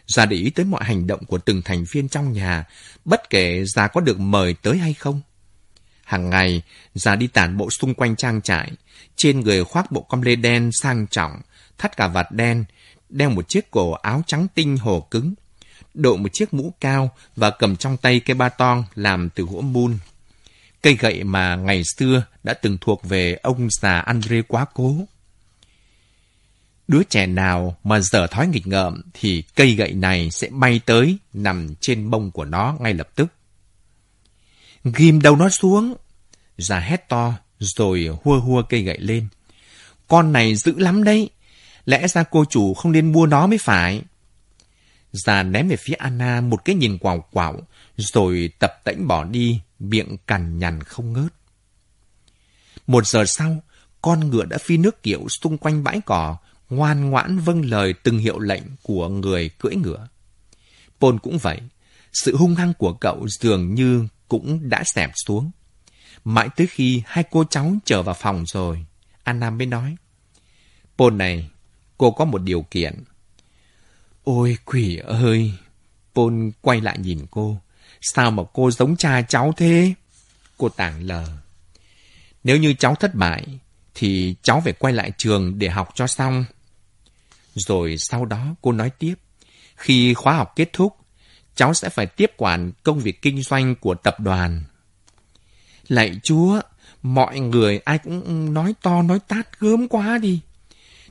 C: Già để ý tới mọi hành động của từng thành viên trong nhà, bất kể già có được mời tới hay không. Hàng ngày, già đi tản bộ xung quanh trang trại, trên người khoác bộ com lê đen sang trọng, thắt cà vạt đen, đeo một chiếc cổ áo trắng tinh hồ cứng, đội một chiếc mũ cao và cầm trong tay cây ba ton làm từ gỗ mun. Cây gậy mà ngày xưa đã từng thuộc về ông già Andre quá cố. Đứa trẻ nào mà dở thói nghịch ngợm thì cây gậy này sẽ bay tới nằm trên bông của nó ngay lập tức. Ghim đầu nó xuống. Già hét to rồi hua hua cây gậy lên. Con này dữ lắm đấy. Lẽ ra cô chủ không nên mua nó mới phải. Già ném về phía Anna một cái nhìn quào quảo rồi tập tễnh bỏ đi, miệng cằn nhằn không ngớt. Một giờ sau, con ngựa đã phi nước kiệu xung quanh bãi cỏ, ngoan ngoãn vâng lời từng hiệu lệnh của người cưỡi ngựa. Paul cũng vậy, sự hung hăng của cậu dường như cũng đã xẹp xuống. Mãi tới khi hai cô cháu trở vào phòng rồi, Anna mới nói. Paul này, cô có một điều kiện. Ôi quỷ ơi! Paul quay lại nhìn cô. Sao mà cô giống cha cháu thế? Cô tảng lờ. Nếu như cháu thất bại, thì cháu phải quay lại trường để học cho xong. Rồi sau đó cô nói tiếp. Khi khóa học kết thúc, cháu sẽ phải tiếp quản công việc kinh doanh của tập đoàn. Lạy Chúa, mọi người ai cũng nói to nói tát gớm quá đi.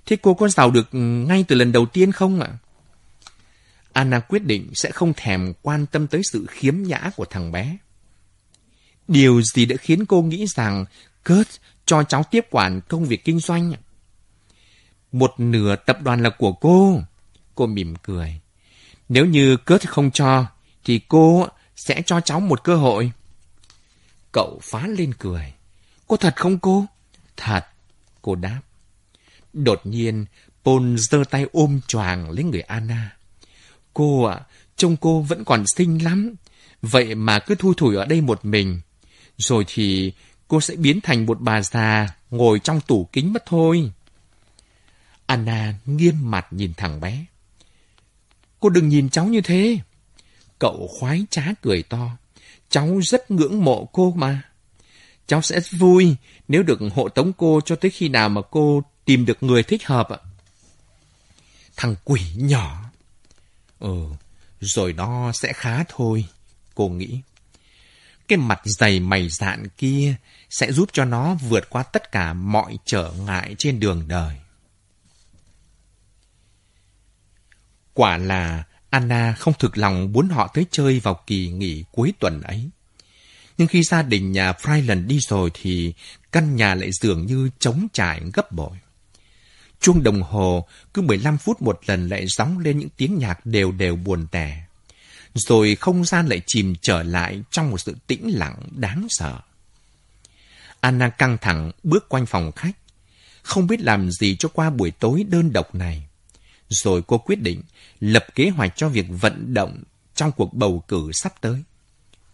C: Thế cô có giàu được ngay từ lần đầu tiên không ạ? Anna quyết định sẽ không thèm quan tâm tới sự khiếm nhã của thằng bé. Điều gì đã khiến cô nghĩ rằng Kurt cho cháu tiếp quản công việc kinh doanh? Một nửa tập đoàn là của cô. Cô mỉm cười. Nếu như Kurt không cho, thì cô sẽ cho cháu một cơ hội. Cậu phá lên cười. Cô thật không cô? Thật, cô đáp. Đột nhiên, Paul giơ tay ôm choàng lấy người Anna. Cô ạ, trông cô vẫn còn xinh lắm. Vậy mà cứ thui thủi ở đây một mình. Rồi thì cô sẽ biến thành một bà già ngồi trong tủ kính mất thôi. Anna nghiêm mặt nhìn thằng bé. Cô đừng nhìn cháu như thế. Cậu khoái trá cười to. Cháu rất ngưỡng mộ cô mà. Cháu sẽ vui nếu được hộ tống cô cho tới khi nào mà cô tìm được người thích hợp ạ. Thằng quỷ nhỏ. Ừ, rồi nó sẽ khá thôi, cô nghĩ. Cái mặt dày mày dạn kia sẽ giúp cho nó vượt qua tất cả mọi trở ngại trên đường đời. Quả là Anna không thực lòng muốn họ tới chơi vào kỳ nghỉ cuối tuần ấy. Nhưng khi gia đình nhà Fryland đi rồi thì căn nhà lại dường như trống trải gấp bội. Chuông đồng hồ cứ 15 phút một lần lại gióng lên những tiếng nhạc đều đều buồn tẻ. Rồi không gian lại chìm trở lại trong một sự tĩnh lặng đáng sợ. Anna căng thẳng bước quanh phòng khách, không biết làm gì cho qua buổi tối đơn độc này. Rồi cô quyết định lập kế hoạch cho việc vận động trong cuộc bầu cử sắp tới.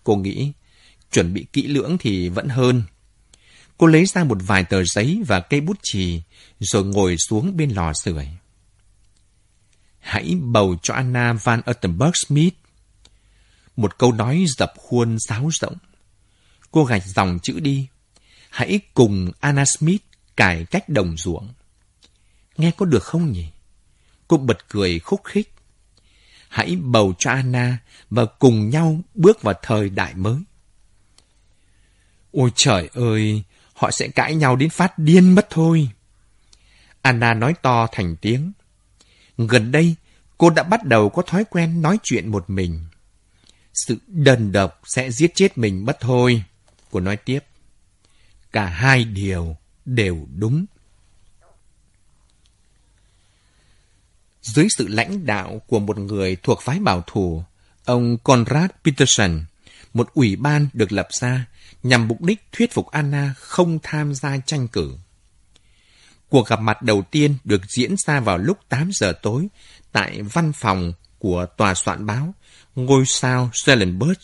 C: Cô nghĩ, chuẩn bị kỹ lưỡng thì vẫn hơn. Cô lấy ra một vài tờ giấy và cây bút chì, rồi ngồi xuống bên lò sưởi. Hãy bầu cho Anna Van Uttenberg Smith. Một câu nói dập khuôn sáo rộng. Cô gạch dòng chữ đi. Hãy cùng Anna Smith cải cách đồng ruộng. Nghe có được không nhỉ? Cô bật cười khúc khích. Hãy bầu cho Anna và cùng nhau bước vào thời đại mới. Ôi trời ơi, họ sẽ cãi nhau đến phát điên mất thôi. Anna nói to thành tiếng. Gần đây, cô đã bắt đầu có thói quen nói chuyện một mình. Sự đần độc sẽ giết chết mình mất thôi. Cô nói tiếp. Cả hai điều đều đúng. Dưới sự lãnh đạo của một người thuộc phái bảo thủ, ông Conrad Peterson, một ủy ban được lập ra nhằm mục đích thuyết phục Anna không tham gia tranh cử. Cuộc gặp mặt đầu tiên được diễn ra vào lúc 8 giờ tối tại văn phòng của tòa soạn báo ngôi sao Schellenberg.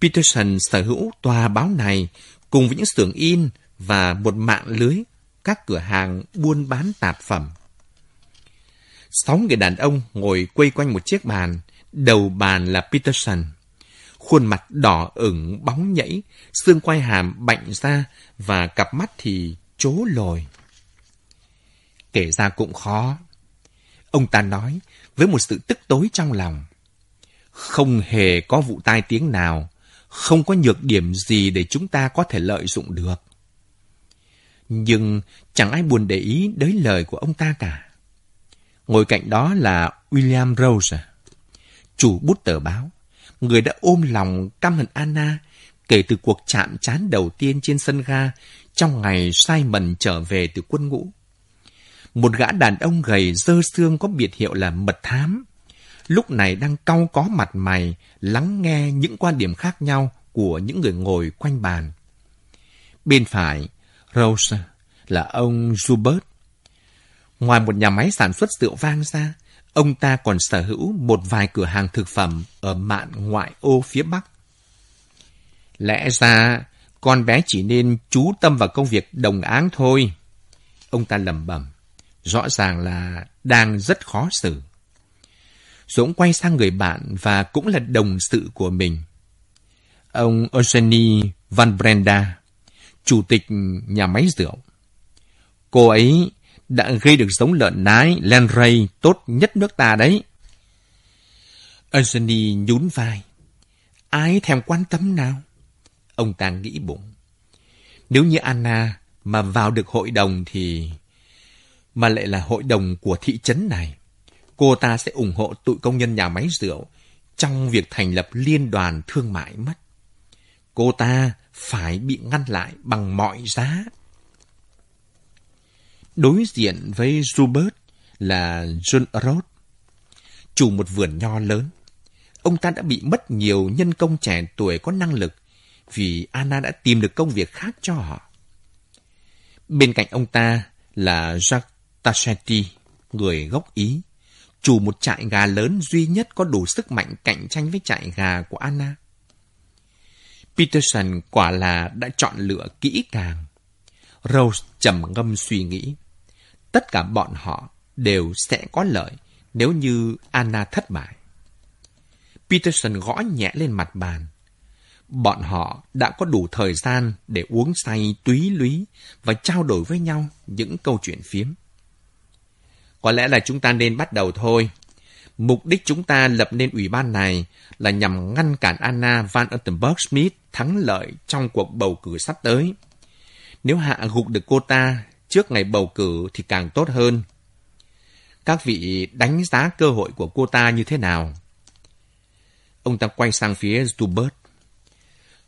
C: Peterson sở hữu tòa báo này cùng với những xưởng in và một mạng lưới các cửa hàng buôn bán tạp phẩm. Sáu người đàn ông ngồi quây quanh một chiếc bàn, đầu bàn là Peterson. Khuôn mặt đỏ ửng bóng nhảy, xương quai hàm bạnh ra và cặp mắt thì chố lồi. Kể ra cũng khó. Ông ta nói với một sự tức tối trong lòng. Không hề có vụ tai tiếng nào, không có nhược điểm gì để chúng ta có thể lợi dụng được. Nhưng chẳng ai buồn để ý đến lời của ông ta cả. Ngồi cạnh đó là William Rose, chủ bút tờ báo, người đã ôm lòng căm hận Anna kể từ cuộc chạm trán đầu tiên trên sân ga trong ngày Simon trở về từ quân ngũ. Một gã đàn ông gầy dơ xương có biệt hiệu là mật thám, lúc này đang cau có mặt mày lắng nghe những quan điểm khác nhau của những người ngồi quanh bàn. Bên phải, Rose là ông Zubert, Ngoài một nhà máy sản xuất rượu vang ra, ông ta còn sở hữu một vài cửa hàng thực phẩm ở mạn ngoại ô phía Bắc. Lẽ ra, con bé chỉ nên chú tâm vào công việc đồng áng thôi. Ông ta lẩm bẩm, rõ ràng là đang rất khó xử. Dũng quay sang người bạn và cũng là đồng sự của mình. Ông Eugenie Van Brenda, chủ tịch nhà máy rượu. Cô ấy đã gây được giống lợn nái Lenray tốt nhất nước ta đấy. Anthony nhún vai. Ai thèm quan tâm nào? Ông ta nghĩ bụng. Nếu như Anna mà vào được hội đồng thì... Mà lại là hội đồng của thị trấn này. Cô ta sẽ ủng hộ tụi công nhân nhà máy rượu trong việc thành lập liên đoàn thương mại mất. Cô ta phải bị ngăn lại bằng mọi giá. Đối diện với Robert là John Roth, chủ một vườn nho lớn. Ông ta đã bị mất nhiều nhân công trẻ tuổi có năng lực vì Anna đã tìm được công việc khác cho họ. Bên cạnh ông ta là Jacques Tassetti, người gốc Ý, chủ một trại gà lớn duy nhất có đủ sức mạnh cạnh tranh với trại gà của Anna. Peterson quả là đã chọn lựa kỹ càng. Rose trầm ngâm suy nghĩ. Tất cả bọn họ đều sẽ có lợi nếu như Anna thất bại. Peterson gõ nhẹ lên mặt bàn. Bọn họ đã có đủ thời gian để uống say túy lúy và trao đổi với nhau những câu chuyện phiếm. Có lẽ là chúng ta nên bắt đầu thôi. Mục đích chúng ta lập nên ủy ban này là nhằm ngăn cản Anna Van Uttenberg Smith thắng lợi trong cuộc bầu cử sắp tới. Nếu hạ gục được cô ta trước ngày bầu cử thì càng tốt hơn. Các vị đánh giá cơ hội của cô ta như thế nào? Ông ta quay sang phía Zubert.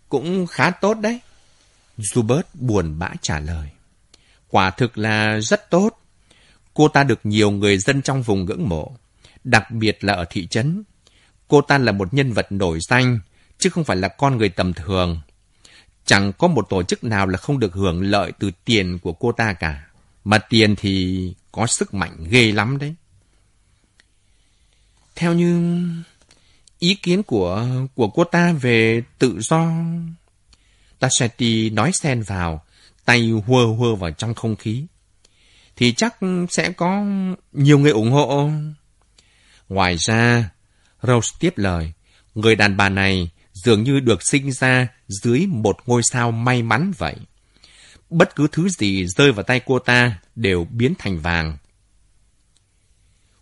C: Cũng khá tốt đấy. Zubert buồn bã trả lời. Quả thực là rất tốt. Cô ta được nhiều người dân trong vùng ngưỡng mộ, đặc biệt là ở thị trấn. Cô ta là một nhân vật nổi danh, chứ không phải là con người tầm thường. Chẳng có một tổ chức nào là không được hưởng lợi từ tiền của cô ta cả. Mà tiền thì có sức mạnh ghê lắm đấy. Theo như ý kiến của của cô ta về tự do. Tassetti nói xen vào, tay hua hua vào trong không khí. Thì chắc sẽ có nhiều người ủng hộ. Ngoài ra, Rose tiếp lời, người đàn bà này dường như được sinh ra dưới một ngôi sao may mắn vậy. Bất cứ thứ gì rơi vào tay cô ta đều biến thành vàng.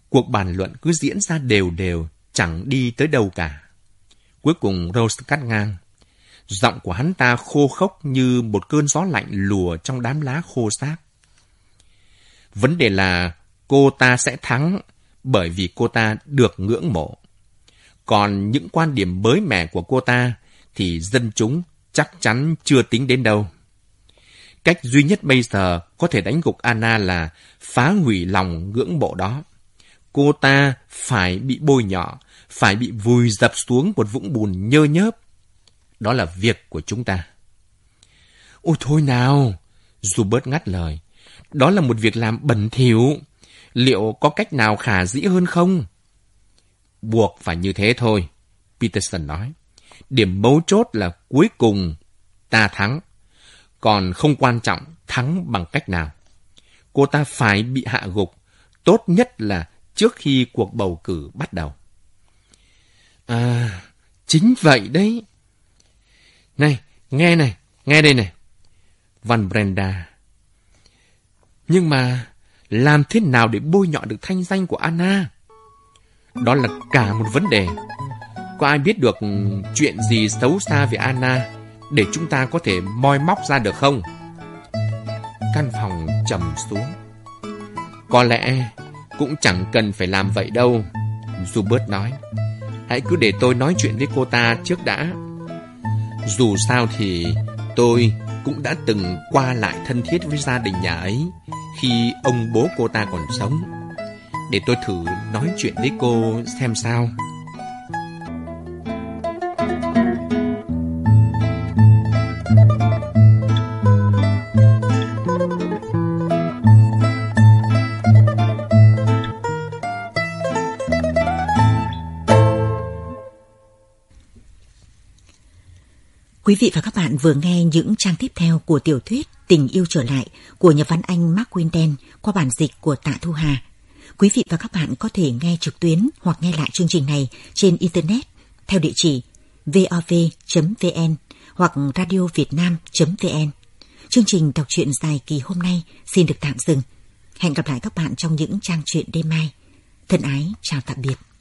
C: Cuộc bàn luận cứ diễn ra đều đều, chẳng đi tới đâu cả. Cuối cùng Rose cắt ngang. Giọng của hắn ta khô khốc như một cơn gió lạnh lùa trong đám lá khô xác. Vấn đề là cô ta sẽ thắng bởi vì cô ta được ngưỡng mộ. Còn những quan điểm mới mẻ của cô ta thì dân chúng chắc chắn chưa tính đến đâu. Cách duy nhất bây giờ có thể đánh gục Anna là phá hủy lòng ngưỡng mộ đó. Cô ta phải bị bôi nhọ, phải bị vùi dập xuống một vũng bùn nhơ nhớp. Đó là việc của chúng ta. Ôi thôi nào, dù bớt ngắt lời. Đó là một việc làm bẩn thỉu. Liệu có cách nào khả dĩ hơn không? Buộc phải như thế thôi, Peterson nói. Điểm mấu chốt là cuối cùng ta thắng. Còn không quan trọng thắng bằng cách nào. Cô ta phải bị hạ gục. Tốt nhất là trước khi cuộc bầu cử bắt đầu. À, chính vậy đấy. Này, nghe này, nghe đây này. Van Brenda. Nhưng mà, làm thế nào để bôi nhọ được thanh danh của Anna? Đó là cả một vấn đề. Có ai biết được chuyện gì xấu xa về Anna để chúng ta có thể moi móc ra được không? Căn phòng trầm xuống. Có lẽ cũng chẳng cần phải làm vậy đâu. Zubert nói. Hãy cứ để tôi nói chuyện với cô ta trước đã. Dù sao thì tôi cũng đã từng qua lại thân thiết với gia đình nhà ấy khi ông bố cô ta còn sống. Để tôi thử nói chuyện với cô xem sao.
A: Quý vị và các bạn vừa nghe những trang tiếp theo của tiểu thuyết Tình yêu trở lại của nhà văn Anh Mark Winden qua bản dịch của Tạ Thu Hà. Quý vị và các bạn có thể nghe trực tuyến hoặc nghe lại chương trình này trên Internet theo địa chỉ vov.vn hoặc radiovietnam.vn. Chương trình đọc truyện dài kỳ hôm nay xin được tạm dừng. Hẹn gặp lại các bạn trong những trang truyện đêm mai. Thân ái, chào tạm biệt.